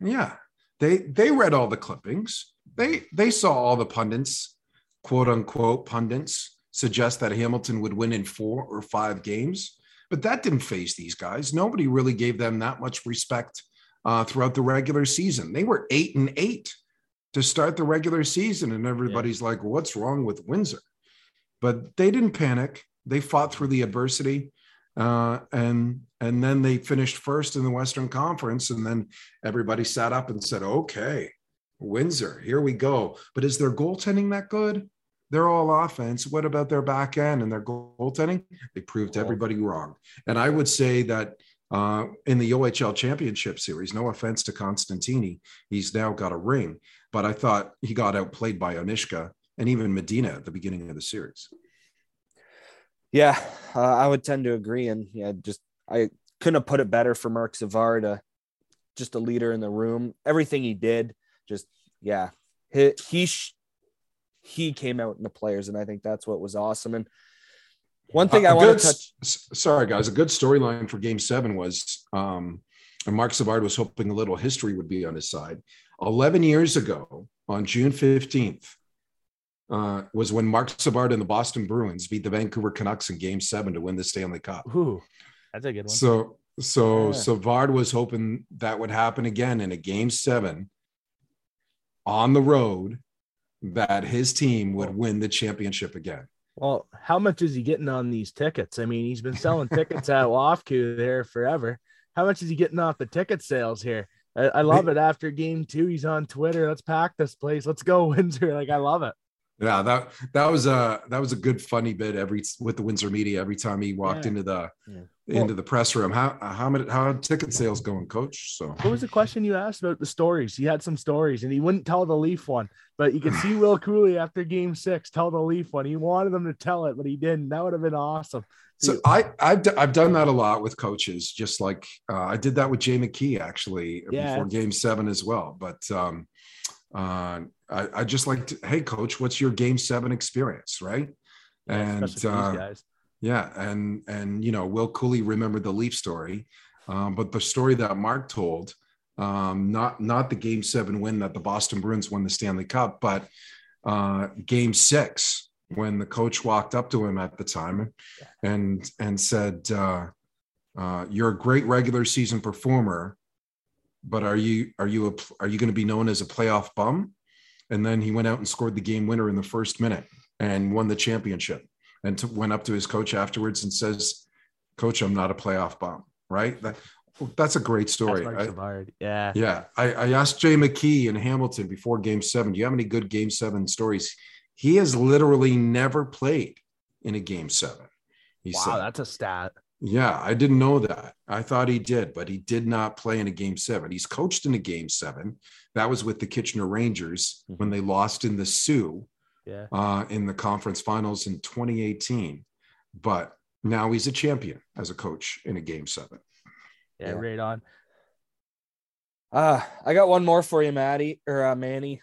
Yeah, they they read all the clippings. They they saw all the pundits, quote unquote pundits, suggest that Hamilton would win in four or five games, but that didn't phase these guys. Nobody really gave them that much respect uh, throughout the regular season. They were eight and eight to start the regular season, and everybody's like, "What's wrong with Windsor?" But they didn't panic. They fought through the adversity. Uh, and and then they finished first in the Western Conference, and then everybody sat up and said, "Okay, Windsor, here we go." But is their goaltending that good? They're all offense. What about their back end and their goaltending? They proved everybody wrong. And I would say that uh, in the OHL Championship Series, no offense to Costantini, he's now got a ring, but I thought he got outplayed by Onuska and even Medina at the beginning of the series. Yeah, uh, I would tend to agree. And yeah, just I couldn't have put it better for Marc Savard, uh, just a leader in the room. Everything he did, just yeah, he he, sh- he came out in the players, and I think that's what was awesome. And one thing I want to touch. Sorry, guys. A good storyline for Game Seven was, um, and Marc Savard was hoping a little history would be on his side. Eleven years ago, on June fifteenth, uh, was when Marc Savard and the Boston Bruins beat the Vancouver Canucks in Game Seven to win the Stanley Cup. Ooh, that's a good one. So, so Yeah. Savard was hoping that would happen again in a Game Seven on the road, that his team would win the championship again. Well, how much is he getting on these tickets? I mean, he's been selling tickets at Lofku there forever. How much is he getting off the ticket sales here? I, I love it. After game two, he's on Twitter. Let's pack this place. Let's go Windsor. Like I love it. Yeah, that that was a that was a good funny bit every with the Windsor media every time he walked Yeah. into the Yeah. Into the press room. How how many how are ticket sales going, Coach? So What was the question you asked about the stories? He had some stories and he wouldn't tell the Leaf one, but you could see Will Cuylle after game six tell the Leaf one. He wanted them to tell it, but he didn't. That would have been awesome. so I I've d- I've done that a lot with coaches. Just like uh, I did that with Jay McKee actually Yeah. before Game Seven as well. But um, uh, I I just like to, hey, Coach, what's your Game Seven experience, right? and uh, guys. Yeah, and and you know, Will Cuylle remembered the Leaf story, um, but the story that Marc told, um, not not the Game Seven win that the Boston Bruins won the Stanley Cup, but uh, Game Six when the coach walked up to him at the time and and said, uh, uh, "You're a great regular season performer, but are you are you a, are you going to be known as a playoff bum?" And then he went out and scored the game winner in the first minute and won the championship and to, went up to his coach afterwards and says, "Coach, I'm not a playoff bomb." Right? That, that's a great story. I- Yeah. yeah, I, I asked Jay McKee in Hamilton before Game Seven, "Do you have any good Game Seven stories?" He has literally never played in a Game Seven. He Wow, said, that's a stat. "Yeah, I didn't know that. I thought he did, but he did not play in a Game Seven. He's coached in a Game Seven. That was with the Kitchener Rangers mm-hmm. when they lost in the Sioux Yeah. uh, in the conference finals in 2018. But now he's a champion as a coach in a game seven. Yeah, right on. Uh, I got one more for you, Maddie or uh, Manny.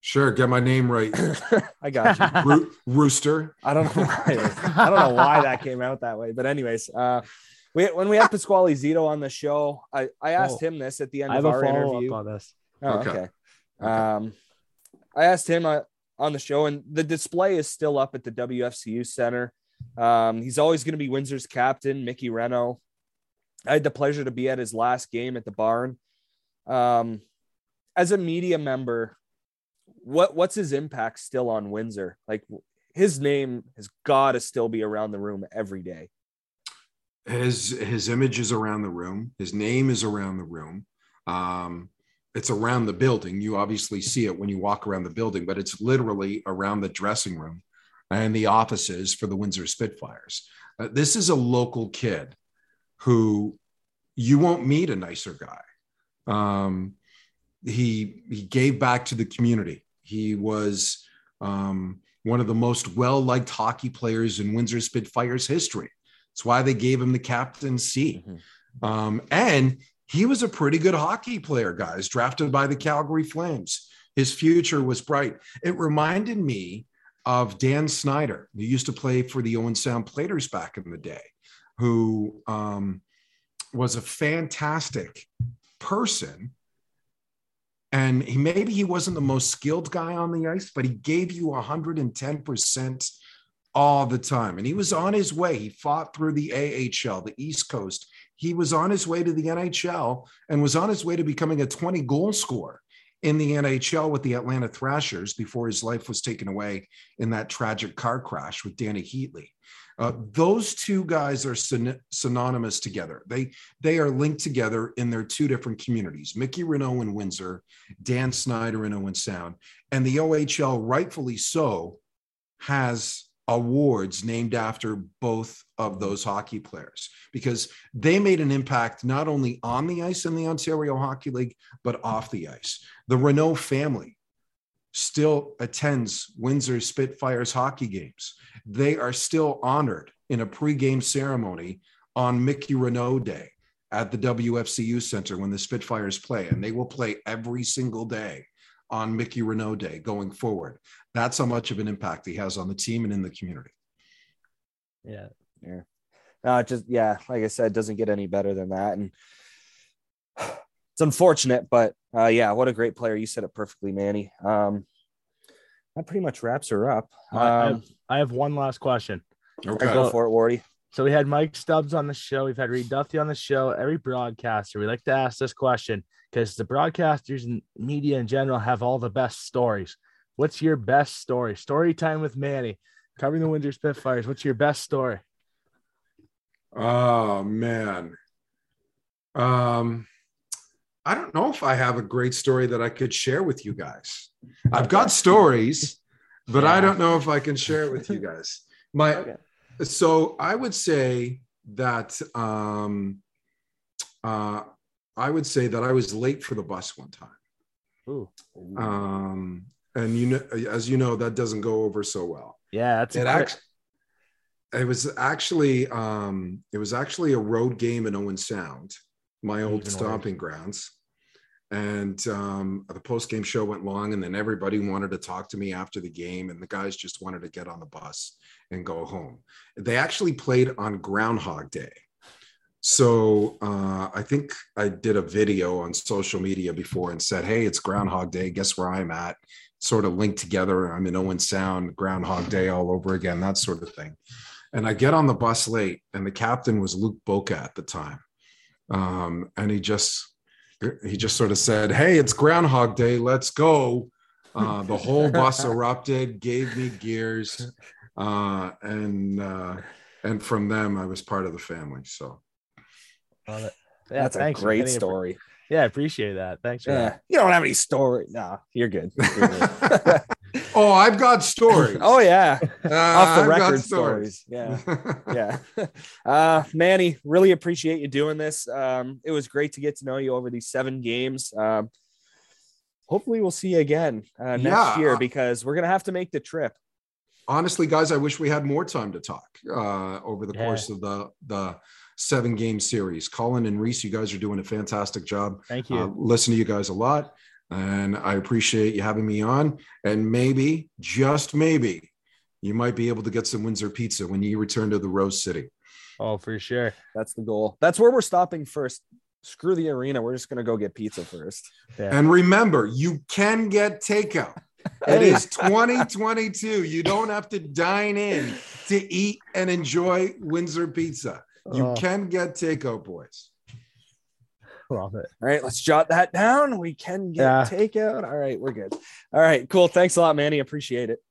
Sure, get my name right. I got you. Roo- Rooster. I don't know why. I don't know why that came out that way, but anyways, uh, we when we had Pasquale Zito on the show, I I asked Oh. him this at the end I of have a our follow-up interview. on this. Oh, Okay. okay. Um, I asked him uh, on the show, and the display is still up at the WFCU Center. Um, he's always going to be Windsor's captain, Mickey Renaud. I had the pleasure to be at his last game at the barn. Um, as a media member, what what's his impact still on Windsor? Like his name has got to still be around the room every day. His his image is around the room. His name is around the room. Um, it's around the building. You obviously see it when you walk around the building, but it's literally around the dressing room and the offices for the Windsor Spitfires. Uh, this is a local kid who you won't meet a nicer guy. Um, he he gave back to the community. He was um, one of the most well liked hockey players in Windsor Spitfires history. That's why they gave him the captaincy. Mm-hmm. Um, and he was a pretty good hockey player, guys, drafted by the Calgary Flames. His future was bright. It reminded me of Dan Snyder, who used to play for the Owen Sound Platers back in the day, who um, was a fantastic person. And he maybe he wasn't the most skilled guy on the ice, but he gave you 110% all the time. And he was on his way. He fought through the AHL, the East Coast. He was on his way to the NHL and was on his way to becoming a 20 goal scorer in the NHL with the Atlanta Thrashers before his life was taken away in that tragic car crash with Dany Heatley. Uh, those two guys are syn- synonymous together. They they are linked together in their two different communities: Mickey Renaud in Windsor, Dan Snyder in Owen Sound, and the OHL, rightfully so, has awards named after both of those hockey players because they made an impact not only on the ice in the Ontario Hockey League, but off the ice. The Renaud family still attends Windsor Spitfires hockey games. They are still honored in a pregame ceremony on Mickey Renaud Day at the WFCU Center when the Spitfires play, and they will play every single day on Mickey Renaud Day going forward. That's how much of an impact he has on the team and in the community. Yeah. Yeah. No, just yeah, like I said, doesn't get any better than that. And it's unfortunate, but uh, yeah, what a great player. You said it perfectly, Manny. Um, that pretty much wraps her up. Um, I, have, I have one last question. Okay. Go for it, Wardy. So we had Mike Stubbs on the show. We've had Reed Duffy on the show. Every broadcaster, we like to ask this question because the broadcasters and media in general have all the best stories. What's your best story? Story time with Manny, covering the Windsor Spitfires. What's your best story? Oh man, um, I don't know if I have a great story that I could share with you guys. I've got stories, but. I don't know if I can share it with you guys. My okay. So I would say that um, uh, I would say that I was late for the bus one time. Ooh. Um, and you know, as you know, that doesn't go over so well. Yeah, that's it. Actually, it was actually um, it was actually a road game in Owen Sound, my old Even stomping grounds. And um, the post game show went long, and then everybody wanted to talk to me after the game, and the guys just wanted to get on the bus and go home. They actually played on Groundhog Day. So uh, I think I did a video on social media before and said, "Hey, it's Groundhog Day. Guess where I'm at?" Sort of linked together. I'm in Owen Sound, Groundhog Day all over again, that sort of thing. And I get on the bus late, and the captain was Luke Boka at the time, um, and he just he just sort of said, "Hey, it's Groundhog Day. Let's go." Uh, the whole bus erupted, gave me gears, uh, and uh, and from them, I was part of the family. So Love it. Yeah, That's a great story. Yeah, I appreciate that. Thanks for yeah. that. You don't have any story. No, you're good. You're good. oh, I've got stories. oh yeah, uh, off the I've record stories. stories. Yeah, yeah. Uh, Manny, really appreciate you doing this. Um, it was great to get to know you over these seven games. Um, hopefully, we'll see you again uh, next yeah. year because we're gonna have to make the trip. Honestly, guys, I wish we had more time to talk uh, over the yeah. course of the the seven game series. Colin and Reese, you guys are doing a fantastic job. Thank you. Uh, listen to you guys a lot. And I appreciate you having me on. And maybe, just maybe, you might be able to get some Windsor pizza when you return to the Rose City. Oh, for sure. That's the goal. That's where we're stopping first. Screw the arena. We're just going to go get pizza first. Yeah. And remember, you can get takeout. It is 2022. You don't have to dine in to eat and enjoy Windsor pizza. You Oh. can get takeout, boys. Love it. All right, let's jot that down. We can get Yeah. takeout. All right, we're good. All right, cool. Thanks a lot, Manny. Appreciate it.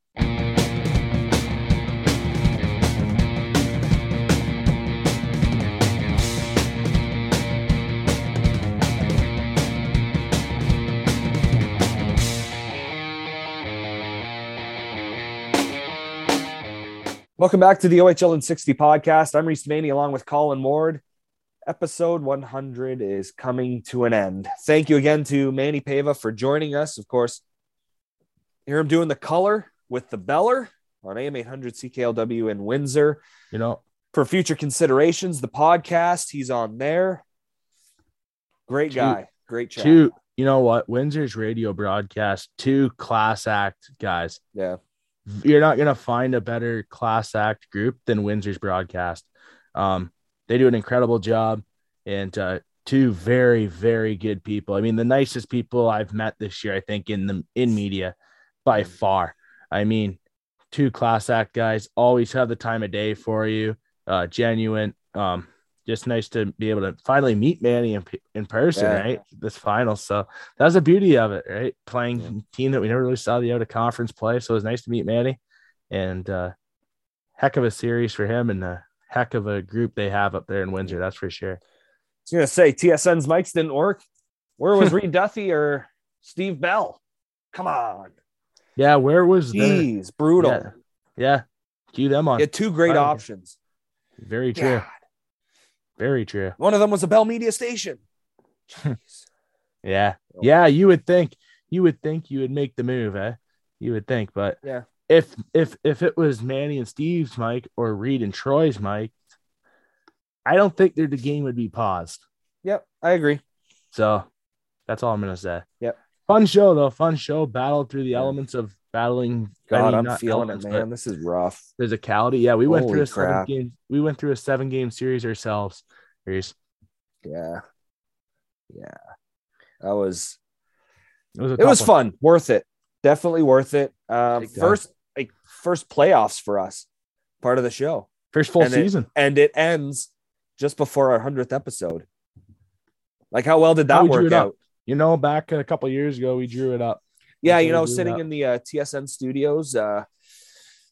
Welcome back to the OHL in 60 podcast. I'm Reese Maney along with Colin Ward. Episode 100 is coming to an end. Thank you again to Manny Paiva for joining us. Of course, hear him doing the color with the Beller on AM 800 CKLW in Windsor. You know, For future considerations, the podcast, he's on there. Great Two- guy. Great chat. two, you know what? Windsor's radio broadcast, two class act guys. Yeah. You're not gonna find a better class act group than Windsor's broadcast. Um, they do an incredible job, and uh, two very, very good people. I mean, the nicest people I've met this year, I think, in the in media by far. I mean, two class act guys always have the time of day for you. Uh, genuine. Um, just nice to be able to finally meet Manny in, in person, Yeah. right? This final. So that's the beauty of it, right? Playing a team that we never really saw the out of conference play. So it was nice to meet Manny and uh heck of a series for him and a heck of a group they have up there in Windsor, that's for sure. I was going to say TSN's mics didn't work. Where was Reed Duffy or Steve Bell? Come on. Yeah, where was the brutal. Yeah, yeah. Cue them on. Had two great Finally. options. Very true. God. Very true. One of them was a Bell Media station. Yeah. Yeah, you would think you would think you would make the move, eh? You would think, but Yeah. if if if it was Manny and Steve's mic or Reed and Troy's mic, I don't think that the game would be paused. Yep, I agree. So that's all I'm gonna say. Yep. Fun show though, fun show. Battled through the elements of battling. I God, mean, I'm not feeling it, man. This is rough. Physicality. Yeah, we went through a seven game. We went through a seven game series ourselves. Reese. Yeah. Yeah. That was It was. It was one. fun. Worth it. Definitely worth it. Um, first like first playoffs for us, part of the show. First full And it- season. and it ends just before our hundredth episode. Like how well did that work it up. out? You know, back a couple years ago, we drew it up. Yeah, you know, we drew it sitting up. in the uh, TSN studios. Uh,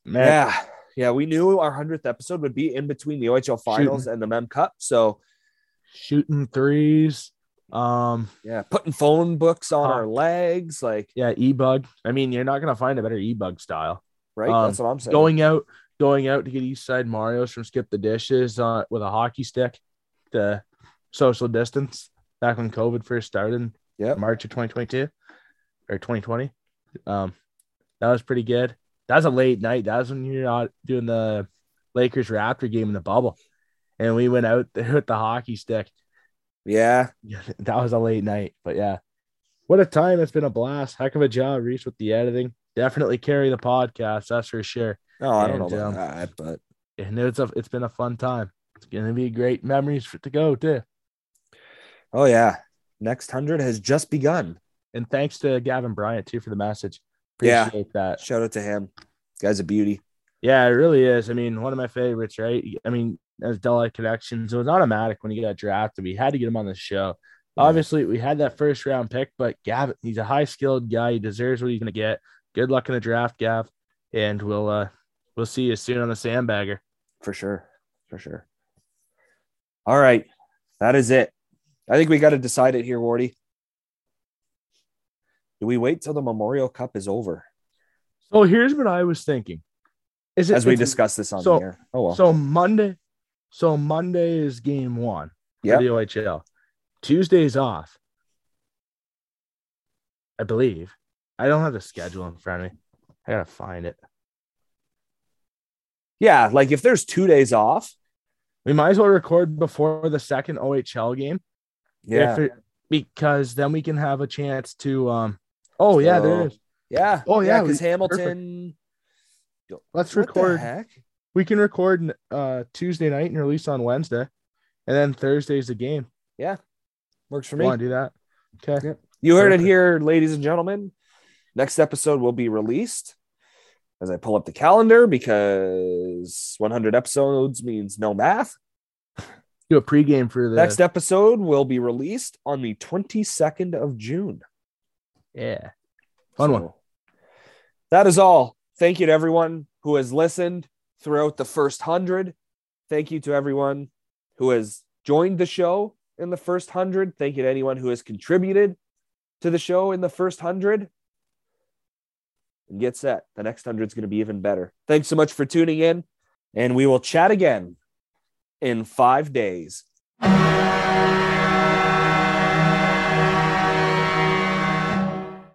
Man, yeah, yeah, we knew our hundredth episode would be in between the OHL finals and the Mem Cup. So shooting threes. Um, yeah, putting phone books on our legs, like yeah, e bug. I mean, you're not gonna find a better e bug style. right. Um, That's what I'm saying. Going out, going out to get East Side Mario's from Skip the Dishes uh, with a hockey stick to social distance back when COVID first started. Yeah, March of 2022 or 2020. Um, that was pretty good. That was a late night. That was when you're not doing the Lakers Raptor game in the bubble, and we went out there with the hockey stick. yeah, that was a late night, but yeah, what a time! It's been a blast. Heck of a job, Reese, with the editing. Definitely carry the podcast, that's for sure. no, I don't know about um, that, but And it's a, it's been a fun time. It's gonna be great memories for, to go too. oh yeah, next hundred has just begun. And thanks to Gavin Bryant too for the message. Yeah. Appreciate that. Shout out to him. Guy's a beauty. Yeah, it really is. I mean, one of my favorites, right? I mean, as Delight Connections, it was automatic when he got drafted. We had to get him on the show. Obviously, we had that first round pick, but Gavin, he's a high skilled guy. He deserves what he's gonna get. Good luck in the draft, Gav. And we'll uh we'll see you soon on the sandbagger. For sure. For sure. All right. That is it. I think we got to decide it here, Wardy. Do we wait till the Memorial Cup is over So here's what I was thinking. Is it as we discuss this on so, air? Oh, well. So Monday, so Monday is game one Yep. the OHL. Tuesday's off. I believe. I don't have the schedule in front of me. I gotta find it. yeah. Like if there's two days off, We might as well record before the second OHL game. yeah. If it, because then we can have a chance to um oh yeah, there is. Yeah. Oh, yeah, Because we- Hamilton. Let's What the record. heck? We can record uh Tuesday night and release on Wednesday. And then Thursday's the game. Yeah, works for You me. want to do that? Okay. You heard it here, ladies and gentlemen. Next episode will be released as I pull up the calendar because 100 episodes means no math. Do a pregame for the Next episode will be released on the 22nd of June. Yeah. Fun one. That is all. Thank you to everyone who has listened throughout the first 100. Thank you to everyone who has joined the show in the first 100. Thank you to anyone who has contributed to the show in the first 100. And get set. The next 100 is going to be even better. Thanks so much for tuning in, and we will chat again in five days.